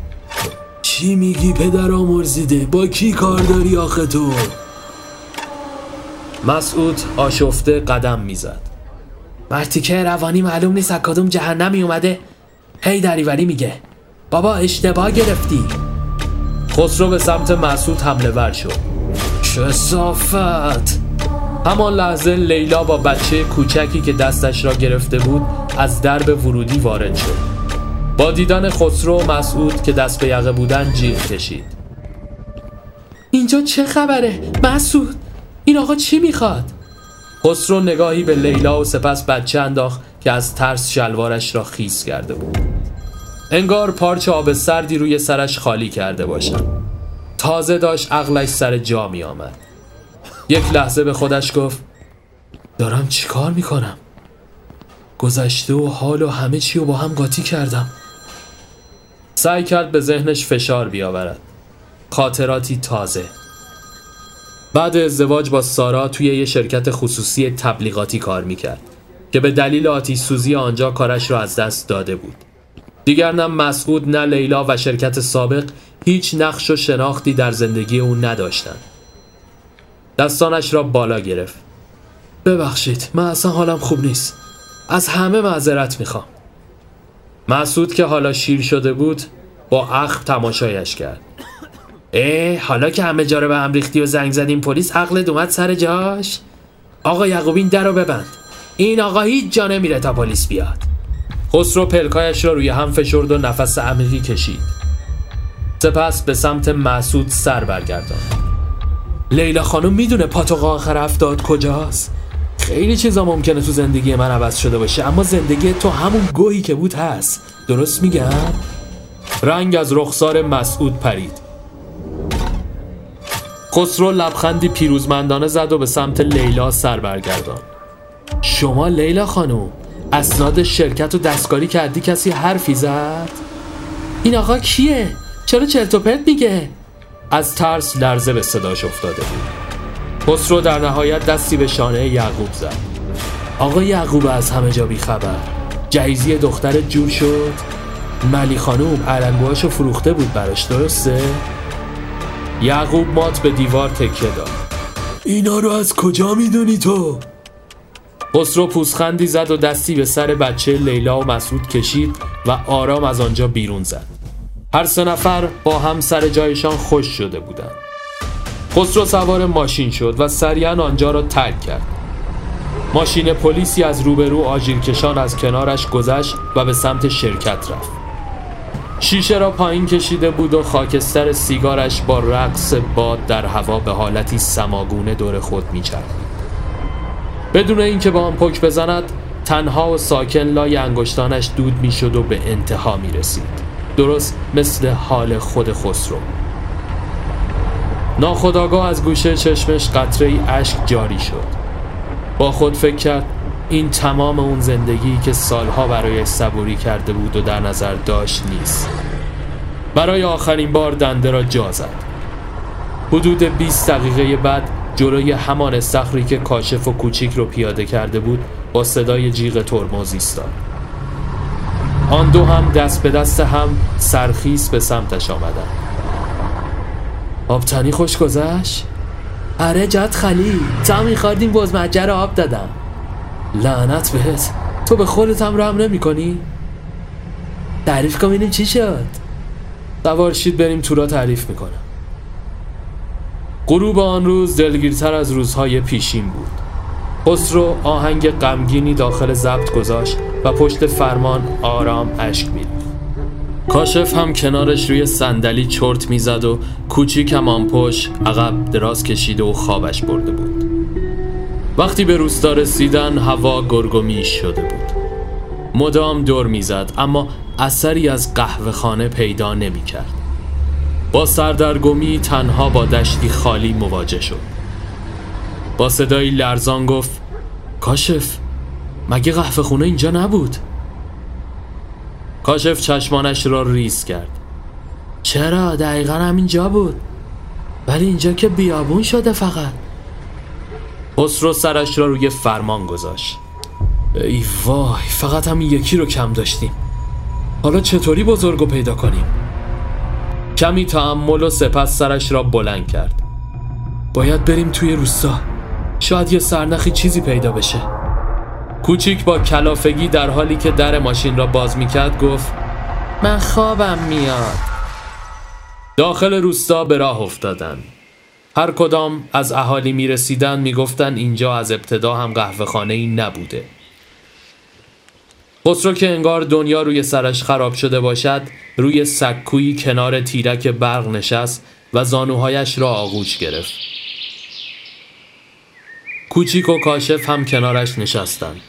چی میگی پدر آمرزیده؟ با کی کار داری آخه تو؟ مسعود آشفته قدم می‌زد. مرتیکه روانی معلوم نیست از کدوم جهنمی اومده. هی دریوری میگه. بابا اشتباه گرفتی. خسرو به سمت مسعود حمله ور شد. چه صافت! همان لحظه لیلا با بچه کوچکی که دستش را گرفته بود از درب ورودی وارد شد. با دیدن خسرو و مسعود که دست به یقه بودن جیغ کشید. اینجا چه خبره؟ مسعود! این آقا چی می‌خواد؟ خسرو نگاهی به لیلا و سپس بچه انداخت که از ترس شلوارش را خیس کرده بود. انگار پارچه آب سردی روی سرش خالی کرده باشد تازه داشت عقلش سر جا می آمد یک لحظه به خودش گفت دارم چیکار می‌کنم؟ گذشته و حال و همه چی رو با هم قاطی کردم. سعی کرد به ذهنش فشار بیاورد. خاطراتی تازه. بعد ازدواج با سارا توی یه شرکت خصوصی تبلیغاتی کار می‌کرد که به دلیل آتیش سوزی آنجا کارش را از دست داده بود. دیگر نه مسعود نه لیلا و شرکت سابق هیچ نقش و شناختی در زندگی او نداشتند. دستانش را بالا گرفت. ببخشید من اصلا حالم خوب نیست. از همه معذرت می‌خوام. مسعود که حالا شیر شده بود با اخ تماشایش کرد. اه حالا که همه جا رو به هم ریختی و زنگ زدیم پلیس عقلت اومد سر جاش؟ آقا یعقوبین در رو ببند. این آقا هیچ جا نمیره تا پلیس بیاد. خسرو پلکایش را روی هم فشرد و نفس عمیقی کشید. سپس به سمت مسعود سر برگردان لیلا خانم می‌دونه پاتوق آخر افتاد کجاست؟ خیلی چیزا ممکنه تو زندگی من عوض شده باشه اما زندگی تو همون گوهی که بود هست. درست میگم؟ رنگ از رخسار مسعود پرید. خسرو لبخندی پیروزمندانه زد و به سمت لیلا سر برگردان شما لیلا خانم؟ اسناد شرکت و دستکاری کردی کسی حرفی زد؟ این آقا کیه؟ چرا چرت و پرت میگه؟ از ترس لرزه به صداش افتاده بود خسرو در نهایت دستی به شانه یعقوب زد آقا یعقوب از همه جا بیخبر جهیزی دختر جور شد ملی خانوم علنگوهاشو فروخته بود براش درسته؟ یعقوب مات به دیوار تکیه داد اینا رو از کجا می‌دونی تو؟ خسرو پوسخندی زد و دستی به سر بچه لیلا و مسعود کشید و آرام از آنجا بیرون زد. هر سه نفر با هم سر جایشان خوش شده بودند. خسرو سوار ماشین شد و سریعا آنجا را ترک کرد. ماشین پلیسی از روبرو آژیرکشان از کنارش گذشت و به سمت شرکت رفت. شیشه را پایین کشیده بود و خاکستر سیگارش با رقص باد در هوا به حالتی سماگونه دور خود میچرخید. بدون اینکه با آن پک بزند تنها و ساکن لای انگشتانش دود می‌شد و به انتها می رسید درست مثل حال خود خسرو. ناخداگاه از گوشه چشمش قطره ای اشک جاری شد. با خود فکر کرد این تمام اون زندگی که سالها برای صبوری کرده بود و در نظر داشت نیست. برای آخرین بار دنده را جا زد. حدود 20 دقیقه بعد جلوی همان استخری که کاشف و کوچیک رو پیاده کرده بود با صدای جیغ ترمز ایستاد. آن دو هم دست به دست هم سرخیس به سمتش آمدند. آبتنی خوش گذشت؟ اره جد خلی تا میخواردیم بزمجه آب دادم. لعنت بهت. تو به خودت هم رحم نمی کنی؟ تعریف کن ببینیم چی شد. دوارشید بریم تو را تعریف می‌کنم. غروب آن روز دلگیرتر از روزهای پیشین بود. خسرو آهنگ غمگینی داخل ضبط گذاشت و پشت فرمان آرام اشک میریخت. کاشف هم کنارش روی صندلی چرت می‌زد و کوچیک هم پشت عقب دراز کشیده و خوابش برده بود. وقتی به روستا رسیدن هوا گرگومیش شده بود. مدام دور می‌زد اما اثری از قهوه خانه پیدا نمی‌کرد. با سردرگمی تنها با دشتی خالی مواجه شد. با صدایی لرزان گفت کاشف مگه قهوه خونه اینجا نبود؟ کاشف چشمانش را ریز کرد. چرا؟ دقیقا همینجا بود. ولی اینجا که بیابون شده فقط. خسرو سرش را روی فرمان گذاشت. ای وای فقط همین یکی رو کم داشتیم. حالا چطوری بزرگو پیدا کنیم؟ کمی تعمل و سپس سرش را بلند کرد. باید بریم توی روستا. شاید یه سرنخی چیزی پیدا بشه. کوچیک با کلافگی در حالی که در ماشین را باز می‌کرد گفت من خوابم میاد. داخل روستا به راه افتادن. هر کدام از اهالی می رسیدن اینجا از ابتدا هم قهوه خانه ای نبوده. خسرو که انگار دنیا روی سرش خراب شده باشد روی سکویی کنار تیرک برق نشست و زانوهایش را آغوش گرفت. کوچیک و کاشف هم کنارش نشستند.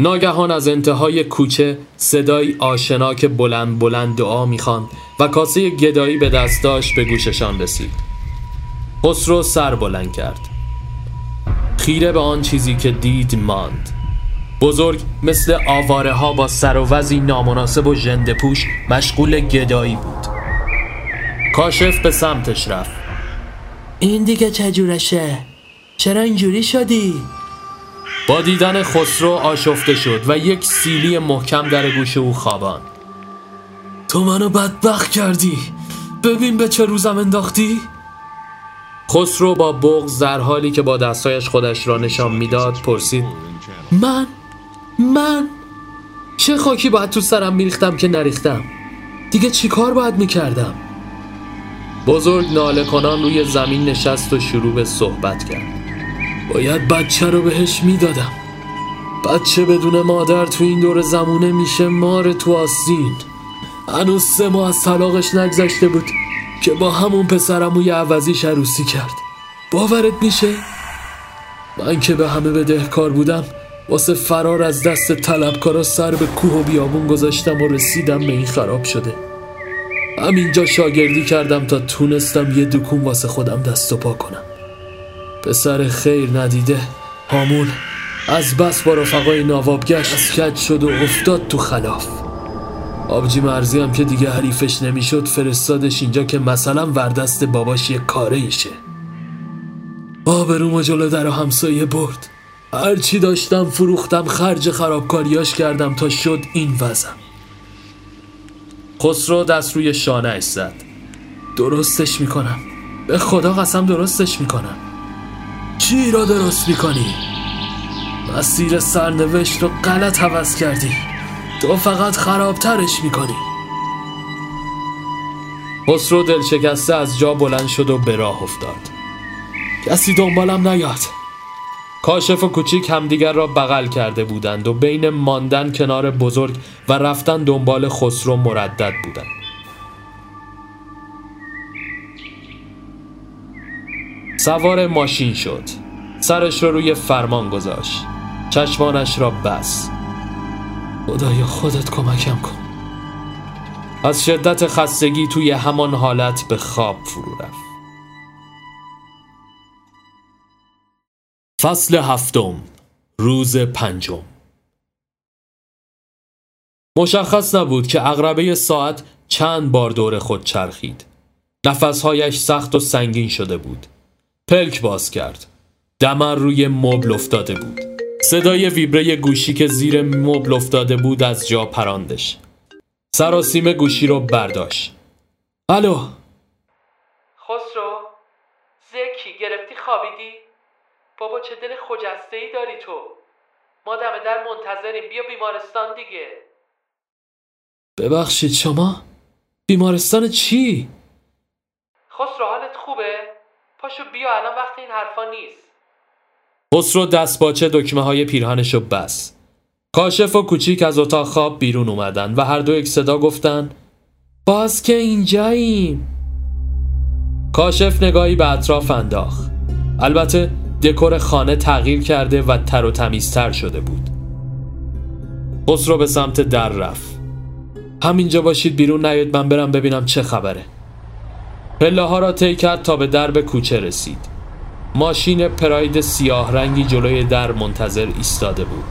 ناگهان از انتهای کوچه صدای آشنا که بلند بلند دعا می‌خواند و کاسه گدایی به دستاش به گوششان رسید. خسرو سر بلند کرد. خیره به آن چیزی که دید ماند. بزرگ مثل آواره ها با سر و وزی نامناسب و جنده پوش مشغول گدایی بود. کاشف به سمتش رفت. این دیگه چجورشه؟ چرا اینجوری شدی؟ با دیدن خسرو آشفته شد و یک سیلی محکم در گوش او خوابان تو منو بدبخت کردی. ببین به چه روزم انداختی. خسرو با بغز در حالی که با دستایش خودش را نشان می‌داد پرسید من من چه خاکی باید تو سرم میریختم که نریختم؟ دیگه چی کار باید می‌کردم؟ بزرگ ناله کنان روی زمین نشست و شروع به صحبت کرد. باید بچه رو بهش می‌دادم. بچه بدون مادر تو این دور زمونه میشه مار تو آستین. هنوز سه ماه از طلاقش نگذشته بود که با همون پسرم یه عوضیش عروسی کرد. باورت میشه؟ من که به همه بدهکار بودم واسه فرار از دست طلبکارا سر به کوه و بیابون گذاشتم و رسیدم به این خراب شده. همینجا شاگردی کردم تا تونستم یه دکون واسه خودم دست و پا کنم. پسر خیر ندیده هامون از بس با رفقای نواب گشت از کج شد و افتاد تو خلاف. آبجی مرزی هم که دیگه حریفش نمی‌شد فرستادش اینجا که مثلا وردست باباش یه کاره ایشه آبروم جلو در و همسایه برد. هرچی داشتم فروختم خرج خرابکاریاش کردم تا شد این وزم خسرو دست روی شانه زد. درستش می‌کنم. به خدا قسم درستش می‌کنم. چی را درست می‌کنی؟ مسیر سرنوشت رو غلط حوض کردی. تو فقط خرابترش می‌کنی. خسرو دلشکسته از جا بلند شد و به راه افتاد. کسی دنبالم نیاد. کاشف و کوچیک همدیگر را بغل کرده بودند و بین ماندن کنار بزرگ و رفتن دنبال خسرو مردد بودند. سوار ماشین شد. سرش را روی فرمان گذاشت. چشمانش را بس خدایا خودت کمکم کن. از شدت خستگی توی همان حالت به خواب فرو رفت. فصل هفتم روز پنجم. مشخص نبود که اغربه ساعت چند بار دور خود چرخید. نفسهایش سخت و سنگین شده بود. پلک باز کرد. دمر روی مبل افتاده بود. صدای ویبره گوشی که زیر مبل افتاده بود از جا پراندش. سراسیم گوشی رو برداشت. الو خسرو زکی گرفتی خوابیدی بابا چه دل خجسته ای داری تو. ما دم در منتظریم. بیا بیمارستان دیگه. ببخشید شما؟ بیمارستان چی؟ خسرو حالت خوبه؟ پاشو بیا الان وقت این حرفا نیست. خسرو دست باچه دکمه های پیرهنشو بس. کاشف و کوچیک از اتاق خواب بیرون اومدن و هر دو یک صدا گفتن باز که اینجاییم. کاشف نگاهی به اطراف انداخت. البته دکور خانه تغییر کرده و تر و تمیزتر شده بود. خسرو به سمت در رفت. همینجا باشید بیرون نیاد من برم ببینم چه خبره. پله ها را طی کرد تا به درب کوچه رسید. ماشین پراید سیاه رنگی جلوی در منتظر ایستاده بود.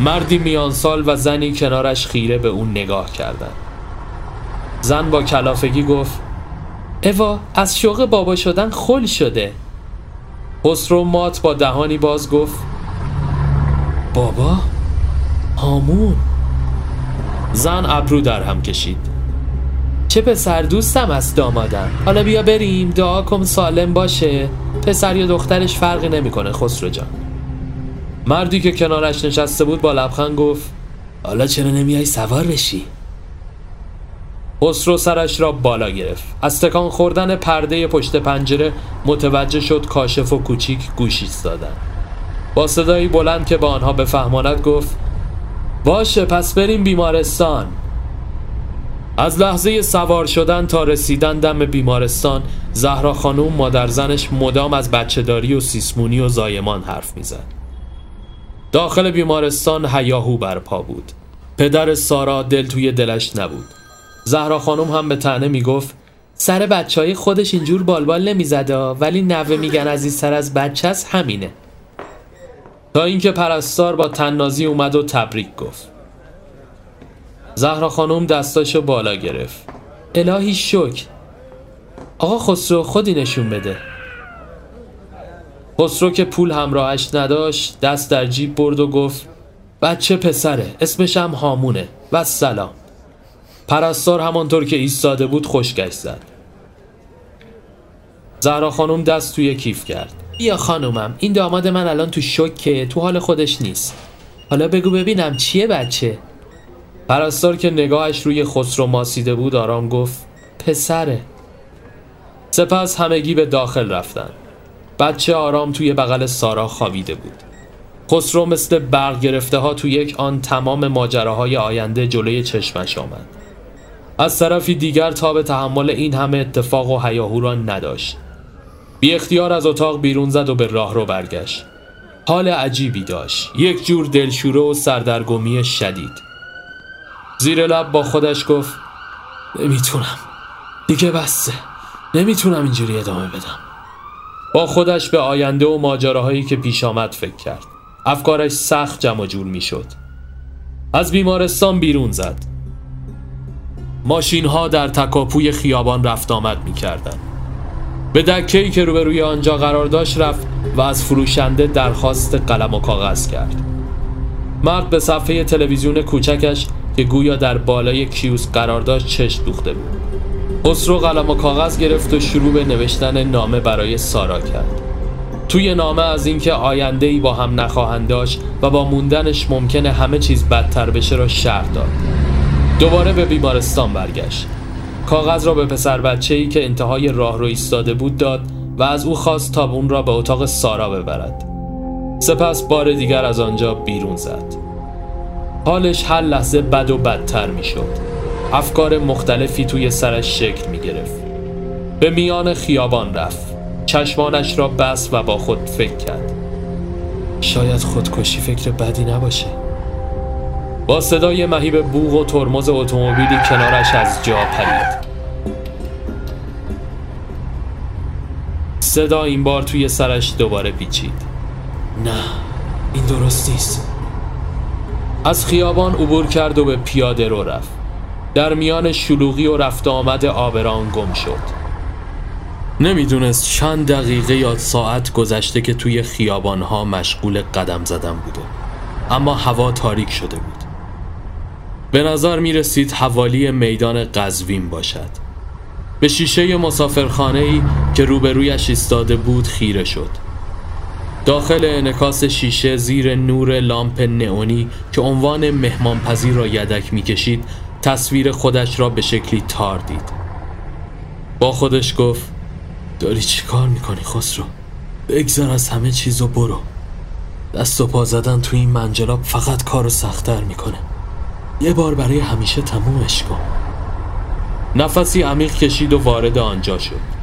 مردی میانسال و زنی کنارش خیره به اون نگاه کردن زن با کلافگی گفت اوا از شوق بابا شدن خل شده. خسرو مات با دهانی باز گفت بابا هامون. زن ابرو در هم کشید. چه پسر دوستم از دامادم. حالا بیا بریم دعا کن سالم باشه. پسر یا دخترش فرقی نمی‌کنه خسرو جان. مردی که کنارش نشسته بود با لبخند گفت حالا چرا نمیای سوار بشی؟ خسرو سرش را بالا گرفت. از تکان خوردن پرده پشت پنجره متوجه شد کاشف و کوچیک گوش ایستادن. با صدایی بلند که به آنها بفهماند گفت باشه پس بریم بیمارستان. از لحظه سوار شدن تا رسیدن دم بیمارستان زهرا خانوم مادر زنش مدام از بچهداری و سیسمونی و زایمان حرف می‌زد. داخل بیمارستان هیاهو برپا بود. پدر سارا دل توی دلش نبود. زهرا خانم هم به تنه می‌گفت سر بچه های خودش اینجور بالبال نمی‌زده ولی نوه میگن از این سر از بچه همینه. تا اینکه پرستار با تننازی اومد و تبریک گفت. زهرا خانم دستاشو بالا گرفت. الهی شکر. آقا خسرو خودی نشون بده. خسرو که پول همراهش نداشت دست در جیب برد و گفت بچه پسره اسمش هم هامونه. و سلام. پرستار همانطور که ایستاده بود خوشگشت زد. زهرا خانم دست توی کیف کرد. بیا خانومم این داماد من الان تو شکه تو حال خودش نیست. حالا بگو ببینم چیه بچه؟ پرستار که نگاهش روی خسرو ماسیده بود آرام گفت پسره. سپس همگی به داخل رفتن. بچه آرام توی بغل سارا خوابیده بود. خسرو مثل برق گرفته ها تو یک آن تمام ماجراهای آینده جلوی چشمش آمد. از طرفی دیگر تا به تحمل این همه اتفاق و هیاهو را نداشت. بی اختیار از اتاق بیرون زد و به راه رو برگشت. حال عجیبی داشت. یک جور دلشوره و سردرگمی شدید. زیر لب با خودش گفت نمی‌تونم. دیگه بسته نمی‌تونم اینجوری ادامه بدم. با خودش به آینده و ماجراهایی که پیش آمد فکر کرد. افکارش سخت جمع جور می‌شد. از بیمارستان بیرون زد. ماشین ها در تکاپوی خیابان رفت آمد می کردن. به دکهی که روبروی آنجا قرار داشت رفت و از فروشنده درخواست قلم و کاغذ کرد. مرد به صفحه تلویزیون کوچکش که گویا در بالای کیوس قرار داشت چشم دوخته بود. خسرو قلم و کاغذ گرفت و شروع به نوشتن نامه برای سارا کرد. توی نامه از اینکه آینده ای با هم نخواهند داشت و با موندنش ممکنه همه چیز بدتر بشه را شرح داد. دوباره به بیمارستان برگشت. کاغذ را به پسر بچه ای که انتهای راه رو ایستاده بود داد و از او خواست تا اون را به اتاق سارا ببرد. سپس بار دیگر از آنجا بیرون زد. حالش هر لحظه بد و بدتر می شد افکار مختلفی توی سرش شکل می گرفت به میان خیابان رفت. چشمانش را بس و با خود فکر کرد. شاید خودکشی فکر بدی نباشه. با صدای مهیب بوغ و ترمز اتومبیلی کنارش از جا پرید. صدا این بار توی سرش دوباره پیچید. نه این درست نیست. از خیابان عبور کرد و به پیاده رو رفت. در میان شلوغی و رفت آمد آبران گم شد. نمی‌دونست چند دقیقه یا ساعت گذشته که توی خیابانها مشغول قدم زدن بوده. اما هوا تاریک شده بود. به نظر می رسید حوالی میدان قزوین باشد. به شیشه مسافرخانه ای که روبرویش ایستاده بود خیره شد. داخل انکاس شیشه زیر نور لامپ نئونی که عنوان مهمانپذیر را یدک می‌کشید تصویر خودش را به شکلی تار دید. با خودش گفت داری چی کار می‌کنی خسرو؟ بگذار از همه چیز و برو. دست و پا زدن تو این منجلاب فقط کارو سختتر می‌کنه. یه بار برای همیشه تمومش کن. نفسی عمیق کشید و وارد آنجا شد.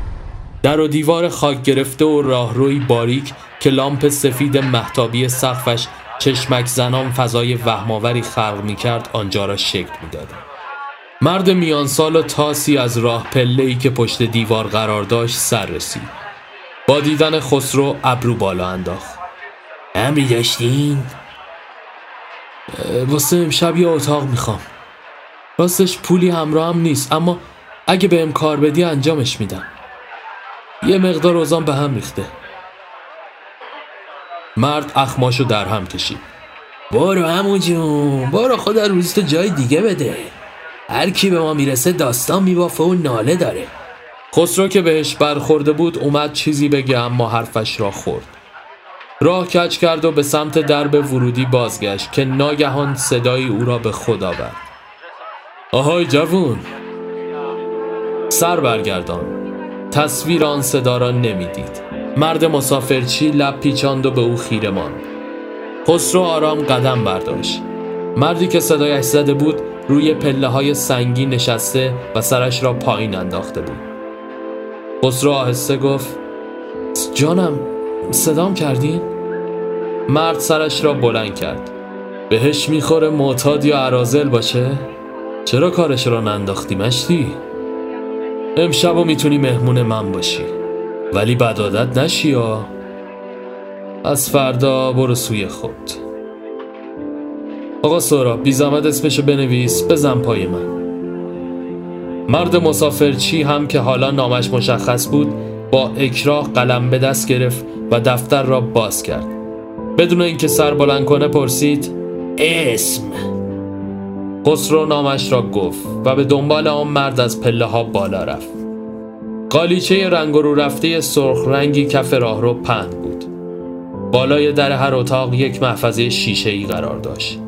در و دیوار خاک گرفته و راهروی باریک که لامپ سفید محتابی سقفش چشمک زنان فضای وهماوری خلق می کرد آنجا را شکل می مرد میان سال و تاسی از راه پله که پشت دیوار قرار داشت سر رسید. با دیدن خسرو ابرو بالا انداخت. امری داشتین؟ واسه امشب یه اتاق می‌خوام. راستش پولی همراه هم نیست اما اگه بهم کار بدی انجامش میدم. یه مقدار اوزان به هم ریخته. مرد اخماشو در هم کشید. برو همون جون برو خدا روزتو جای دیگه بده. هر کی به ما می‌رسه داستان میبافه و ناله داره. خسرو که بهش برخورده بود اومد چیزی بگه اما حرفش را خورد. راه کچ کرد و به سمت درب ورودی بازگشت که ناگهان صدای او را به خدا آورد. آهای جوون. سر برگردان. تصویر آن صدا را نمی‌دید. مرد مسافرچی لب پیچاند و به او خیره ماند. خسرو آرام قدم برداشت. مردی که صدایش زده بود روی پله های سنگی نشسته و سرش را پایین انداخته بود. خسرو آهسته گفت جانم صدام کردین؟ مرد سرش را بلند کرد بهش می‌خوره معتاد یا عرازل باشه؟ چرا کارش را ننداختی مشتی؟ امشب و می‌تونی مهمون من باشی ولی بدادت نشی یا از فردا برو سوی خود آقا سورا بی زحمت اسمشو بنویس بزن پای من مرد مسافرچی هم که حالا نامش مشخص بود با اکراه قلم به دست گرفت و دفتر را باز کرد. بدون اینکه سر بلند کنه پرسید اسم؟ خسرو نامش را گفت و به دنبال آن مرد از پله ها بالا رفت. قالیچه رنگ رو رفته سرخ رنگی کف راه رو پهن بود. بالای در هر اتاق یک محفظه شیشه ای قرار داشت.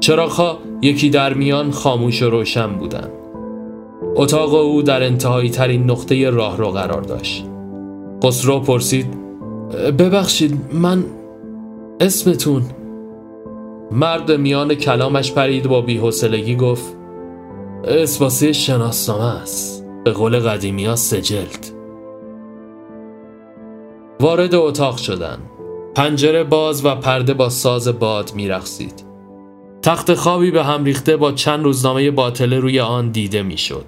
چراغها یکی در میان خاموش و روشن بودند. اتاق او در انتهایی ترین نقطه راه رو قرار داشت. خسرو پرسید ببخشید من اسمتون. مرد میان کلامش پرید با بیحسلگی گفت اسم شناسنامه است. به قول قدیمی ها سجلد وارد اتاق شدن پنجره باز و پرده با ساز باد میرقصید. تخت خوابی به هم ریخته با چند روزنامه باطله روی آن دیده می‌شد.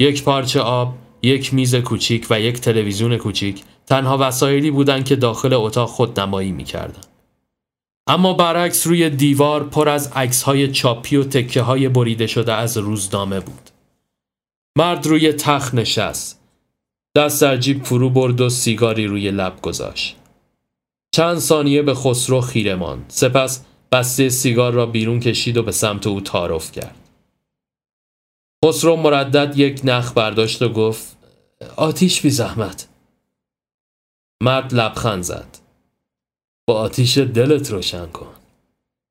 یک پارچه آب، یک میز کوچیک و یک تلویزیون کوچیک تنها وسایلی بودند که داخل اتاق خود نمایی می‌کردند. اما برعکس روی دیوار پر از عکس های چاپی و تکه های بریده شده از روزنامه بود. مرد روی تخت نشست. دست در جیب فرو برد و سیگاری روی لب گذاشت. چند ثانیه به خسرو خیره ماند. سپس بسته سیگار را بیرون کشید و به سمت او تعارف کرد. خسرو مردد یک نخ برداشت و گفت آتیش بی زحمت. مرد لبخند زد. با آتیش دلت روشن کن.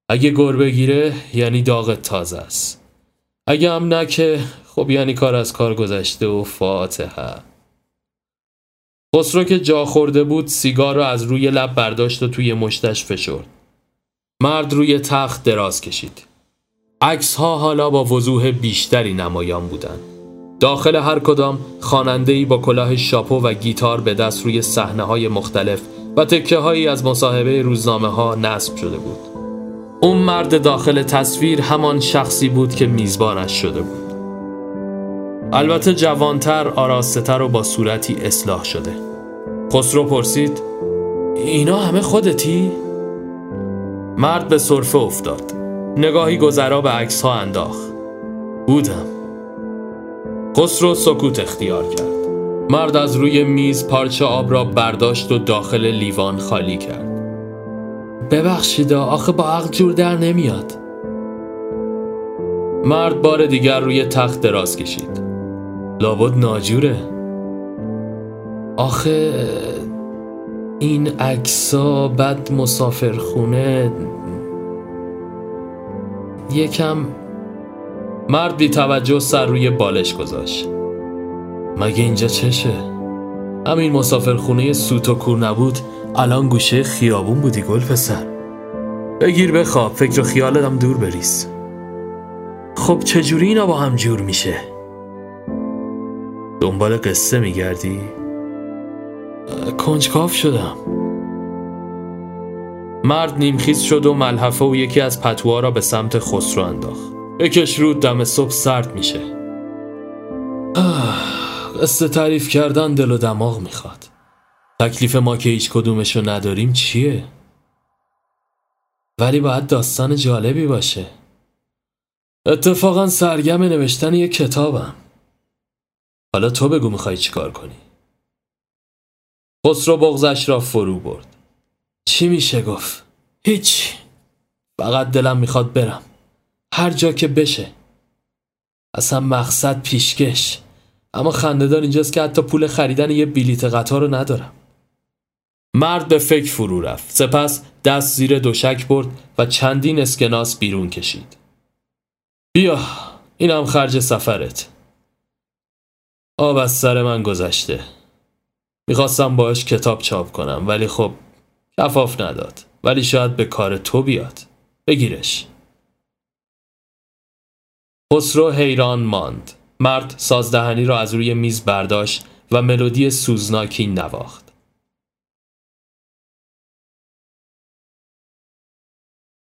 اگه گربه گیره یعنی داغت تازه است. اگه هم نه که خب یعنی کار از کار گذشته و فاتحه. خسرو که جا خورده بود سیگار را از روی لب برداشت و توی مشتش فشرد. مرد روی تخت دراز کشید. عکس ها حالا با وضوح بیشتری نمایان بودند. داخل هر کدام خواننده با کلاه شاپو و گیتار به دست روی صحنه های مختلف و تکه هایی از مصاحبه روزنامه ها نصب شده بود. اون مرد داخل تصویر همان شخصی بود که میزبانش شده بود. البته جوانتر، آراستتر و با صورتی اصلاح شده. خسرو پرسید اینا همه خودتی؟ مرد به صرفه افتاد نگاهی گذرا به عکس ها انداخت. بودم. خسرو سکوت اختیار کرد. مرد از روی میز پارچه آب را برداشت و داخل لیوان خالی کرد. ببخشید آخه با عقل جور در نمیاد. مرد بار دیگر روی تخت دراز کشید. لابد ناجوره. آخه این عکسا بد مسافرخونه یکم مرد بی توجه سر روی بالش گذاشت مگه اینجا چشه؟ همین مسافرخونه سوت و کور نبود الان گوشه خیابون بودی گل پسر بگیر بخواب فکر و خیالتم دور بریز خب چجوری اینا با هم جور میشه؟ دنبال قصه میگردی؟ کنجکاف شدم مرد نیمخیز شد و ملحفه و یکی از پتوها را به سمت خسرو انداخت. بکش رود دم صبح سرد میشه. قصه تعریف کردن دل و دماغ می‌خواد. تکلیف ما که هیچ کدومشو نداریم چیه؟ ولی باید داستان جالبی باشه. اتفاقا سرگم نوشتن یک کتابم. حالا تو بگو می‌خوای چیکار کنی؟ خسرو بغزش را فرو برد. چی میشه گفت؟ هیچ. فقط دلم می‌خواد برم. هر جا که بشه. اصلا مقصد پیشکش. اما خندهدار اینجاست که حتی پول خریدن یه بلیت قطار رو ندارم. مرد به فکر فرو رفت. سپس دست زیر دوشک برد و چندین اسکناس بیرون کشید. بیا اینم خرج سفرت. آب از سر من گذشته. می‌خواستم باش کتاب چاپ کنم ولی خب کفاف نداد ولی شاید به کار تو بیاد. بگیرش. خسرو حیران ماند. مرد سازدهنی را از روی میز برداشت و ملودی سوزناکی نواخت.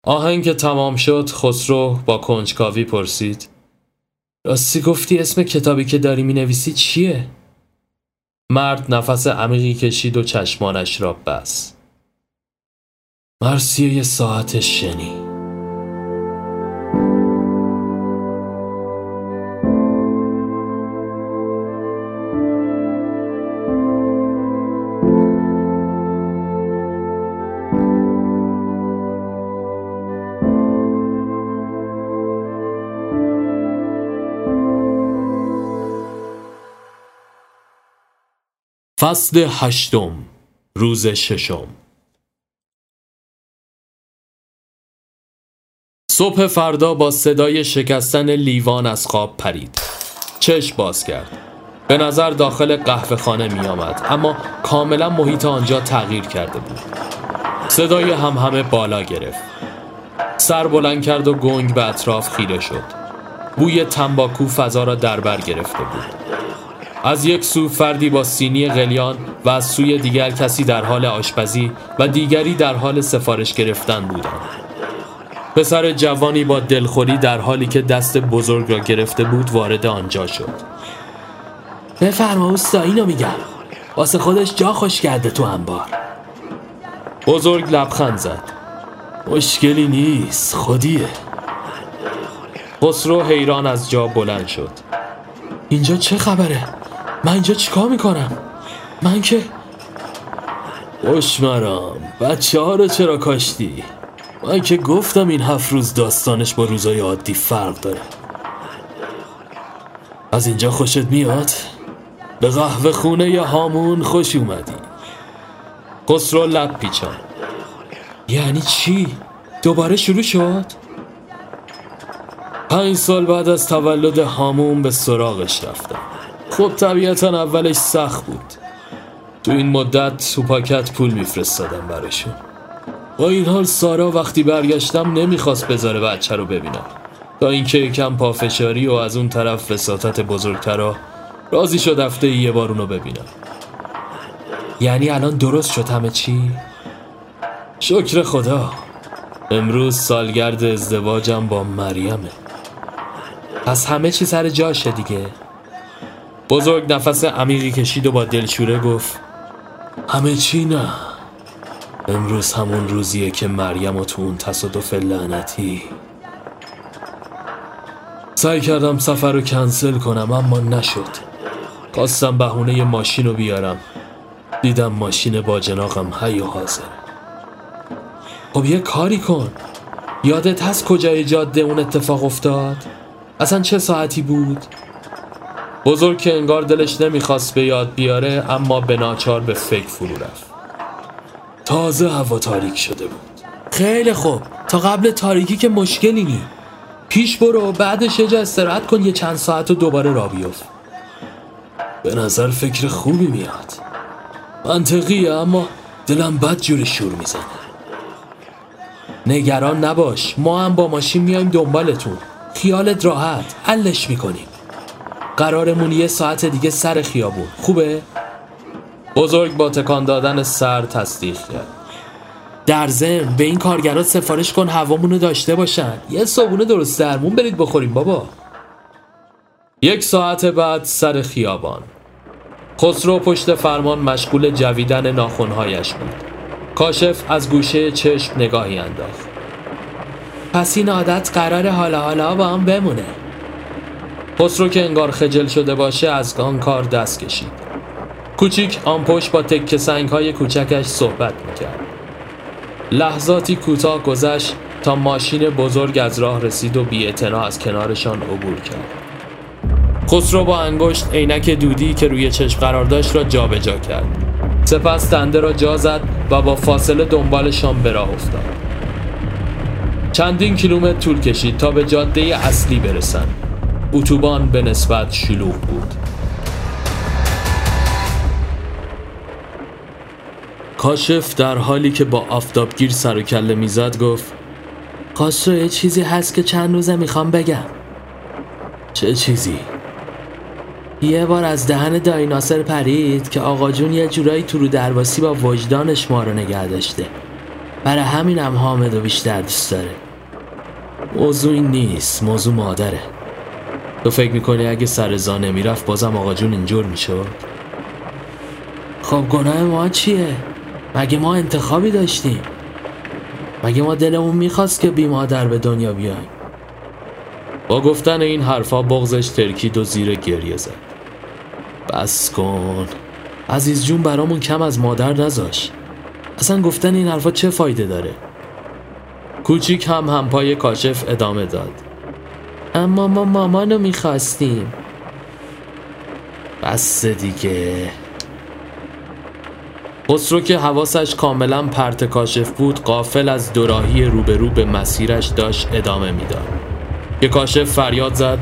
آهنگ که تمام شد خسرو با کنجکاوی پرسید راستی گفتی اسم کتابی که داری می نویسی چیه؟ مرد نفس عمیقی کشید و چشمانش را بست. مرسیه ساعت شنی. فصل هشتم روز ششم. صبح فردا با صدای شکستن لیوان از خواب پرید. چشم باز کرد. به نظر داخل قهوه خانه می آمد اما کاملا محیط آنجا تغییر کرده بود. صدای هم همه بالا گرفت. سر بلند کرد و گنگ به اطراف خیره شد. بوی تنباکو فضا را در بر گرفته بود. از یک سو فردی با سینی قلیان و از سوی دیگر کسی در حال آشپزی و دیگری در حال سفارش گرفتن بودند. پسر جوانی با دلخوری در حالی که دست بزرگ را گرفته بود وارد آنجا شد. بفرما اوستا اینو میگم. واسه خودش جا خوش کرده تو انبار. بزرگ لبخند زد. مشکلی نیست خودیه. خسرو حیران از جا بلند شد. اینجا چه خبره؟ من اینجا چیکار می‌کنم من که مرام بچه ها رو چرا کاشتی من که گفتم این هفت روز داستانش با روزای عادی فرق داره از اینجا خوشت میاد؟ به قهوه خونه یا هامون خوش اومدی خسرو لب پیچان یعنی چی؟ دوباره شروع شد؟ پنج سال بعد از تولد هامون به سراغش رفتم خب طبیعتا اولش سخت بود تو این مدت تو پاکت پول میفرستادم براشون با این حال سارا وقتی برگشتم نمی‌خواست بذاره بچه رو ببینم. تا اینکه یکم پافشاری و از اون طرف وساطت بزرگترا راضی شد هفته یه بار اونو ببینم. یعنی الان درست شد همه چی؟ شکر خدا. امروز سالگرد ازدواجم با مریمه. پس همه چی سر جاشه دیگه. بزرگ نفس عمیقی کشید و با دلشوره گفت همه چی نه. امروز همون روزیه که مریم و تو اون تصادف لعنتی. سعی کردم سفر رو کنسل کنم اما نشد. خواستم بهونه ماشین رو بیارم. دیدم ماشین با جناقم. حی و حاضر. خب یه کاری کن. یادت هست کجای جاده اون اتفاق افتاد؟ اصلا چه ساعتی بود؟ بزرگ که انگار دلش نمی‌خواست به یاد بیاره اما به ناچار به فکر فرو رفت. تازه هوا تاریک شده بود. خیلی خوب. تا قبل تاریکی که مشکلی نی پیش برو بعدش یه جا استراحت کن یه چند ساعت و دوباره را بیفت. به نظر فکر خوبی میاد. منطقیه اما دلم بد جوری شور می‌زنه. نگران نباش. ما هم با ماشین میایم دنبالتون. خیالت راحت. حلش می‌کنیم. قرارمون یه ساعت دیگه سر خیابون. خوبه؟ بزرگ با تکان دادن سر تصدیق کرد. در ضمن به این کارگرات سفارش کن هوامونو داشته باشن. یه صابونه درست درمون برید بخوریم بابا. یک ساعت بعد سر خیابان. خسرو پشت فرمان مشغول جویدن ناخونهایش بود. کاشف از گوشه چشم نگاهی انداخت. پس این عادت قرار حالا حالا با هم بمونه. خسرو که انگار خجل شده باشه از آن کار دست کشید. کوچیک آن پشت با تک سنگ های کوچکش صحبت می‌کرد. لحظاتی کوتاه گذشت تا ماشین بزرگ از راه رسید و بی از کنارشان عبور کرد. خسرو با انگشت عینک دودی که روی چشم قرار داشت را جابجا جا کرد. سپس دنده را جا زد و با فاصله دنبالشان به راه افتاد. چندین کیلومتر طول کشید تا به جاده اصلی برسند. اتوبان به نسبت شلوغ بود. کاشف در حالی که با آفتابگیر سر و کله می‌زد گفت خسرو یه چیزی هست که چند روزه می‌خوام بگم. چه چیزی؟ یه بار از دهن دایناسر پرید که آقا جون یه جورایی تو رو درواسی با وجدانش ما رو نگه داشته. برای همینم حامد و بیشتر دوست داره. موضوع این نیست موضوع مادره. تو فکر می‌کنی اگه سر زا نمی‌رفت بازم آقا جون اینجور می‌شد؟ خب گناه ما چیه؟ مگه ما انتخابی داشتیم؟ مگه ما دلمون می‌خواست که بی مادر به دنیا بیایم؟ با گفتن این حرفا بغزش ترکید و زیر گریه زد. بس کن. عزیز جون برامون کم از مادر نذاش. اصلا گفتن این حرفا چه فایده داره؟ کوچیک هم همپای کاشف ادامه داد. اما ما مامانو می‌خواستیم. بس دیگه. خسرو که حواسش کاملا پرت کاشف بود قافل از دوراهی روبرو به مسیرش داشت ادامه می‌داد. که کاشف فریاد زد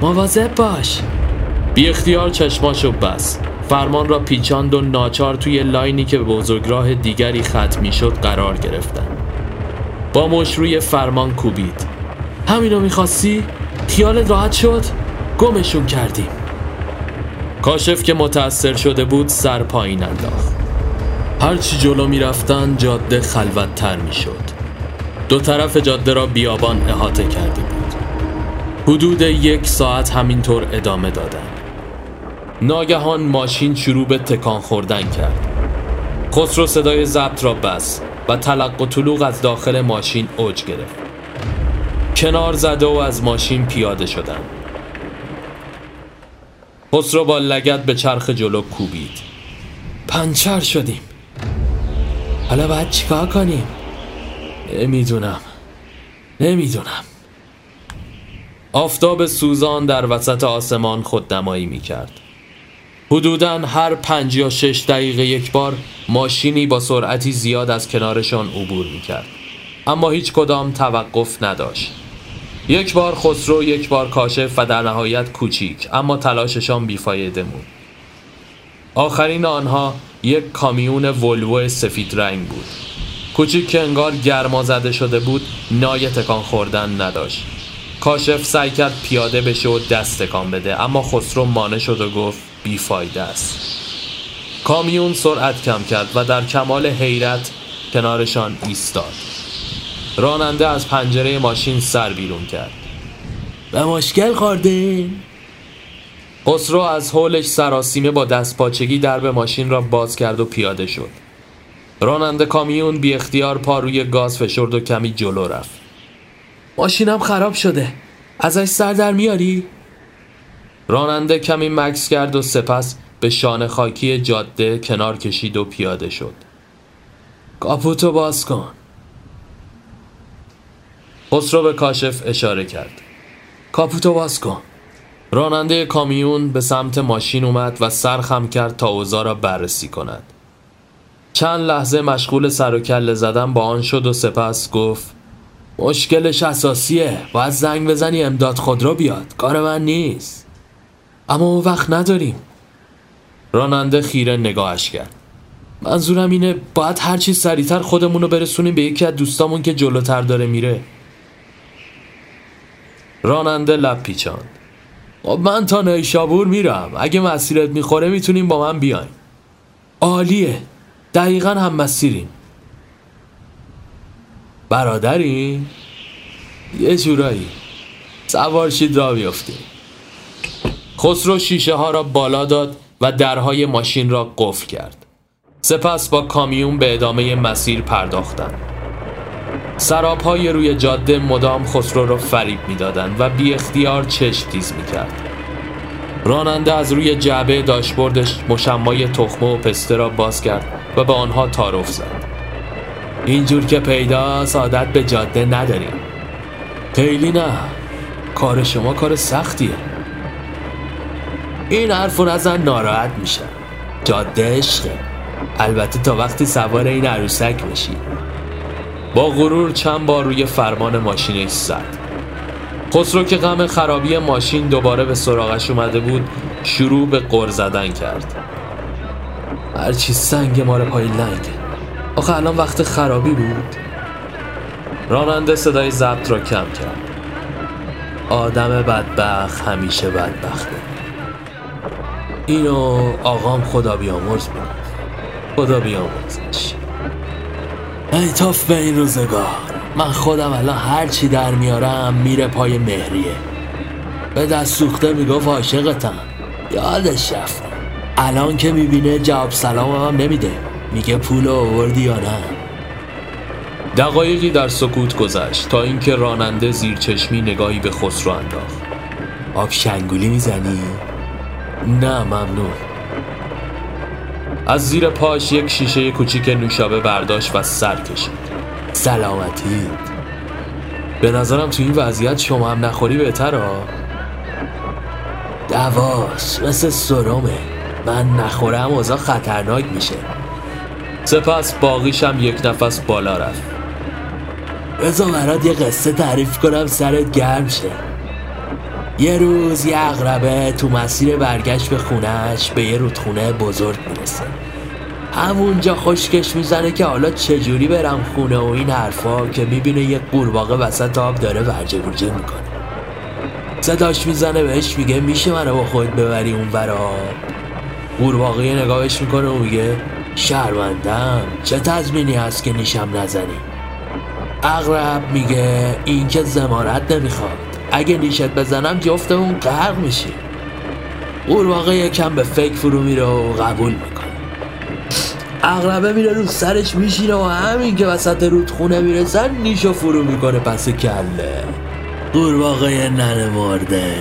مواظب باش. بی اختیار چشماشو بس فرمان را پیچاند و ناچار توی لاینی که به بزرگراه دیگری ختم شد قرار گرفتن. با مش روی فرمان کوبید. همینو می‌خواستی؟ خیالت راحت شد؟ گمشون کردیم. کاشف که متأثر شده بود سر پایین انداخت. هرچی جلو می‌رفتن جاده خلوتتر می‌شد. دو طرف جاده را بیابان احاطه کرده بود. حدود یک ساعت همینطور ادامه دادن. ناگهان ماشین شروع به تکان خوردن کرد. خسرو صدای ضبط را بس و تلق و طلوق از داخل ماشین اوج گرفت. کنار زده و از ماشین پیاده شدن. خسرو با لگت به چرخ جلو کوبید. پنچر شدیم. حالا باید چیکار کنیم؟ نمی‌دونم. نمی‌دونم. آفتاب سوزان در وسط آسمان خودنمایی می کرد حدودا هر پنج یا شش دقیقه یک بار ماشینی با سرعتی زیاد از کنارشان عبور می کرد اما هیچ کدام توقف نداشت. یک بار خسرو یک بار کاشف و در نهایت کوچیک اما تلاششان بیفایده بود. آخرین آنها یک کامیون ولوو سفید رنگ بود. کوچیک که انگار گرما زده شده بود نای تکان خوردن نداشت. کاشف سعی کرد پیاده بشه و دست تکان بده اما خسرو مانع شد و گفت بیفایده است. کامیون سرعت کم کرد و در کمال حیرت کنارشان ایستاد. راننده از پنجره ماشین سر بیرون کرد. به مشکل خورده خسرو از حولش سراسیمه با دست پاچگی درب ماشین را باز کرد و پیاده شد. راننده کامیون بی اختیار پا روی گاز فشرد و کمی جلو رفت. ماشینم خراب شده. ازش سر در میاری؟ راننده کمی مکس کرد و سپس به شانه خاکی جاده کنار کشید و پیاده شد. کاپوتو باز کن. خسرو به کاشف اشاره کرد. کاپوتو باز کن. راننده کامیون به سمت ماشین اومد و سرخم کرد تا اوضاع را بررسی کند. چند لحظه مشغول سر و کله زدن با آن شد و سپس گفت مشکلش اساسیه باید زنگ بزنی امداد خودرو بیاد کار من نیست. اما وقت نداریم. راننده خیره نگاهش کرد. منظورم اینه باید هرچی سریعتر خودمون رو برسونیم به یکی از دوستامون که جلوتر داره میره. راننده لب پیچاند. خب من تا نیشابور میرم. اگه مسیرت می‌خوره می‌تونیم با من بیایم عالیه. دقیقا هم مسیریم. برادریم یه جورایی. سوارشید را بیفتیم. خسرو شیشه ها را بالا داد و درهای ماشین را قفل کرد. سپس با کامیون به ادامه مسیر پرداختند. سراب های روی جاده مدام خسرو را فریب می‌دادند و بی اختیار چشم تیز می کرد. راننده از روی جعبه داشبوردش مشمای تخمه و پسته را باز کرد و به آنها تعارف زد. اینجور که پیدا سعادت به جاده نداریم خیلی نه. کار شما کار سختیه. این حرف رو نزن ناراحت میشم جاده عشقه. البته تا وقتی سوار این عروسک بشی. با غرور چند بار روی فرمان ماشینش زد. خسرو که غم خرابی ماشین دوباره به سراغش اومده بود شروع به قر زدن کرد. هرچی سنگ مال پای لنگ. آخه الان وقت خرابی بود؟ راننده صدای ضبط را کم کرد. آدم بدبخت همیشه بدبخته. اینو آقام خدا بیامرز بود. خدا بیامرزش. ایتاف به این روزگار. من خودم الان هرچی در میارم میره پای مهریه. به دست سوخته می‌گفت عاشقتم. یادش رفت. الان که می‌بینه جواب سلام هم نمیده. میگه پول آوردی یا نه؟ دقایقی در سکوت گذشت تا اینکه راننده زیر چشمی نگاهی به خسرو انداخت. آب شنگولی می‌زنی؟ نه ممنون. از زیر پاش یک شیشه کوچیک نوشابه برداشت و سر کشید. سلامتی. به نظرم تو این وضعیت شما هم نخوری بهتر ها دواش مثل سرمه من نخورم اوضاع خطرناک میشه. سپس باقیشم یک نفس بالا رفت. بذار برات یه قصه تعریف کنم سرت گرم شه. یه روز یه اغربه تو مسیر برگشت به خونش به یه رودخونه بزرگ می‌رسه. همونجا خشکش می‌زنه که حالا چجوری برم خونه و این حرفا که می‌بینه یه قورباغه وسط آب داره ورجه گرجه می‌کنه. صداش می‌زنه بهش میگه میشه منو با خود ببری اون برا قورباغه نگاهش می‌کنه و میگه شرمندم چه تضمینی هست که نیشم نزنی؟ اغرب میگه این که زمارت نمی‌خواد. اگه نیشت بزنم جفتمون غرق میشی قورباغه یکم به فکر فرو میره و قبول می‌کنه. اغربه میره رو سرش میشینه و همین که وسط رودخونه می‌رسن نیشو فرو می‌کنه پس کله. قورباغه ننه مرده.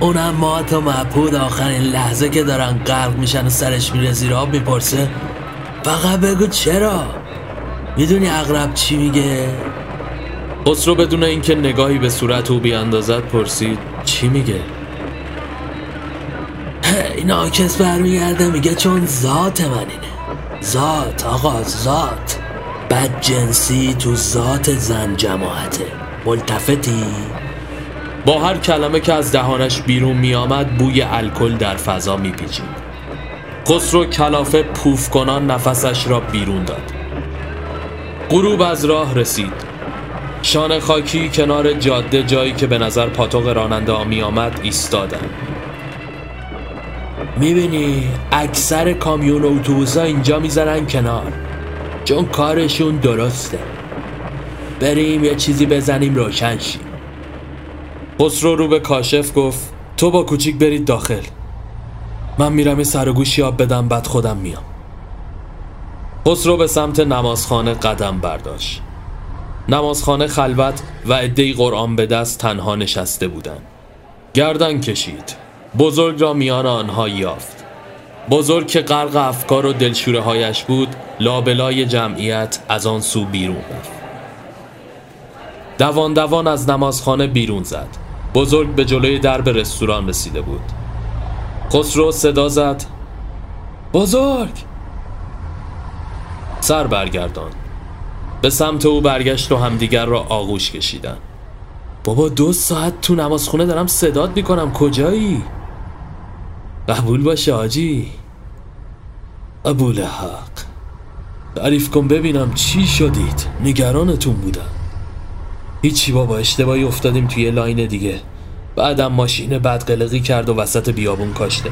اونم مات و مبهود آخرین لحظه که دارن غرق میشن و سرش میره زیر آب می‌پرسه فقط بگو چرا؟ می‌دونی اغرب چی میگه؟ خسرو بدون اینکه نگاهی به صورت او بیاندازد پرسید چی میگه؟ این آکس برمیگرده میگه چون ذات من اینه. ذات آقا ذات. بد جنسی تو ذات زن جماعته. ملتفتی؟ با هر کلمه که از دهانش بیرون میآمد بوی الکل در فضا میپیچید. خسرو کلافه پوف کنان نفسش را بیرون داد. غروب از راه رسید. شانه خاکی کنار جاده جایی که به نظر پاتوق راننده ها می آمد ایستادن می‌بینی اکثر کامیون و اتوبوسا اینجا می‌زنن کنار. چون کارشون درسته. بریم یه چیزی بزنیم روشن شیم. خسرو رو به کاشف گفت تو با کوچیک برید داخل. من میرم یه سر و گوشی آب بدم بعد خودم میام. خسرو به سمت نمازخانه قدم برداشت. نمازخانه خلوت و عدهای قرآن به دست تنها نشسته بودند گردن کشید. بزرگ را میان آنها یافت. بزرگ که غرق افکار و دلشوره هایش بود لابلای جمعیت از آن سو بیرون رفت. دوان دوان از نمازخانه بیرون زد. بزرگ به جلوی درب رستوران رسیده بود. خسرو صدا زد. بزرگ! سر برگردان به سمت او برگشت و همدیگر را آغوش کشیدن بابا دو ساعت تو نمازخونه دارم صدات می‌کنم کجایی؟ قبول باشه آجی. قبول حق تعریف کن ببینم چی شدید. نگرانتون بودم. هیچی بابا اشتباهی افتادیم توی لاین دیگه. بعدم ماشین بدقلقی کرد و وسط بیابون کاشته.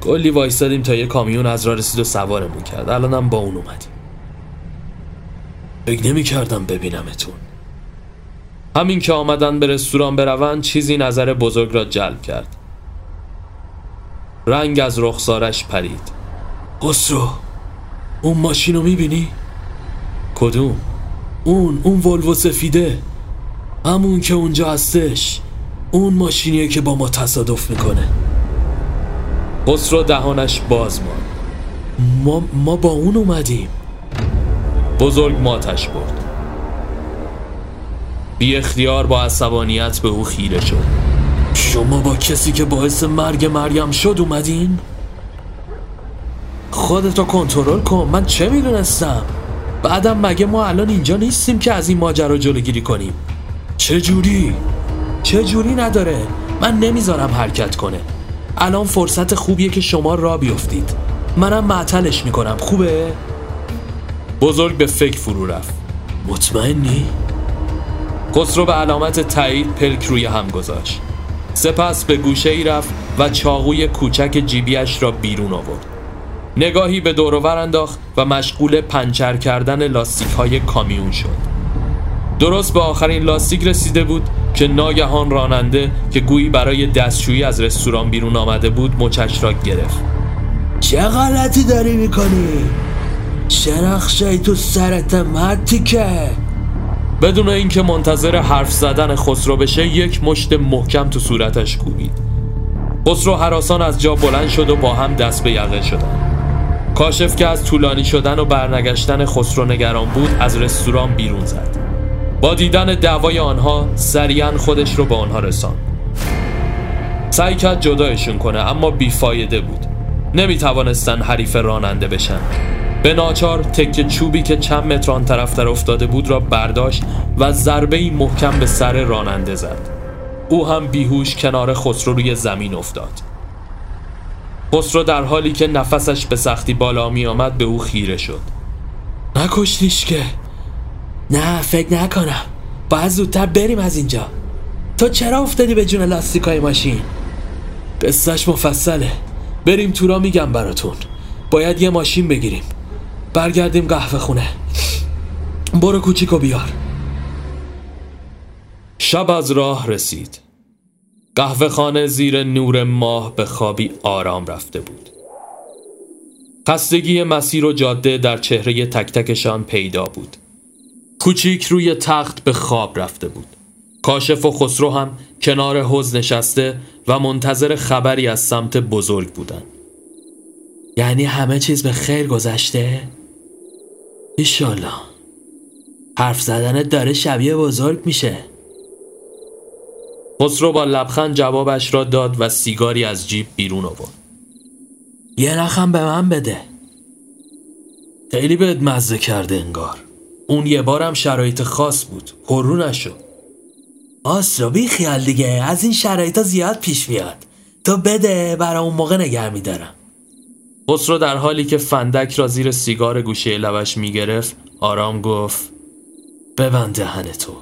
کلی وایستادیم تا یه کامیون از راه رسید و سوارمون کرد. الانم با اون اومدیم. فکر نمی کردم ببینمتون. همین که آمدن به رستوران بروند چیزی نظر بزرگ را جلب کرد. رنگ از رخسارش پرید. خسرو اون ماشین رو می‌بینی؟ کدوم؟ اون اون ولوو سفیده. همون که اونجا هستش. اون ماشینیه که با ما تصادف می‌کنه. خسرو دهانش باز ماند. ما, ما با اون اومدیم. بزرگ ماتش برد. بی اختیار با عصبانیت به او خیره شد. شما با کسی که باعث مرگ مریم شد اومدین؟ خودتو کنترل کن من چه می‌دونستم؟ بعدم مگه ما الان اینجا نیستیم که از این ماجرا جلوگیری کنیم؟ چه جوری؟ چه جوری نداره؟ من نمی‌ذارم حرکت کنه. الان فرصت خوبیه که شما را بیفتید. منم معطلش می‌کنم خوبه؟ بزرگ به فکر فرو رفت. مطمئنی؟ خسرو به علامت تایید پلک روی هم گذاشت. سپس به گوشه ای رفت و چاقوی کوچک جیبیش را بیرون آورد. نگاهی به دورور انداخت و مشغول پنچر کردن لاستیک های کامیون شد. درست به آخرین لاستیک رسیده بود که ناگهان راننده که گویی برای دستشویی از رستوران بیرون آمده بود مچش را گرفت. چه غلطی داری می‌کنی؟ شرخشای تو سرت مردی که. بدون اینکه منتظر حرف زدن خسرو بشه یک مشت محکم تو صورتش کوبید. خسرو حراسان از جا بلند شد و با هم دست به یقه شدن. کاشف که از طولانی شدن و برنگشتن خسرو نگران بود از رستوران بیرون زد. با دیدن دعوای آنها سریعا خودش رو به آنها رسان سعی کرد جدایشون کنه اما بیفایده بود. نمی توانستن حریف راننده بشن. به ناچار تکه چوبی که چند متر آن طرف در افتاده بود را برداشت و ضربه محکم به سر راننده زد. او هم بیهوش کنار خسرو روی زمین افتاد. خسرو در حالی که نفسش به سختی بالا می آمد به او خیره شد. نکشتیش که. نه فکر نکنم. باید زودتر بریم از اینجا. تو چرا افتادی به جون لاستیکای ماشین؟ قصهش مفصله. بریم تورا میگم براتون. باید یه ماشین بگیریم. برگردیم قهوه خونه. برو کوچیکو بیار. شب از راه رسید. قهوه خانه زیر نور ماه به خوابی آرام رفته بود. خستگی مسیر و جاده در چهره تک تکشان پیدا بود. کوچیک روی تخت به خواب رفته بود. کاشف و خسرو هم کنار حوز نشسته و منتظر خبری از سمت بزرگ بودن. یعنی همه چیز به خیر گذشته؟ ایشالله حرف زدنت داره شبیه بزرگ میشه. خسرو با لبخند جوابش را داد و سیگاری از جیب بیرون آورد. یه نخم به من بده. خیلی بهت مزه کرده انگار. اون یه بارم شرایط خاص بود. پرو نشو. آسرا بی خیال دیگه. از این شرایط زیاد پیش میاد. تو بده برا اون موقع نگر میدارم. خسرو در حالی که فندک را زیر سیگار گوشه لبش می‌گرفت آرام گفت ببند دهن تو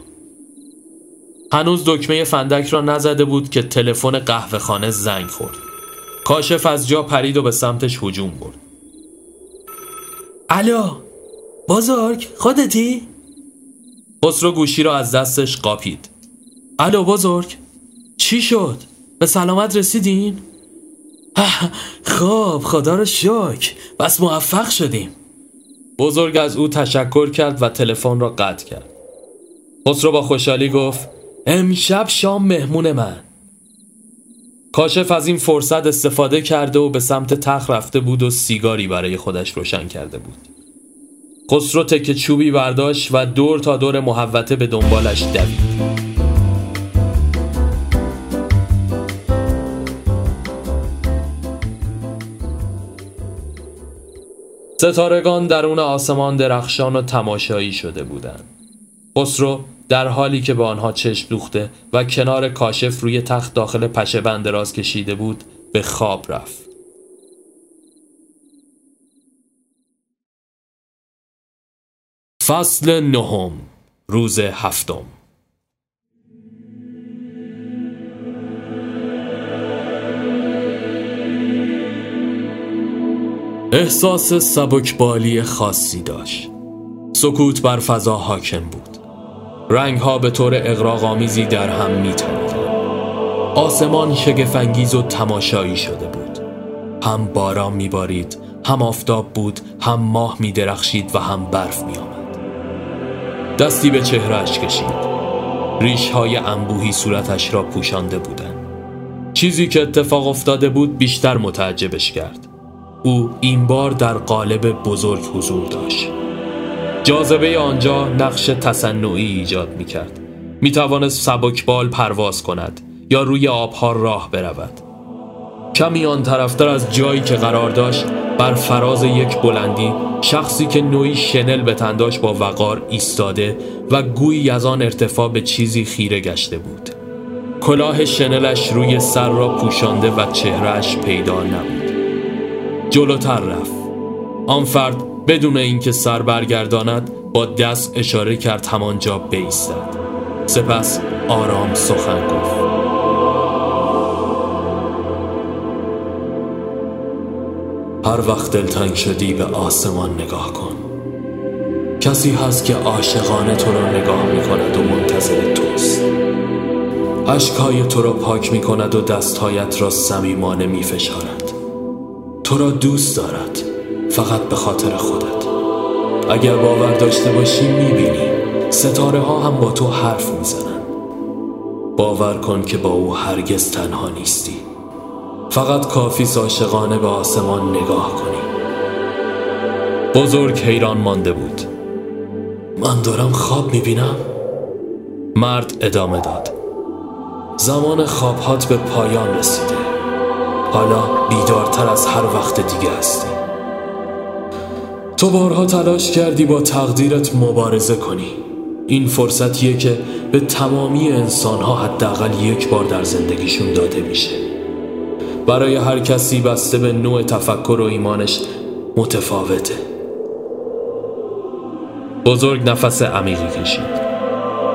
هنوز دکمه فندک را نزده بود که تلفن قهوه خانه زنگ خورد کاشف از جا پرید و به سمتش هجوم برد الو بزرگ خودتی؟ خسرو گوشی را از دستش قاپید الو بزرگ چی شد؟ به سلامت رسیدین؟ خب خدا رو شکر. بس موفق شدیم. بزرگ از او تشکر کرد و تلفن را قطع کرد. خسرو با خوشحالی گفت امشب شام مهمون من. کاشف از این فرصت استفاده کرده و به سمت تخت رفته بود و سیگاری برای خودش روشن کرده بود. خسرو تک چوبی برداشت و دور تا دور محوته به دنبالش دوید. ستارگان درون آسمان درخشان و تماشایی شده بودند. خسرو در حالی که به آنها چشم دوخته و کنار کاشف روی تخت داخل پشه بند راز کشیده بود به خواب رفت. فصل نهم روز هفتم احساس سبکبالی خاصی داشت. سکوت بر فضا حاکم بود. رنگ ها به طور اقراغامیزی در هم میتنیدند آسمان شگفنگیز و تماشایی شده بود. هم باران میبارید هم آفتاب بود هم ماه میدرخشید و هم برف میآمد. دستی به چهرهش کشید. ریش های انبوهی صورتش را پوشانده بودند. چیزی که اتفاق افتاده بود بیشتر متعجبش کرد. او این بار در قالب بزرگ حضور داشت. جاذبه آنجا نقش تصنعی ایجاد می کرد می توانست سبکبال پرواز کند یا روی آبها راه برود. کمی آن طرفتر از جایی که قرار داشت بر فراز یک بلندی شخصی که نوعی شنل به تنداش با وقار ایستاده و گویی از آن ارتفاع به چیزی خیره گشته بود. کلاه شنلش روی سر را پوشانده و چهرهش پیدا نبود. جلوتر رفت. آن فرد بدون اینکه سر برگرداند با دست اشاره کرد همانجا بیستد. سپس آرام سخن گفت. هر وقت دلتنگ شدی به آسمان نگاه کن. کسی هست که عاشقانه تو را نگاه می کند و منتظر توست. اشکهای تو را پاک می کند و دستهایت را صمیمانه می فشارد تو را دوست دارد فقط به خاطر خودت. اگر باور داشته باشی می‌بینی ستاره ها هم با تو حرف می‌زنن. باور کن که با او هرگز تنها نیستی. فقط کافی عاشقانه به آسمان نگاه کنی. بزرگ حیران مانده بود. من دارم خواب می‌بینم؟ مرد ادامه داد. زمان خوابهات به پایان رسیده. حالا بیدارتر از هر وقت دیگه هستی. تو بارها تلاش کردی با تقدیرت مبارزه کنی. این فرصتیه که به تمامی انسانها حداقل یک بار در زندگیشون داده میشه. برای هر کسی بسته به نوع تفکر و ایمانش متفاوته. بزرگ نفس عمیقی کشید.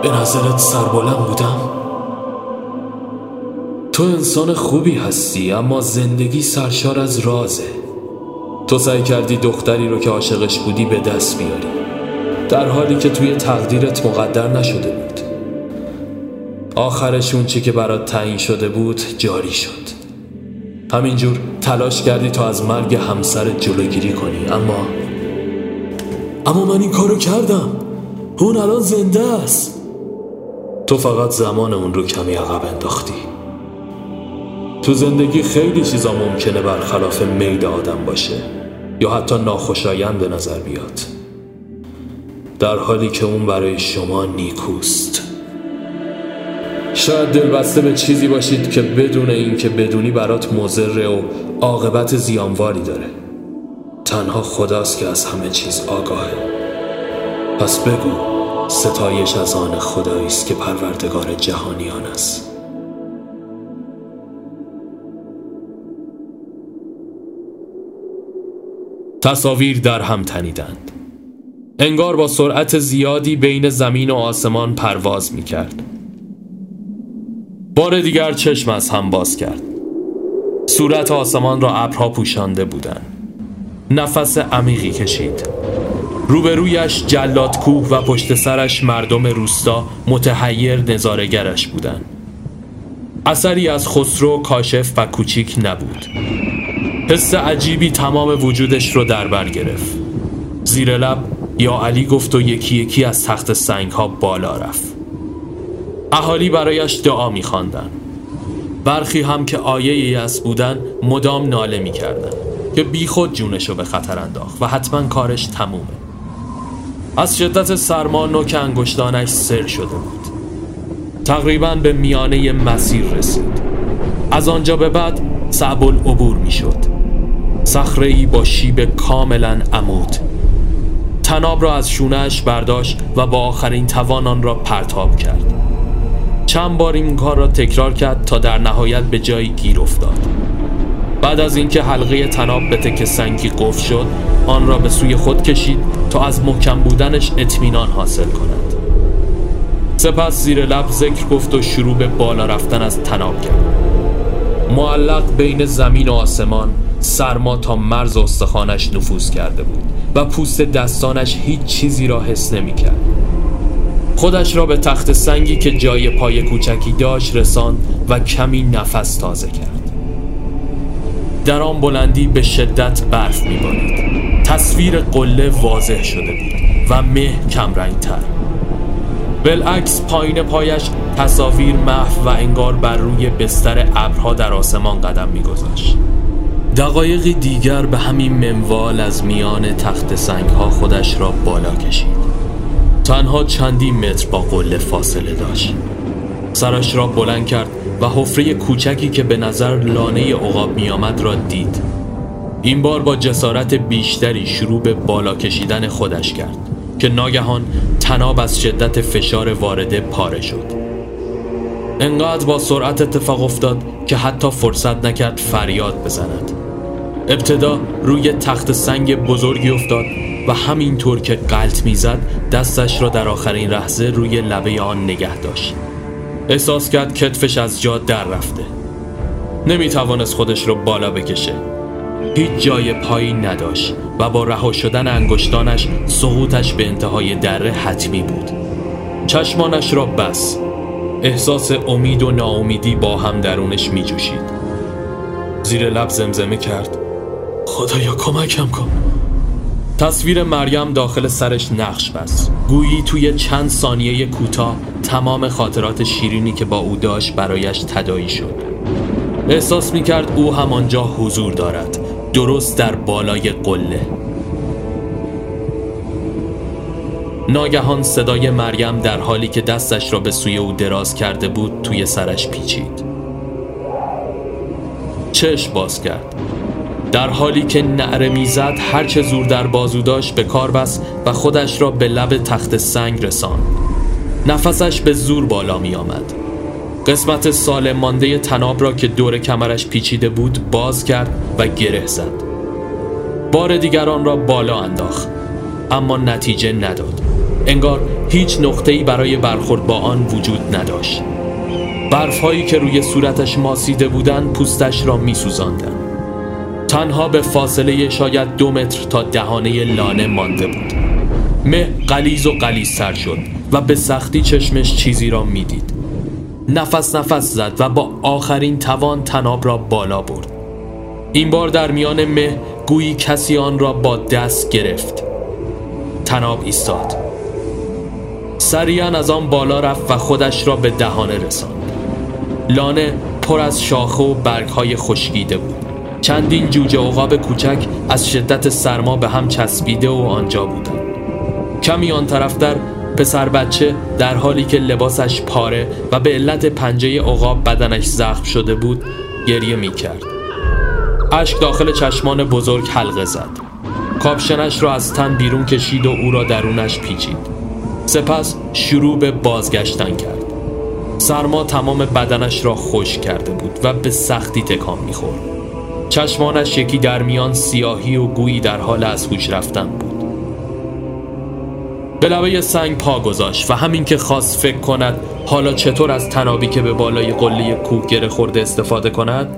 به نظرت سربلند بودم؟ تو انسان خوبی هستی اما زندگی سرشار از رازه. تو سعی کردی دختری رو که عاشقش بودی به دست بیاری. در حالی که توی تقدیرت مقدر نشده بود. آخرش اون چی که برات تعیین شده بود جاری شد. همینجور تلاش کردی تا از مرگ همسرت جلوگیری کنی اما اما من این کارو کردم. اون الان زنده است. تو فقط زمان اون رو کمی عقب انداختی. تو زندگی خیلی چیزا ممکنه برخلاف میل آدم باشه یا حتی ناخوشایند به نظر بیاد. در حالی که اون برای شما نیکوست. شاید دلبسته به چیزی باشید که بدون اینکه بدونی برات مضره و عاقبت زیانواری داره. تنها خداست که از همه چیز آگاهه. پس بگو ستایش از آن خدایی است که پروردگار جهانیان است. تصاویر در هم تنیدند. انگار با سرعت زیادی بین زمین و آسمان پرواز می کرد بار دیگر چشم از هم باز کرد. صورت آسمان را ابرها پوشانده بودند. نفس عمیقی کشید. روبرویش جلات کوه و پشت سرش مردم روستا متحیر نظارگرش بودند. اثری از خسرو کاشف و کوچیک نبود. حس عجیبی تمام وجودش رو در بر گرفت. زیر لب یا علی گفت و یکی یکی از تخت سنگ ها بالا رفت. اهالی برایش دعا میخواندند. برخی هم که آیه یس بودن مدام ناله می‌کردن که بیخود جونشو به خطر انداخت و حتما کارش تمومه. از شدت سرما نوک انگشتانش سر شده بود. تقریبا به میانه مسیر رسید. از آنجا به بعد صعب العبور می‌شد. صخره با شیب کاملا عمود. تناب را از شونهش برداشت و با آخرین توان آن را پرتاب کرد. چند بار این کار را تکرار کرد تا در نهایت به جایی گیر افتاد. بعد از اینکه حلقه تناب به تک سنگی قفل شد آن را به سوی خود کشید تا از محکم بودنش اطمینان حاصل کند. سپس زیر لب ذکر گفت و شروع به بالا رفتن از تناب کرد. معلق بین زمین و آسمان سرما تا مرز استخوانش نفوذ کرده بود و پوست دستانش هیچ چیزی را حس نمی کرد. خودش را به تخت سنگی که جای پای کوچکی داشت رساند و کمی نفس تازه کرد. در آن بلندی به شدت برف میبارید تصویر قله واضح شده بود و مه کمرنگتر. بالعکس پایین پایش تصاویر محو و انگار بر روی بستر ابرها در آسمان قدم میگذاشت. دقایقی دیگر به همین منوال از میان تخت سنگ ها خودش را بالا کشید. تنها چندی متر با قله فاصله داشت. سرش را بلند کرد و حفره کوچکی که به نظر لانه عقاب میآمد را دید. این بار با جسارت بیشتری شروع به بالا کشیدن خودش کرد که ناگهان تناب از شدت فشار وارده پاره شد. انقدر با سرعت اتفاق افتاد که حتی فرصت نکرد فریاد بزند. ابتدا روی تخت سنگ بزرگی افتاد و همینطور که قلط می‌زد دستش را در آخرین لحظه روی لبه آن نگه داشت. احساس کرد کتفش از جا در رفته. نمی توانست خودش را بالا بکشه. هیچ جای پایی نداشت و با رها شدن انگشتانش سقوطش به انتهای دره حتمی بود. چشمانش را بس احساس امید و ناامیدی با هم درونش می جوشید زیر لب زمزمه کرد. خدایا کمکم کن. تصویر مریم داخل سرش نقش بست. گویی توی چند ثانیه کوتاه تمام خاطرات شیرینی که با او داشت برایش تدایی شد. احساس می‌کرد او همانجا حضور دارد. درست در بالای قله. ناگهان صدای مریم در حالی که دستش را به سوی او دراز کرده بود توی سرش پیچید. چشم باز کرد. در حالی که نعره می‌زد هرچه زور در بازو داشت به کار بست و خودش را به لب تخت سنگ رساند. نفسش به زور بالا می آمد قسمت سالم مانده تناب را که دور کمرش پیچیده بود باز کرد و گره زد. بار دیگران را بالا انداخت اما نتیجه نداد. انگار هیچ نقطه‌ای برای برخورد با آن وجود نداشت. برفهایی که روی صورتش ماسیده بودند پوستش را میسوزاندند. تنها به فاصله شاید دو متر تا دهانه لانه مانده بود. مه قلیز و قلیزتر شد و به سختی چشمش چیزی را می‌دید. نفس نفس زد و با آخرین توان تناب را بالا برد. این بار در میان مه گویی کسی آن را با دست گرفت. تناب ایستاد. سریعا از آن بالا رفت و خودش را به دهانه رساند. لانه پر از شاخه و برگهای خشکیده بود. چندین جوجه عقاب کوچک از شدت سرما به هم چسبیده و آنجا بودند. کمی آن طرفتر پسر بچه در حالی که لباسش پاره و به علت پنجه عقاب بدنش زخم شده بود گریه می کرد اشک داخل چشمان بزرگ حلقه زد. کاپشنش را از تن بیرون کشید و او را درونش پیچید. سپس شروع به بازگشتن کرد. سرما تمام بدنش را خوش کرده بود و به سختی تکان می‌خورد. چشمانش یکی در میان سیاهی و گویی در حال از هوش رفتن بود. به لبه سنگ پا گذاشت و همین که خواست فکر کند حالا چطور از تنابی که به بالای قله کوه گره خورده استفاده کند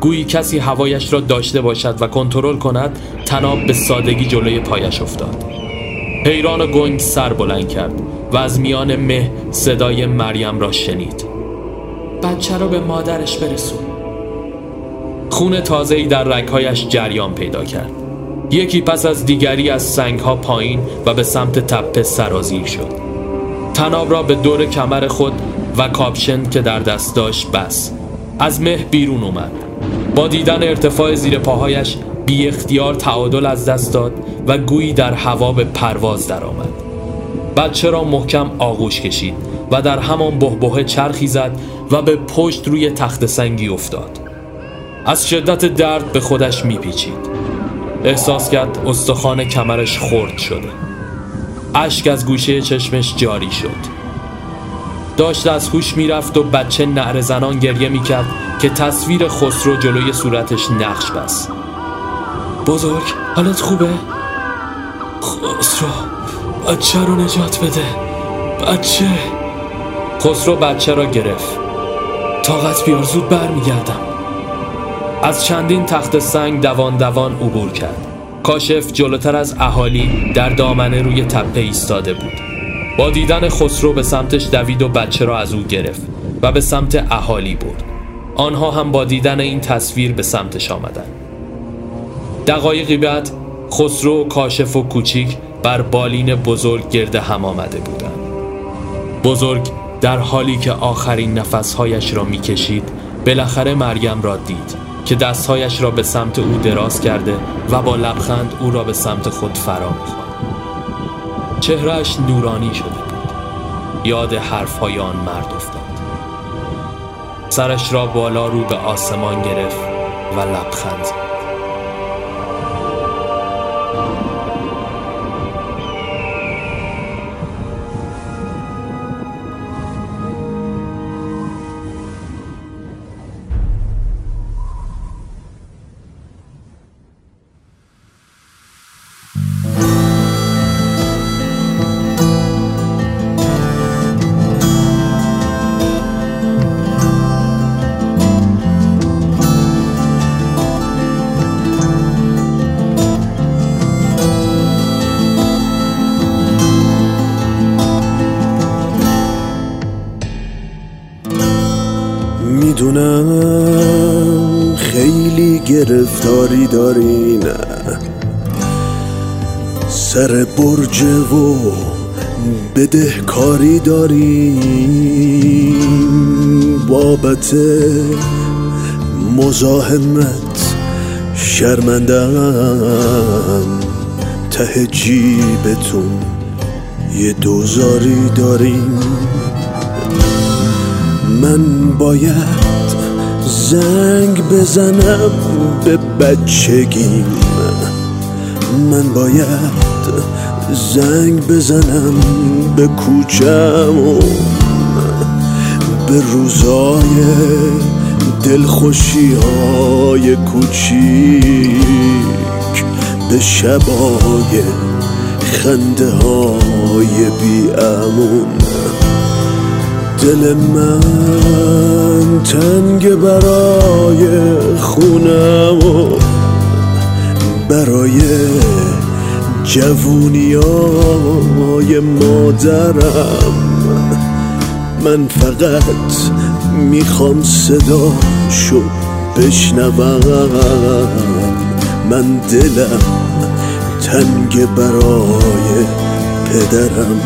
گویی کسی هوایش را داشته باشد و کنترل کند تناب به سادگی جلوی پایش افتاد. حیران و گنگ سر بلند کرد و از میان مه صدای مریم را شنید. بچه رو به مادرش برسون. خون تازه‌ای در رگهایش جریان پیدا کرد. یکی پس از دیگری از سنگها پایین و به سمت تپه سرازیر شد. تناب را به دور کمر خود و کاپشن که در دست داشت بس از مه بیرون اومد. با دیدن ارتفاع زیر پاهایش بی اختیار تعادل از دست داد و گویی در هوا به پرواز درآمد. بچه را محکم آغوش کشید و در همان بهبه چرخی زد و به پشت روی تخت سنگی افتاد. از شدت درد به خودش میپیچید. احساس کرد استخوان کمرش خرد شده. اشک از گوشه چشمش جاری شد. داشت از هوش می‌رفت و بچه نعر زنان گریه می‌کرد که تصویر خسرو جلوی صورتش نقش بست. بزرگ حالت خوبه؟ خسرو بچه رو نجات بده. بچه. خسرو بچه را گرفت. طاقت بیار زود برمیگردم. از چندین تخت سنگ دوان دوان عبور کرد. کاشف جلوتر از اهالی در دامنه روی تپه ایستاده بود. با دیدن خسرو به سمتش دوید و بچه را از او گرفت و به سمت اهالی برد. آنها هم با دیدن این تصویر به سمتش آمدند. دقایقی بعد خسرو کاشف و کوچیک بر بالین بزرگ گرده هم آمده بودند. بزرگ در حالی که آخرین نفسهایش را می‌کشید بالاخره مریم را دید. که دستهایش را به سمت او دراز کرده و با لبخند او را به سمت خود فرا می‌خواند. چهرهش نورانی شده بود. یاد حرفهای آن مرد افتاد. سرش را بالا رو به آسمان گرفت و لبخند زد. بدهکاری داریم. بابت مزاحمت شرمندم ته جیبتون یه دوزاری داریم. من باید زنگ بزنم به بچگیم. من باید زنگ بزنم به کوچم و به روزای دلخوشی های کوچیک به شبای خنده های بی امون. دل من تنگ برای خونم و برای جوونیای مادرم. من فقط می‌خوام صداشو بشنوم. من دلم تنگ برای پدرم.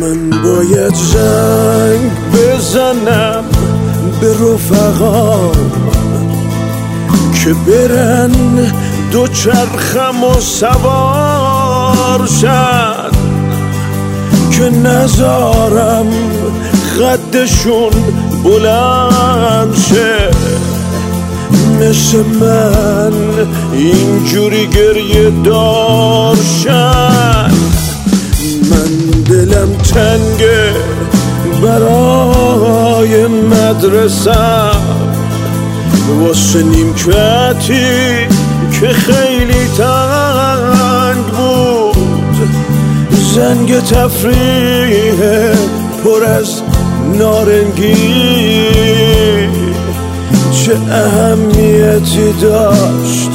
من باید زنگ بزنم به رفقام که برن دو چرخم و سوار شد که نزارم خدشون بلند شه. مثل من اینجوری گریه دارشن من دلم تنگه برای مدرسم واسه نیمکتی که خیلی تنگ بود. زنگ تفریح پر از نارنگی. چه اهمیتی داشت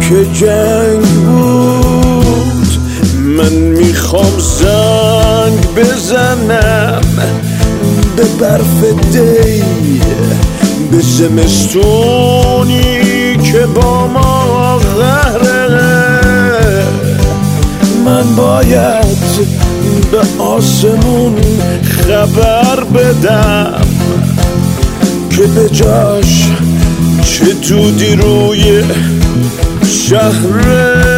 که جنگ بود. من می‌خوام زنگ بزنم به برف دی به زمستونی. که با ما غهره من باید به آسمون خبر بدم که به جاش چه دودی روی شهره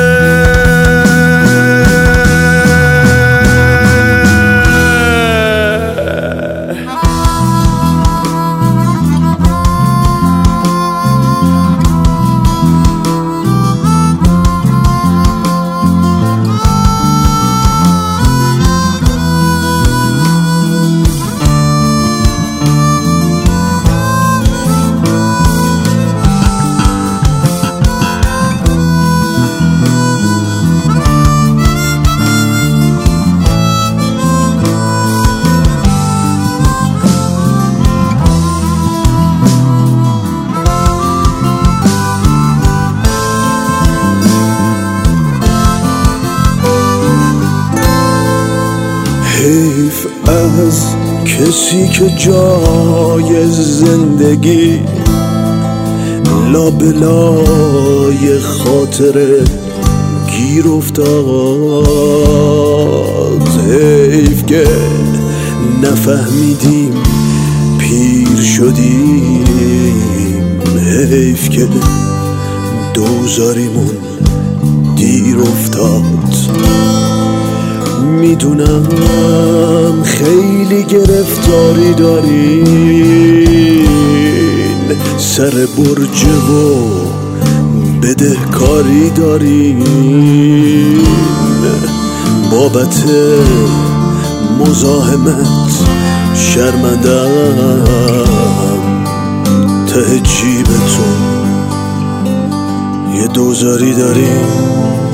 کسی که جای زندگی لابلای خاطر گیر افتاد. حیف که نفهمیدیم پیر شدیم. حیف که دوزاریمون دیر افتاد. می‌دونم خیلی گرفتاری دارین. سر برج و بدهکاری دارین. بابت مزاحمت شرمندم ته جیبتون یه دوزاری دارین.